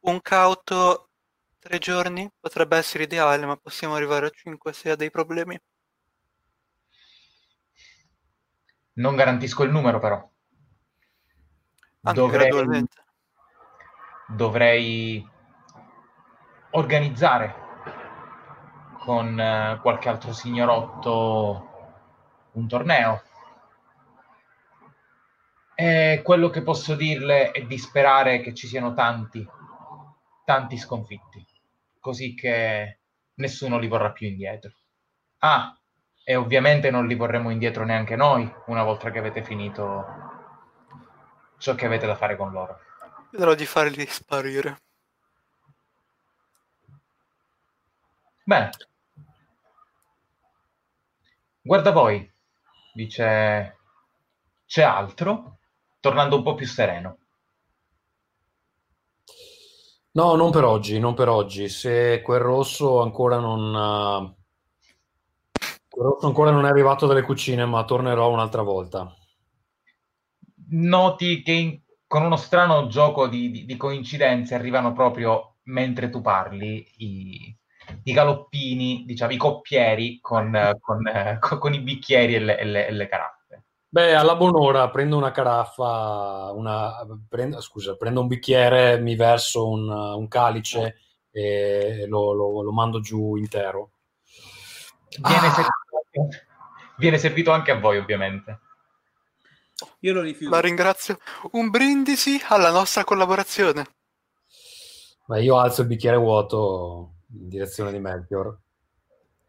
un cauto tre giorni potrebbe essere ideale, ma possiamo arrivare a cinque se ha dei problemi. Non garantisco il numero, però. Anche Dovrei, dovrei organizzare con eh, qualche altro signorotto un torneo. E quello che posso dirle è di sperare che ci siano tanti, tanti sconfitti, così che nessuno li vorrà più indietro. Ah, e ovviamente non li vorremmo indietro neanche noi una volta che avete finito ciò che avete da fare con loro. Vedrò di farli sparire. Bene. Guarda voi, dice, c'è altro? Tornando un po' più sereno. No, non per oggi, non per oggi. Se quel rosso ancora non, eh, quel rosso ancora non è arrivato dalle cucine, ma tornerò un'altra volta. Noti che in- con uno strano gioco di, di- di coincidenze arrivano proprio mentre tu parli i, i galoppini, diciamo, i coppieri con, con, con- con i bicchieri e le, e le- e le caraffe. Beh, alla buon'ora prendo una caraffa, una, prendo, scusa, prendo un bicchiere, mi verso un, un calice e lo, lo- lo mando giù intero. Viene, Ah! servito, viene servito anche a voi, ovviamente. Io lo rifiuto. La ringrazio. Un brindisi alla nostra collaborazione. Ma io alzo il bicchiere vuoto in direzione di Melchior.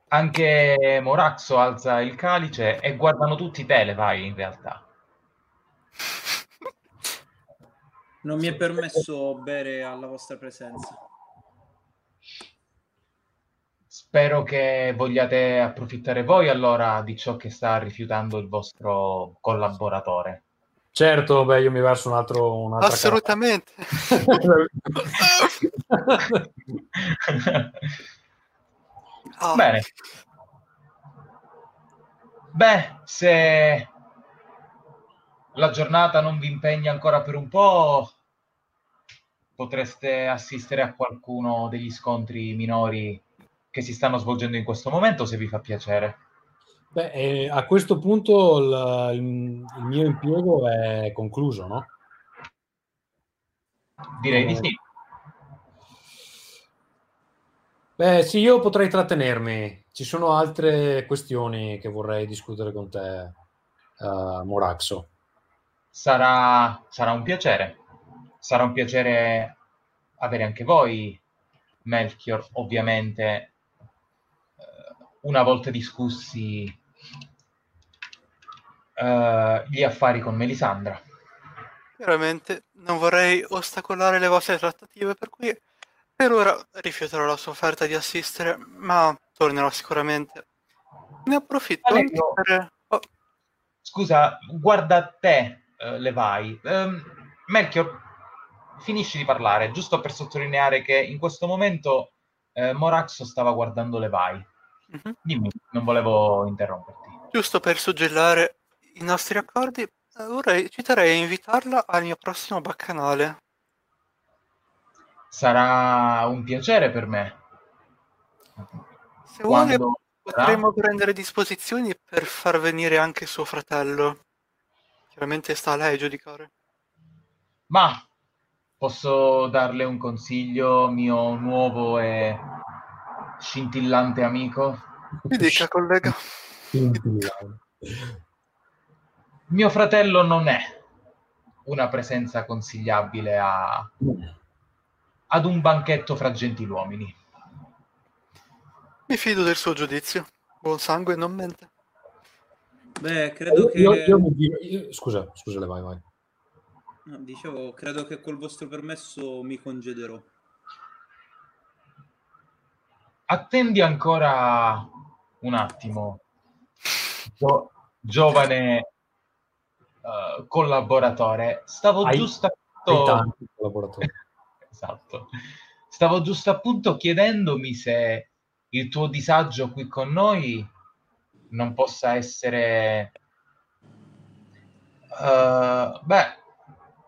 Anche Moraxo alza il calice e guardano tutti te, le vai in realtà. Non mi è permesso bere alla vostra presenza. Spero che vogliate approfittare voi allora di ciò che sta rifiutando il vostro collaboratore. Certo, beh, io mi verso un altro... un'altra Assolutamente. Oh, Bene. Beh, se la giornata non vi impegna ancora per un po', potreste assistere a qualcuno degli scontri minori che si stanno svolgendo in questo momento, se vi fa piacere. Beh, eh, a questo punto il, il- il mio impiego è concluso, no? Direi di sì. Beh, sì, io potrei trattenermi. Ci sono altre questioni che vorrei discutere con te, eh, Moraxo. Sarà, sarà un piacere. Sarà un piacere avere anche voi, Melchior, ovviamente, eh, una volta discussi eh, gli affari con Melisandra. Chiaramente non vorrei ostacolare le vostre trattative, per cui per ora rifiuterò la sua offerta di assistere, ma tornerò sicuramente. Ne approfitto Allegro. per... oh, Scusa, guarda te, eh, Levai. Ehm, Melchior, finisci di parlare, giusto per sottolineare che in questo momento eh, Moraxo stava guardando Levai. mhm. Dimmi, non volevo interromperti. Giusto per suggellare i nostri accordi, eh, vorrei, ci terrei a invitarla al mio prossimo baccanale. Sarà un piacere per me. Se vuole Quando potremmo prendere disposizioni per far venire anche suo fratello. Chiaramente sta a lei giudicare. Ma posso darle un consiglio, mio nuovo e scintillante amico? Mi dica, collega. Mio fratello non è una presenza consigliabile a- ad un banchetto fra gentiluomini. Mi fido del suo giudizio. Buon sangue non mente. Beh, credo che... Io- io io- Scusa, scusa, vai, vai. No, dicevo, credo che col vostro permesso mi congederò. Attendi ancora un attimo, gio- giovane eh, collaboratore. Stavo Hai- giusto Hai appunto... Esatto. Stavo giusto appunto chiedendomi se il tuo disagio qui con noi non possa essere... eh, beh,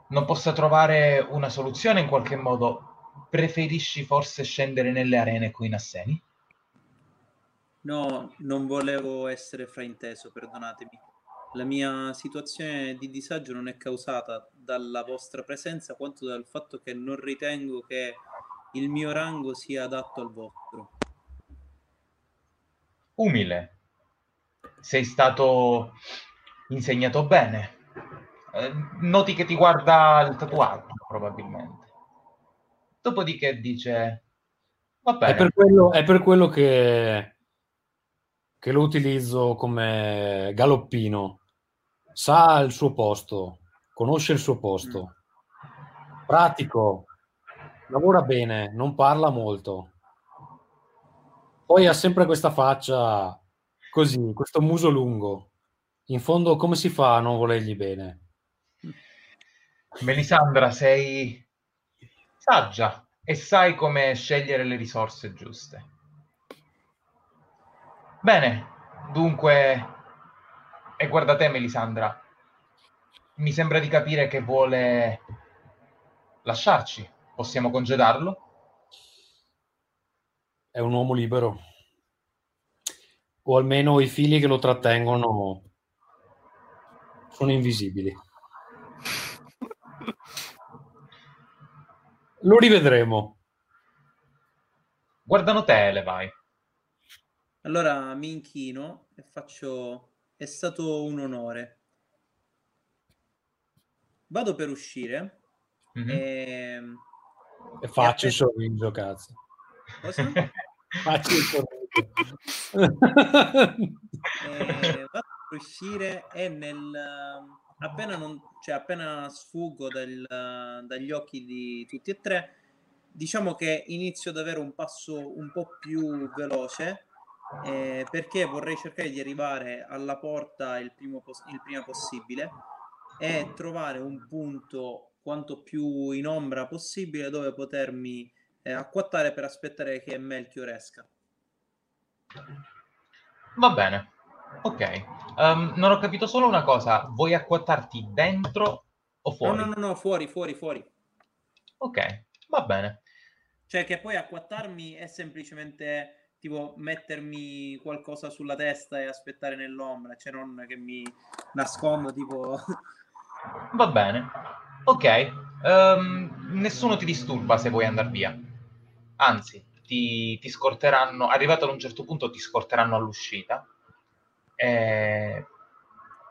non possa trovare una soluzione in qualche modo. Preferisci forse scendere nelle arene con i Nasseni? No, non volevo essere frainteso, perdonatemi. La mia situazione di disagio non è causata dalla vostra presenza quanto dal fatto che non ritengo che il mio rango sia adatto al vostro. Umile. Sei stato insegnato bene. Eh, noti che ti guarda il tatuaggio, probabilmente. Dopodiché dice: Va È bene, per quello, è per quello che, che lo utilizzo come galoppino. Sa il suo posto, conosce il suo posto. Pratico, lavora bene, non parla molto. Poi ha sempre questa faccia così, questo muso lungo. In fondo, come si fa a non volergli bene? Melisandra, sei saggia e sai come scegliere le risorse giuste. Bene, dunque, e guarda te, Melisandra, mi sembra di capire che vuole lasciarci. Possiamo congedarlo? È un uomo libero. O almeno i figli che lo trattengono sono invisibili. Lo rivedremo. Guardano te, Levai. Allora mi inchino e faccio... È stato un onore. Vado per uscire Mhm. e... E faccio E il a te- sorriso, cazzo. Cosa? Faccio il sorriso. eh, vado a uscire e nel appena, non, cioè, appena sfuggo del, dagli occhi di tutti e tre diciamo che inizio ad avere un passo un po' più veloce eh, perché vorrei cercare di arrivare alla porta il, pos- il prima possibile e trovare un punto quanto più in ombra possibile dove potermi eh, acquattare per aspettare che Melchior esca. Va bene, ok. Um, non ho capito solo una cosa, vuoi acquattarti dentro o fuori? No, no, no, no fuori, fuori, fuori. Ok, va bene. Cioè che poi acquattarmi è semplicemente tipo mettermi qualcosa sulla testa e aspettare nell'ombra, cioè non che mi nascondo tipo... Va bene, ok. Um, nessuno ti disturba se vuoi andare via. Anzi, ti, ti scorteranno, arrivato ad un certo punto ti scorteranno all'uscita. E,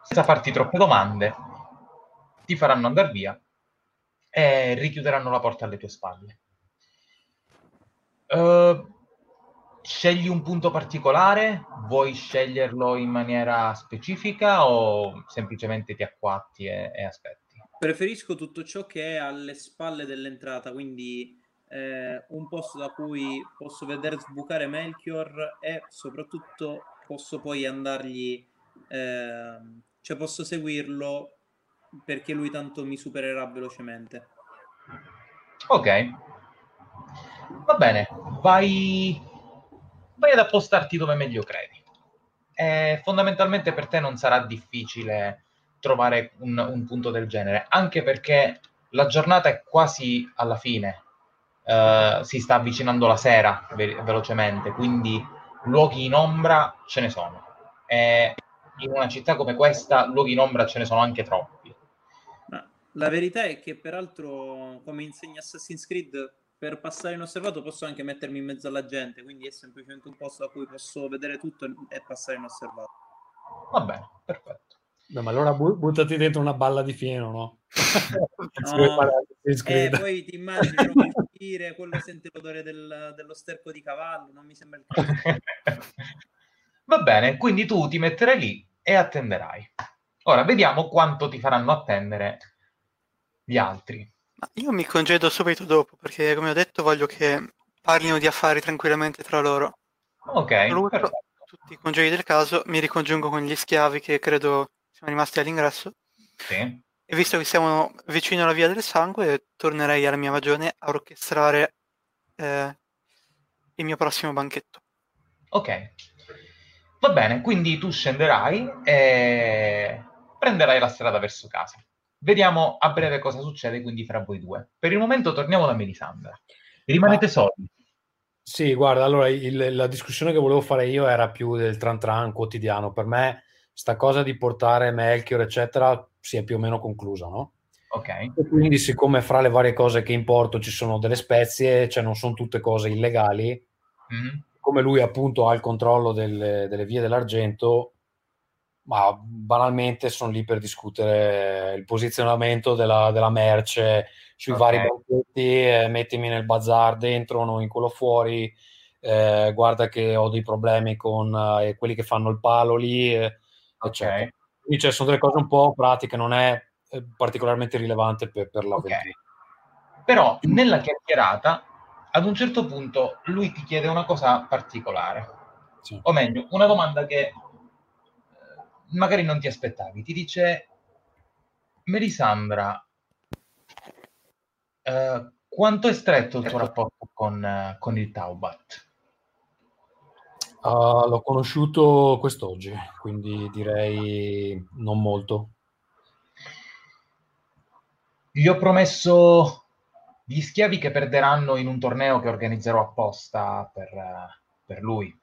senza farti troppe domande, ti faranno andare via e richiuderanno la porta alle tue spalle. Uh, scegli un punto particolare? Vuoi sceglierlo in maniera specifica o semplicemente ti acquatti e, e aspetti? Preferisco tutto ciò che è alle spalle dell'entrata, quindi eh, un posto da cui posso vedere sbucare Melchior e soprattutto posso poi andargli, eh, cioè posso seguirlo perché lui tanto mi supererà velocemente. Ok, Va bene, vai, vai ad appostarti dove meglio credi. E fondamentalmente per te non sarà difficile trovare un, un punto del genere, anche perché la giornata è quasi alla fine, uh, si sta avvicinando la sera ve- velocemente, quindi luoghi in ombra ce ne sono. E in una città come questa, luoghi in ombra ce ne sono anche troppi. La verità è che, peraltro, come insegna Assassin's Creed, per passare inosservato posso anche mettermi in mezzo alla gente, quindi è semplicemente un posto da cui posso vedere tutto e passare inosservato. Va bene, perfetto. Beh, ma allora bu- buttati dentro una balla di fieno, no? no eh, poi ti immagini non uscire, quello sente l'odore del, dello sterco di cavallo, non mi sembra il caso. Va bene, quindi tu ti metterai lì e attenderai. Ora vediamo quanto ti faranno attendere gli altri. Io mi congedo subito dopo perché, come ho detto, voglio che parlino di affari tranquillamente tra loro. Ok. Saluto tutti i congedi del caso, mi ricongiungo con gli schiavi che credo siano rimasti all'ingresso. Sì. E visto che siamo vicino alla via del sangue, tornerei alla mia magione a orchestrare eh, il mio prossimo banchetto. Ok. Va bene, quindi tu scenderai e prenderai la strada verso casa. Vediamo a breve cosa succede quindi fra voi due. Per il momento torniamo da Melisandra. Rimanete Ma... soli. Sì, guarda, allora il, la discussione che volevo fare io era più del tran tran quotidiano. Per me sta cosa di portare Melchior, eccetera, si è più o meno conclusa, no? Ok. E quindi siccome fra le varie cose che importo ci sono delle spezie, cioè non sono tutte cose illegali, mm-hmm. come lui appunto ha il controllo delle, delle vie dell'argento, ma banalmente sono lì per discutere il posizionamento della, della merce sui okay. vari banchetti, eh, mettimi nel bazar dentro, non in quello fuori, eh, guarda che ho dei problemi con eh, quelli che fanno il palo lì, eccetera. Okay. Quindi cioè, sono delle cose un po' pratiche, non è eh, particolarmente rilevante per, per l'avventura. Okay. Però nella chiacchierata, ad un certo punto, lui ti chiede una cosa particolare. Sì. O meglio, una domanda che magari non ti aspettavi. Ti dice, Melisandra, eh, quanto è stretto il tuo rapporto con, con il Taubat? Uh, l'ho conosciuto quest'oggi, quindi direi non molto. Gli ho promesso gli schiavi che perderanno in un torneo che organizzerò apposta per, per lui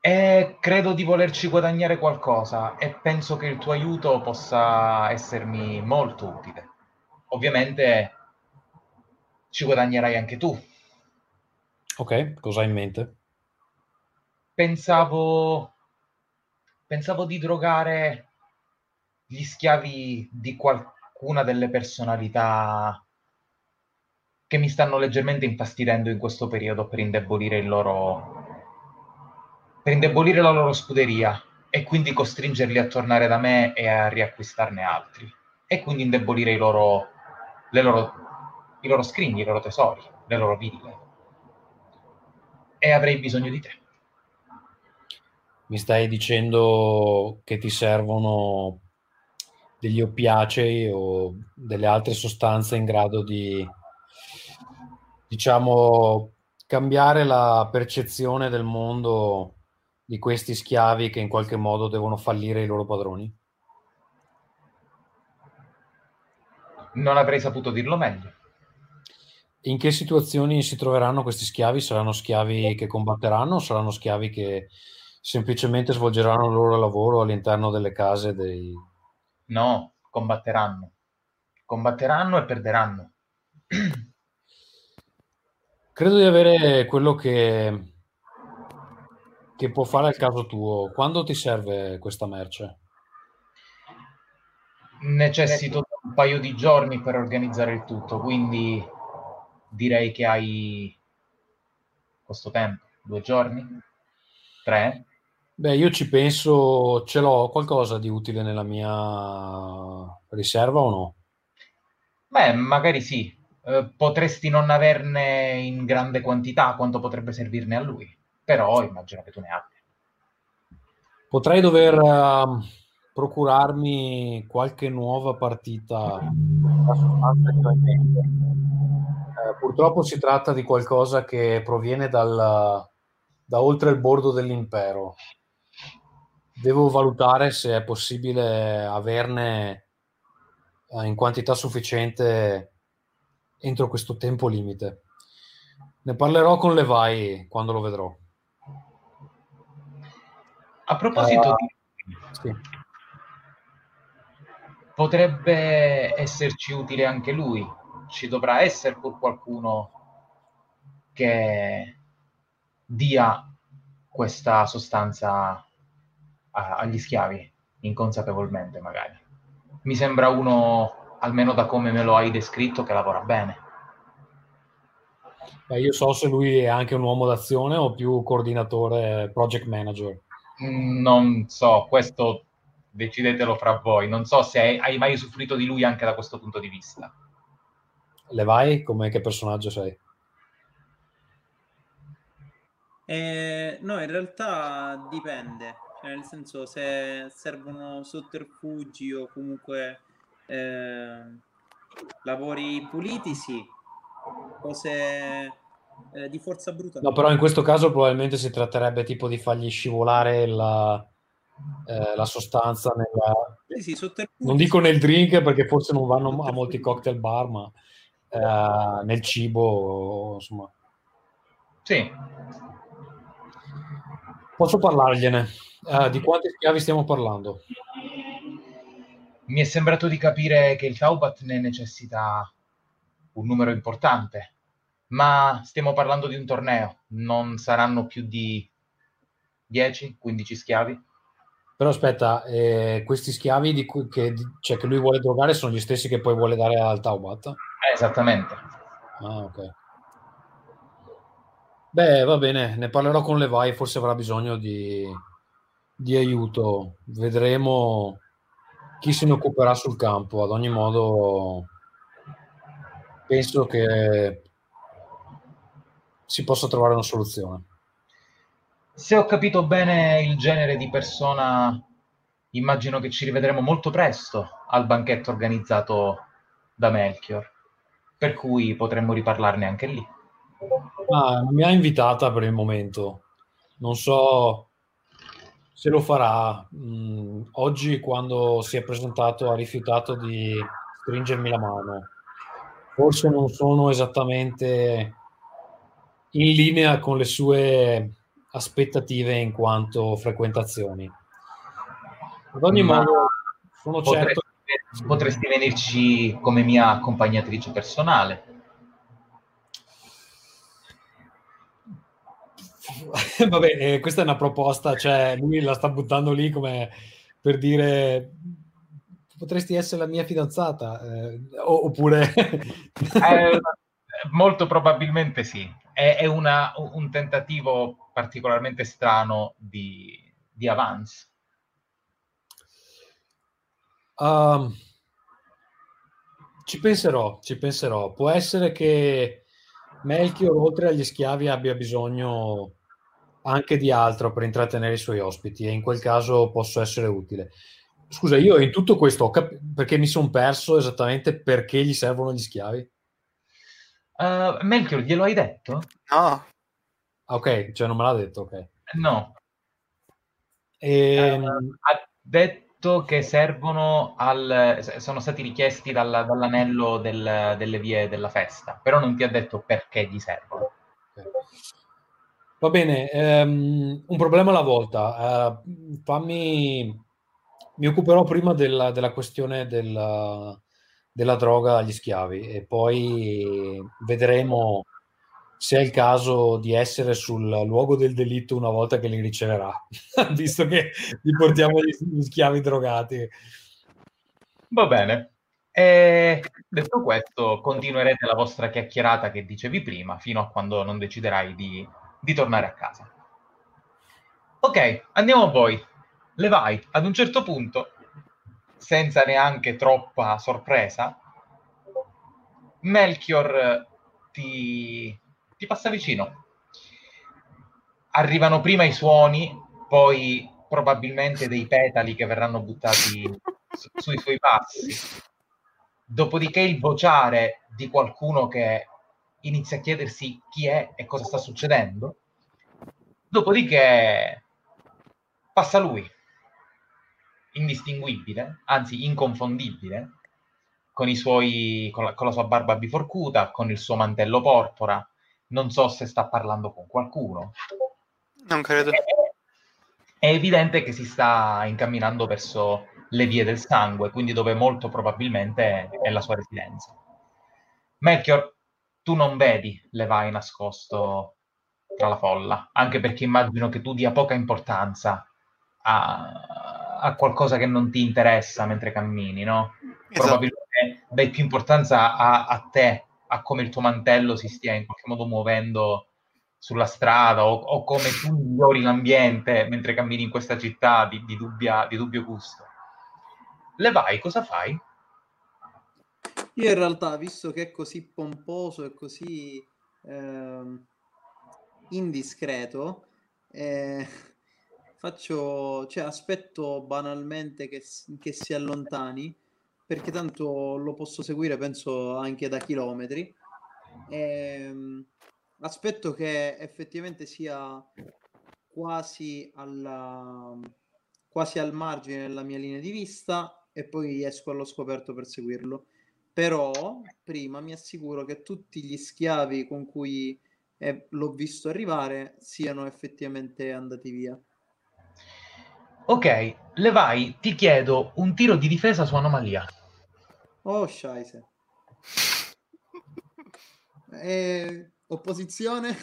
e credo di volerci guadagnare qualcosa e penso che il tuo aiuto possa essermi molto utile. Ovviamente ci guadagnerai anche tu. Ok, cosa hai in mente? Pensavo pensavo di drogare gli schiavi di qualcuna delle personalità che mi stanno leggermente infastidendo in questo periodo per indebolire il loro per indebolire la loro scuderia e quindi costringerli a tornare da me e a riacquistarne altri e quindi indebolire i loro, loro, i loro scrigni, i loro tesori, le loro ville. E avrei bisogno di te. Mi stai dicendo che ti servono degli oppiacei o delle altre sostanze in grado di, diciamo, cambiare la percezione del mondo di questi schiavi che in qualche modo devono fallire i loro padroni? Non avrei saputo dirlo meglio. In che situazioni si troveranno questi schiavi? Saranno schiavi che combatteranno o saranno schiavi che semplicemente svolgeranno il loro lavoro all'interno delle case dei... No, combatteranno. Combatteranno e perderanno. Credo di avere quello che che può fare al caso tuo. Quando ti serve questa merce? Necessito un paio di giorni per organizzare il tutto, quindi direi che hai questo tempo, due giorni, tre. Beh, io ci penso, ce l'ho qualcosa di utile nella mia riserva o no? Beh, magari sì. Eh, potresti non averne in grande quantità quanto potrebbe servirne a lui però immagino che tu ne abbia. Potrei dover uh, procurarmi qualche nuova partita eh, purtroppo si tratta di qualcosa che proviene dal, da oltre il bordo dell'impero. Devo valutare se è possibile averne uh, in quantità sufficiente entro questo tempo limite. Ne parlerò con Levi quando lo vedrò. A proposito uh, di... Sì. Potrebbe esserci utile anche lui. Ci dovrà essere pur qualcuno che dia questa sostanza a, agli schiavi, inconsapevolmente magari. Mi sembra uno, almeno da come me lo hai descritto, che lavora bene. Beh, io so se lui è anche un uomo d'azione o più coordinatore, project manager. Non so, questo decidetelo fra voi. Non so se hai, hai mai usufruito di lui anche da questo punto di vista. Le vai? Come che personaggio sei? Eh, no, in realtà dipende. Cioè, nel senso, se servono sotterfugi o comunque eh, lavori puliti, sì. O se eh, di forza bruta. No, però in questo caso probabilmente si tratterebbe tipo di fargli scivolare la, eh, la sostanza nella... Sì, sì, non dico nel drink perché forse non vanno a molti cocktail bar, ma eh, nel cibo, insomma. Sì. Posso parlargliene? Uh, di quanti schiavi stiamo parlando? Mi è sembrato di capire che il Taubat ne necessita un numero importante ma stiamo parlando di un torneo, non saranno più di 10-15 schiavi. Però aspetta, eh, questi schiavi di cui, che, cioè, che, lui vuole drogare sono gli stessi che poi vuole dare al Taubat? Eh, esattamente. Ah, ok. Beh, va bene, ne parlerò con Levi, forse avrà bisogno di, di aiuto. Vedremo chi se ne occuperà sul campo. Ad ogni modo, penso che si possa trovare una soluzione. Se ho capito bene il genere di persona, immagino che ci rivedremo molto presto al banchetto organizzato da Melchior, per cui potremmo riparlarne anche lì. Ah, mi ha invitata per il momento, non so se lo farà. Mm, oggi quando si è presentato ha rifiutato di stringermi la mano. Forse non sono esattamente in linea con le sue aspettative in quanto frequentazioni. Ad ogni Ma modo, sono potresti, certo. Potresti venirci come mia accompagnatrice personale. Vabbè, eh, questa è una proposta, cioè lui la sta buttando lì come per dire potresti essere la mia fidanzata, eh, oppure... eh, Molto probabilmente sì. È, è una, un tentativo particolarmente strano di, di avance. Um, ci penserò, ci penserò. Può essere che Melchior, oltre agli schiavi, abbia bisogno anche di altro per intrattenere i suoi ospiti e in quel caso posso essere utile. Scusa, io in tutto questo cap- perché mi sono perso esattamente perché gli servono gli schiavi. Uh, Melchior, glielo hai detto? No. Ok, cioè non me l'ha detto, ok. No. E... Uh, ha detto che servono al... sono stati richiesti dal, dall'anello del, delle vie della festa, però non ti ha detto perché gli servono. Okay. Va bene, um, un problema alla volta. Uh, fammi mi occuperò prima della, della questione della, della, droga agli schiavi e poi vedremo se è il caso di essere sul luogo del delitto una volta che li riceverà, visto che gli portiamo gli, schiavi drogati. Va bene. E detto questo, continuerete la vostra chiacchierata che dicevi prima, fino a quando non deciderai di, di tornare a casa. Ok, andiamo a voi le vai ad un certo punto, senza neanche troppa sorpresa, Melchior ti, ti passa vicino. Arrivano prima i suoni, poi probabilmente dei petali che verranno buttati su, sui suoi passi. Dopodiché il vociare di qualcuno che inizia a chiedersi chi è e cosa sta succedendo. Dopodiché passa lui indistinguibile, anzi inconfondibile, con, suoi, con, la, con la sua barba biforcuta, con il suo mantello porpora. Non so se sta parlando con qualcuno. Non credo. È, è evidente che si sta incamminando verso le vie del sangue, quindi dove molto probabilmente è la sua residenza. Melchior, tu non vedi Levi nascosto tra la folla, anche perché immagino che tu dia poca importanza a, a qualcosa che non ti interessa mentre cammini, no? Esatto. Probabilmente dai più importanza a, a, te, a come il tuo mantello si stia in qualche modo muovendo sulla strada o, o come tu migliori l'ambiente mentre cammini in questa città di, di, dubbia, di dubbio gusto. Le vai, cosa fai? Io in realtà, visto che è così pomposo e così eh, indiscreto, eh, faccio, cioè aspetto banalmente che, che si allontani perché tanto lo posso seguire penso anche da chilometri. E, ehm, aspetto che effettivamente sia quasi, alla, quasi al margine della mia linea di vista e poi esco allo scoperto per seguirlo. Però prima mi assicuro che tutti gli schiavi con cui eh, l'ho visto arrivare siano effettivamente andati via Ok, Levai, ti chiedo un tiro di difesa su anomalia. Oh, scheisse. E... Opposizione?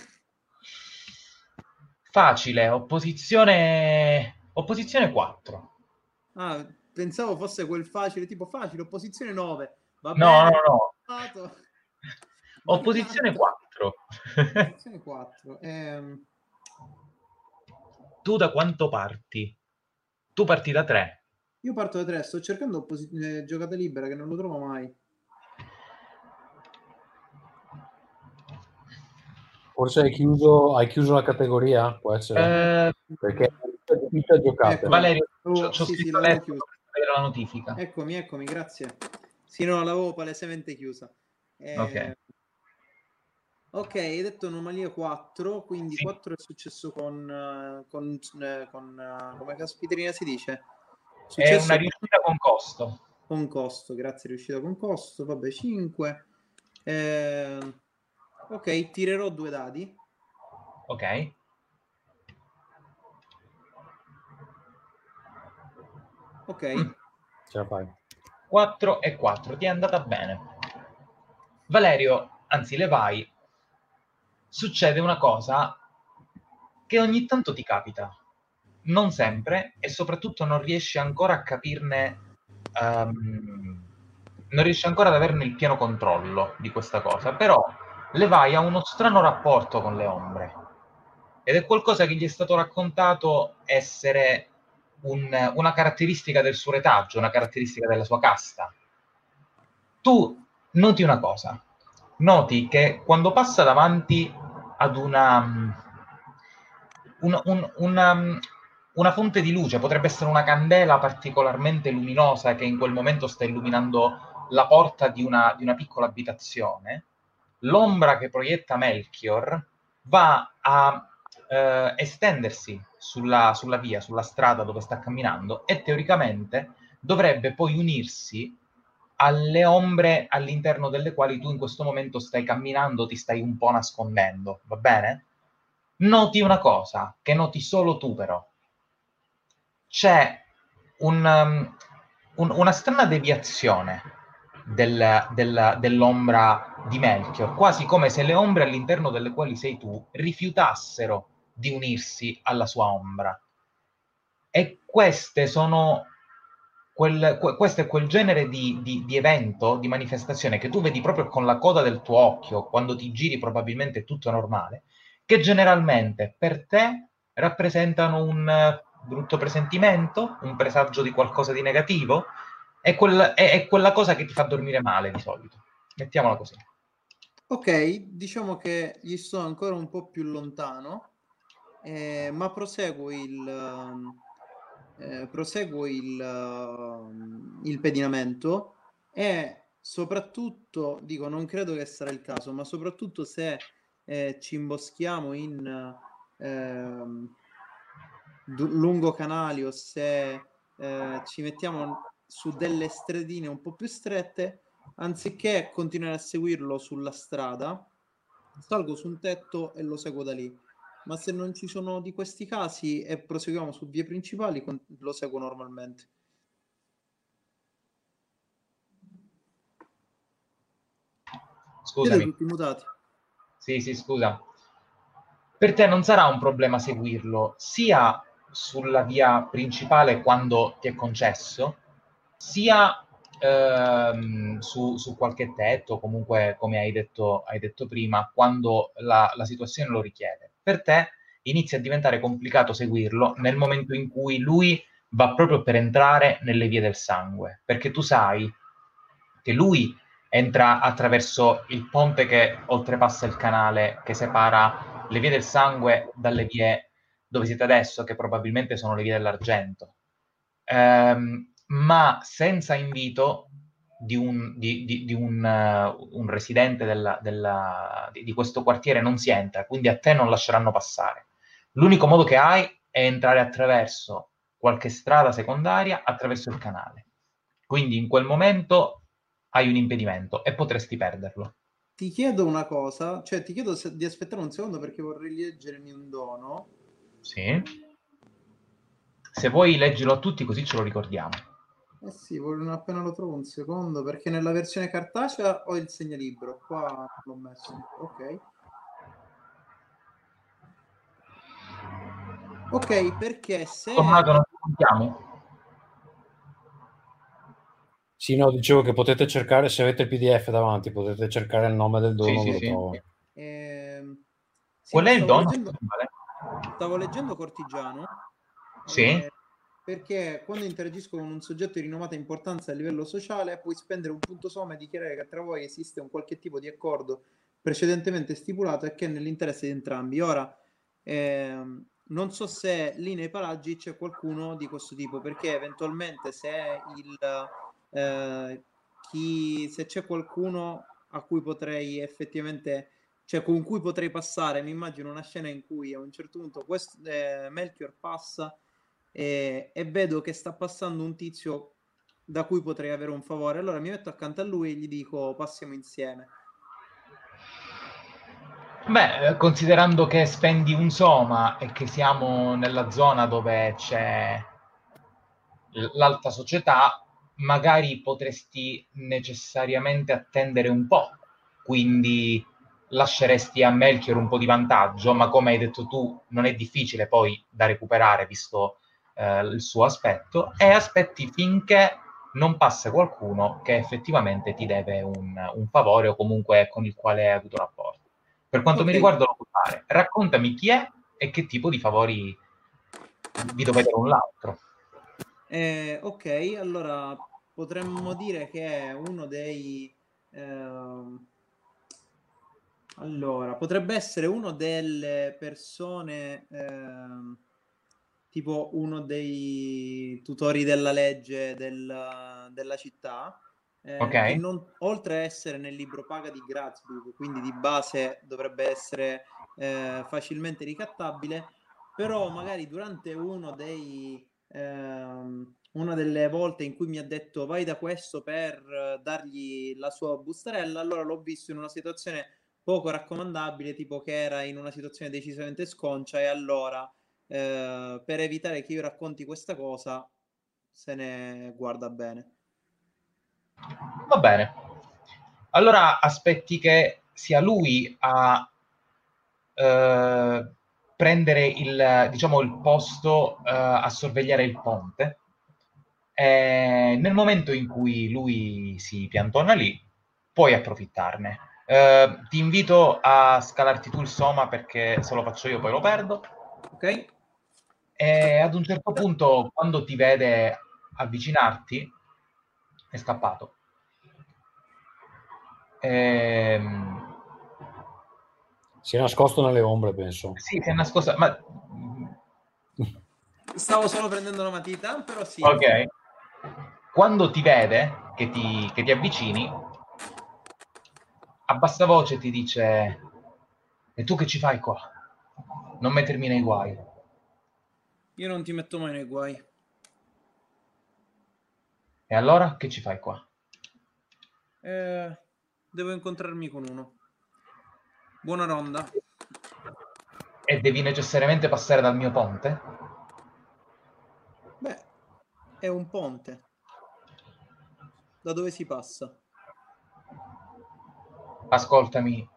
Facile, opposizione... Opposizione 4. Ah, pensavo fosse quel facile, tipo facile, opposizione 9. Va no, no, no. Opposizione 4. Opposizione 4. Ehm... Tu da quanto parti? Tu parti da 3. Io parto da 3, sto cercando opposi- eh, giocata libera che non lo trovo mai. Forse hai chiuso, hai chiuso la categoria? Può essere. Eh, Perché è giocare. Ecco, Valerio, oh, sì, sì, la notifica. Eccomi, eccomi, grazie. Sì, no, l'avevo palesemente chiusa. Eh, ok. Ok, hai detto anomalia 4, quindi sì. 4 è successo con, eh, con, eh, con uh, come caspiterina si dice? Successo è una riuscita con costo. Con costo, grazie, riuscita con costo, vabbè 5. Eh, ok, tirerò due dadi. Ok. Ok. Mm. Ce la fai. 4 e 4, ti è andata bene. Valerio, anzi le vai, succede una cosa che ogni tanto ti capita, non sempre, e soprattutto non riesci ancora a capirne, um, non riesci ancora ad averne il pieno controllo di questa cosa, però Levai ha uno strano rapporto con le ombre. Ed è qualcosa che gli è stato raccontato essere un, una caratteristica del suo retaggio, una caratteristica della sua casta. Tu noti una cosa, noti che quando passa davanti ad una, un, un, una, una fonte di luce, potrebbe essere una candela particolarmente luminosa che in quel momento sta illuminando la porta di una, di una piccola abitazione, l'ombra che proietta Melchior va a eh, estendersi sulla, sulla via, sulla strada dove sta camminando e teoricamente dovrebbe poi unirsi alle ombre all'interno delle quali tu in questo momento stai camminando, ti stai un po' nascondendo, va bene? Noti una cosa che noti solo tu però. C'è un, um, un, una strana deviazione del, del, dell'ombra di Melchior, quasi come se le ombre all'interno delle quali sei tu rifiutassero di unirsi alla sua ombra. E queste sono quel, que, questo è quel genere di, di, di, evento, di manifestazione che tu vedi proprio con la coda del tuo occhio, quando ti giri probabilmente è tutto normale, che generalmente per te rappresentano un uh, brutto presentimento, un presagio di qualcosa di negativo, è, quel, è, è quella cosa che ti fa dormire male di solito. Mettiamola così. Ok, diciamo che gli sto ancora un po' più lontano, eh, ma proseguo il, eh, proseguo il, uh, il pedinamento e soprattutto, dico, non credo che sarà il caso, ma soprattutto se eh, ci imboschiamo in eh, lungo canali o se eh, ci mettiamo su delle stradine un po' più strette, anziché continuare a seguirlo sulla strada, salgo su un tetto e lo seguo da lì ma se non ci sono di questi casi e proseguiamo su vie principali, lo seguo normalmente. Scusami. tutti mutati. Sì, sì, scusa. Per te non sarà un problema seguirlo sia sulla via principale quando ti è concesso, sia ehm, su, su, qualche tetto, comunque come hai detto, hai detto prima, quando la, la situazione lo richiede per te inizia a diventare complicato seguirlo nel momento in cui lui va proprio per entrare nelle vie del sangue, perché tu sai che lui entra attraverso il ponte che oltrepassa il canale che separa le vie del sangue dalle vie dove siete adesso, che probabilmente sono le vie dell'argento. Ehm, ma senza invito di un, di, di, di un, uh, un residente della, della, di, questo quartiere non si entra, quindi a te non lasceranno passare. L'unico modo che hai è entrare attraverso qualche strada secondaria, attraverso il canale. Quindi in quel momento hai un impedimento e potresti perderlo. Ti chiedo una cosa, cioè ti chiedo se, di aspettare un secondo perché vorrei leggermi un dono. Sì. Se vuoi leggilo a tutti così ce lo ricordiamo. Eh sì, voglio appena lo trovo un secondo, perché nella versione cartacea ho il segnalibro, qua l'ho messo. Ok. Ok, perché se... Tommaso, non sentiamo? Sì, no, dicevo che potete cercare, se avete il PDF davanti, potete cercare il nome del dono, sì, sì, sì. Eh, sì, Qual è il dono? Leggendo, stavo leggendo Cortigiano. Sì. Eh, perché quando interagisco con un soggetto di rinomata importanza a livello sociale puoi spendere un punto somma e dichiarare che tra voi esiste un qualche tipo di accordo precedentemente stipulato e che è nell'interesse di entrambi. Ora, ehm, non so se lì nei paraggi c'è qualcuno di questo tipo, perché eventualmente se, il, eh, chi, se c'è qualcuno a cui potrei effettivamente, cioè con cui potrei passare, mi immagino una scena in cui a un certo punto questo, eh, Melchior passa e, e vedo che sta passando un tizio da cui potrei avere un favore. Allora mi metto accanto a lui e gli dico passiamo insieme. Beh, considerando che spendi un soma e che siamo nella zona dove c'è l'alta società, magari potresti necessariamente attendere un po', quindi lasceresti a Melchior un po' di vantaggio, ma come hai detto tu, non è difficile poi da recuperare visto eh, il suo aspetto e aspetti finché non passa qualcuno che effettivamente ti deve un, un favore o comunque con il quale hai avuto rapporto. Per quanto mi Ok. riguarda lo puoi fare. Raccontami chi è e che tipo di favori vi dovete l'un l'altro. Eh, ok, allora potremmo dire che è uno dei... ehm, allora, potrebbe essere uno delle persone, ehm, tipo uno dei tutori della legge del- della città, eh, Ok. che non- oltre a essere nel libro paga di Grazburg, quindi di base dovrebbe essere eh, facilmente ricattabile, però magari durante uno dei ehm, una delle volte in cui mi ha detto vai da questo per eh, dargli la sua bustarella, allora l'ho visto in una situazione poco raccomandabile, tipo che era in una situazione decisamente sconcia e allora eh, per evitare che io racconti questa cosa se ne guarda bene. Va bene. Allora aspetti che sia lui a eh, prendere il, diciamo, il posto eh, a sorvegliare il ponte. E nel momento in cui lui si piantona lì, puoi approfittarne. Eh, ti invito a scalarti tu il soma perché se lo faccio io poi lo perdo. Ok? E ad un certo punto, quando ti vede avvicinarti, è scappato. Ehm, Si è nascosto nelle ombre, penso. sì, si è nascosto. Ma... Stavo solo prendendo una matita, però sì. Ok. Quando ti vede che ti, che ti avvicini, a bassa voce ti dice: E tu che ci fai qua? Non mettermi nei guai. Io non ti metto mai nei guai. E allora che ci fai qua? Eh, devo incontrarmi con uno. Buona ronda. E devi necessariamente passare dal mio ponte? Beh, è un ponte. Da dove si passa? Ascoltami,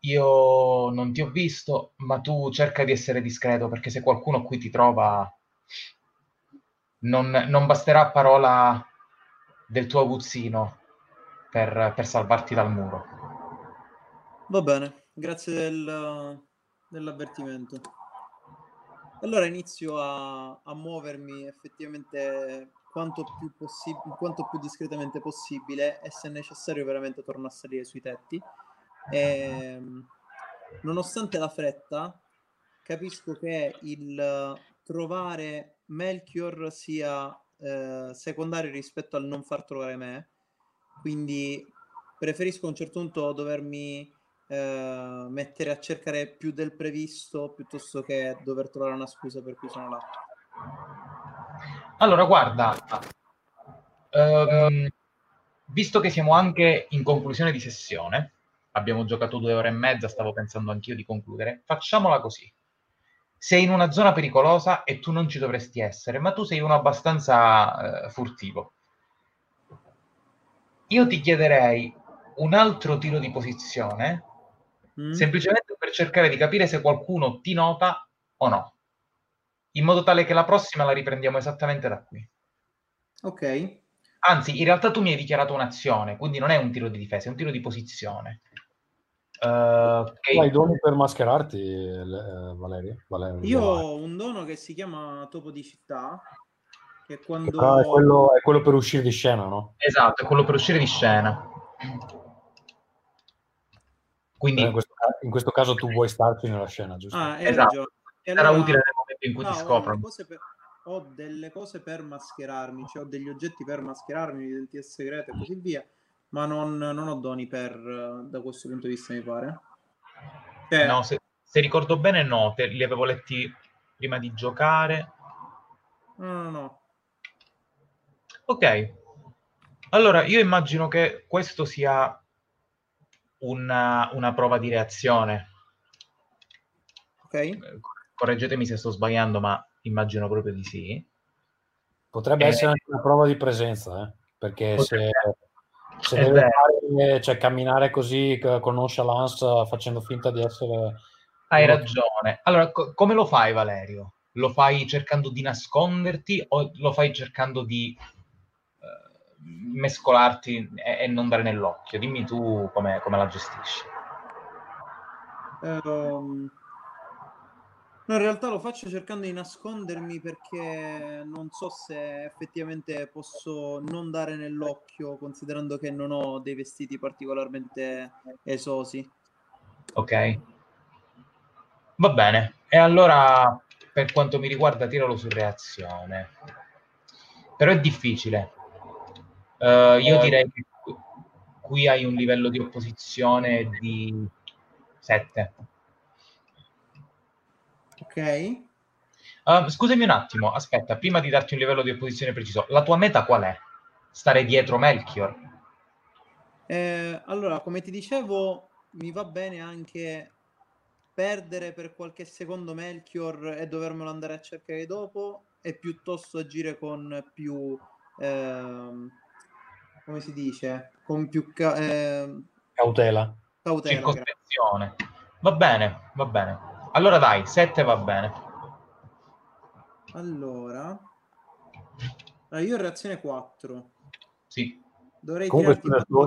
io non ti ho visto, ma tu cerca di essere discreto perché se qualcuno qui ti trova, non, non basterà parola del tuo aguzzino per, per salvarti dal muro. Va bene, grazie del- dell'avvertimento. Allora inizio a, a muovermi effettivamente quanto più, possi- quanto più discretamente possibile e se necessario veramente torno a salire sui tetti. Ehm, nonostante la fretta, capisco che il eh, trovare Melchior sia eh, secondario rispetto al non far trovare me, quindi preferisco a un certo punto dovermi eh, mettere a cercare più del previsto piuttosto che dover trovare una scusa per cui sono là. Allora, guarda, ehm, visto che siamo anche in conclusione di sessione, abbiamo giocato due ore e mezza, stavo pensando anch'io di concludere, facciamola così. Sei in una zona pericolosa e tu non ci dovresti essere, ma tu sei uno abbastanza eh, furtivo. Io ti chiederei un altro tiro di posizione, Mm? semplicemente per cercare di capire se qualcuno ti nota o no, in modo tale che la prossima la riprendiamo esattamente da qui. Ok, Anzi, in realtà tu mi hai dichiarato un'azione, quindi non è un tiro di difesa, è un tiro di posizione. Eh, ok. Tu hai doni per mascherarti, eh, Valerio? Valerio io ho un dono che si chiama Topo di città, che quando... però è quello, è quello per uscire di scena, no? Esatto, è quello per uscire di scena. Quindi Eh, In questo, in questo caso tu vuoi starci nella scena, giusto? Ah, Esatto. allora- utile nel momento in cui No, ti ho scoprono. delle cose per- Ho delle cose per mascherarmi, cioè ho degli oggetti per mascherarmi, identità segrete e così via, ma non, non ho doni per, eh, da questo punto di vista, mi pare. Cioè, No, se, se ricordo bene, no, te, li avevo letti prima di giocare. no, no, no. Ok, allora io immagino che questo sia una, una prova di reazione. Ok? Eh, Correggetemi se sto sbagliando, ma immagino proprio di sì. Potrebbe Eh, essere anche una prova di presenza, eh? perché potrebbe- se è deve vero. fare, cioè, camminare così con nonchalance facendo finta di essere... Hai ragione. Allora, co- come lo fai, Valerio? Lo fai cercando di nasconderti o lo fai cercando di eh, mescolarti e, e non dare nell'occhio? Dimmi tu come, come la gestisci. Um, no, in realtà lo faccio cercando di nascondermi perché non so se effettivamente posso non dare nell'occhio, considerando che non ho dei vestiti particolarmente esosi. Ok. Va bene. E allora, per quanto mi riguarda, tiralo su reazione. Però è difficile. Uh, io eh. direi che qui hai un livello di opposizione di 7. Ok. Uh, scusami un attimo, aspetta, prima di darti un livello di opposizione preciso, la tua meta qual è? Stare dietro Melchior? Eh, allora, come ti dicevo, mi va bene anche perdere per qualche secondo Melchior e dovermelo andare a cercare dopo e piuttosto agire con più ehm, come si dice con più ca- eh, cautela cautela va bene va bene allora dai 7 va bene. Allora. Allora io reazione 4 sì. Dovrei comunque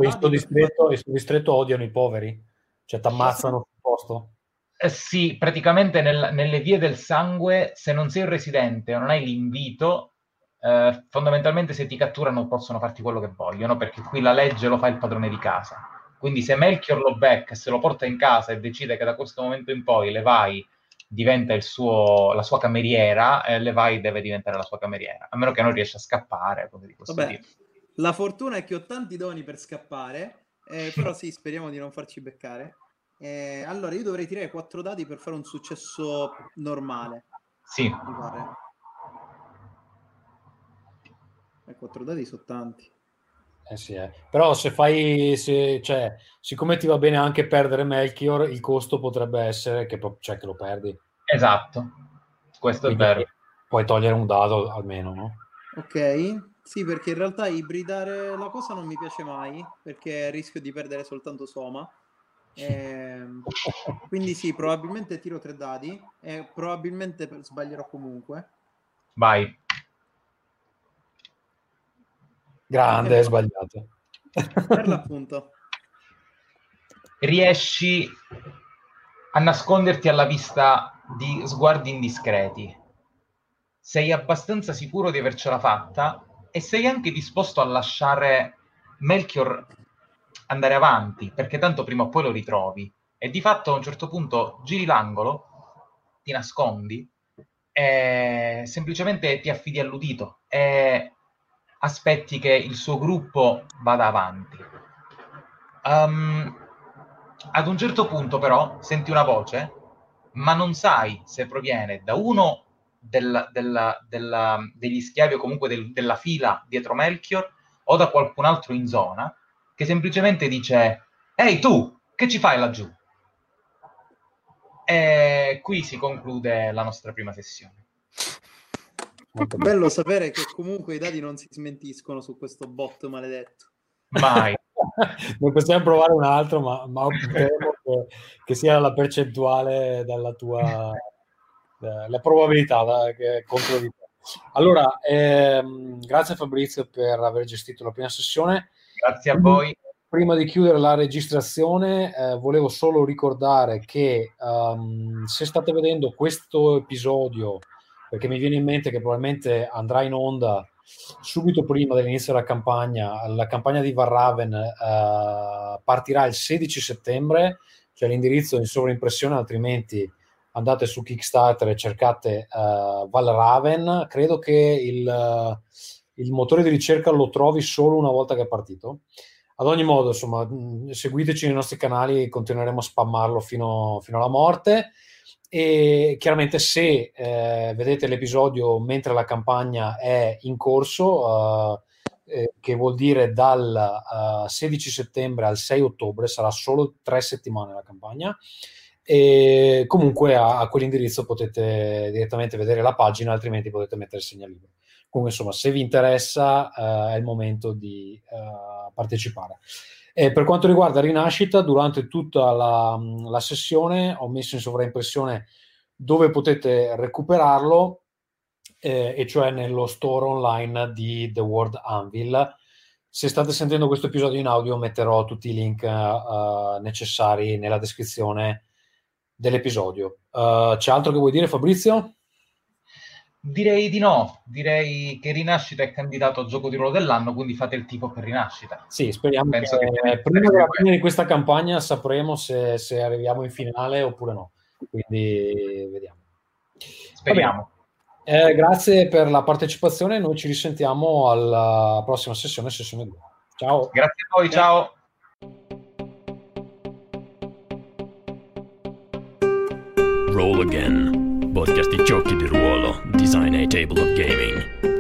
in sto distretto, per... distretto odiano i poveri. Cioè ti ammazzano sul posto. Eh sì, praticamente nel, nelle vie del sangue, se non sei un residente o non hai l'invito, eh, fondamentalmente se ti catturano possono farti quello che vogliono, perché qui la legge lo fa il padrone di casa. Quindi se Melchior lo becca, se lo porta in casa e decide che da questo momento in poi le vai diventa suo, la sua cameriera, eh, le vai deve diventare la sua cameriera, a meno che non riesca a scappare. Vabbè, la fortuna è che ho tanti doni per scappare, eh, però sì, speriamo di non farci beccare. Eh, allora, io dovrei tirare 4 dadi per fare un successo normale. Sì. Mi pare. E 4 dadi sono tanti. Eh sì, eh. però se fai, se, cioè, siccome ti va bene anche perdere Melchior, il costo potrebbe essere che, cioè, che lo perdi. Esatto, questo Quindi è vero. Puoi togliere un dado almeno, no? Ok, sì, perché in realtà ibridare la cosa non mi piace mai, perché rischio di perdere soltanto Soma. Eh, quindi sì, probabilmente tiro tre dadi e probabilmente sbaglierò comunque. Vai. Grande, è sbagliato. Per l'appunto. Riesci a nasconderti alla vista di sguardi indiscreti. Sei abbastanza sicuro di avercela fatta e sei anche disposto a lasciare Melchior andare avanti, perché tanto prima o poi lo ritrovi. E di fatto a un certo punto giri l'angolo, ti nascondi e semplicemente ti affidi all'udito e aspetti che il suo gruppo vada avanti. Um, ad un certo punto però senti una voce, ma non sai se proviene da uno del, del, del, degli schiavi o comunque del, della fila dietro Melchior o da qualcun altro in zona che semplicemente dice Ehi tu, che ci fai laggiù? E qui si conclude la nostra prima sessione. Molto bello sapere che comunque i dati non si smentiscono su questo bot maledetto. Mai. Noi possiamo provare un altro, ma, ma temo che, che, sia la percentuale dalla tua eh, la probabilità da, che contro di te. Allora, ehm, grazie Fabrizio per aver gestito la prima sessione. Grazie a voi. Prima di chiudere la registrazione, eh, volevo solo ricordare che um, se state vedendo questo episodio, perché mi viene in mente che probabilmente andrà in onda subito prima dell'inizio della campagna, la campagna di Varraven uh, partirà il 16 settembre, c'è l'indirizzo in sovraimpressione, altrimenti andate su Kickstarter e cercate uh, Valraven. Credo che il, uh, il motore di ricerca lo trovi solo una volta che è partito. Ad ogni modo, insomma, seguiteci nei nostri canali, continueremo a spammarlo fino, fino alla morte. E chiaramente, se eh, vedete l'episodio mentre la campagna è in corso, eh, eh, che vuol dire dal 16 settembre al 6 ottobre, sarà solo tre settimane la campagna. E comunque a, a quell'indirizzo potete direttamente vedere la pagina, altrimenti potete mettere il segnalibro. Comunque, insomma, se vi interessa, uh, è il momento di uh, partecipare. E per quanto riguarda Rinascita, durante tutta la, la, sessione ho messo in sovraimpressione dove potete recuperarlo, eh, e cioè nello store online di The World Anvil. Se state sentendo questo episodio in audio, metterò tutti i link uh, necessari nella descrizione dell'episodio. Uh, c'è altro che vuoi dire Fabrizio? Direi di no, direi che Rinascita è candidato a gioco di ruolo dell'anno, quindi fate il tipo per Rinascita. Sì, speriamo Penso che, che prima della fine di questa campagna sapremo se, se, arriviamo in finale oppure no. Quindi vediamo. Speriamo. Eh, grazie per la partecipazione, noi ci risentiamo alla prossima sessione, sessione 2. Ciao. Grazie a voi, ciao. Roll Again podcast di giochi di ruolo, Design a Table of Gaming.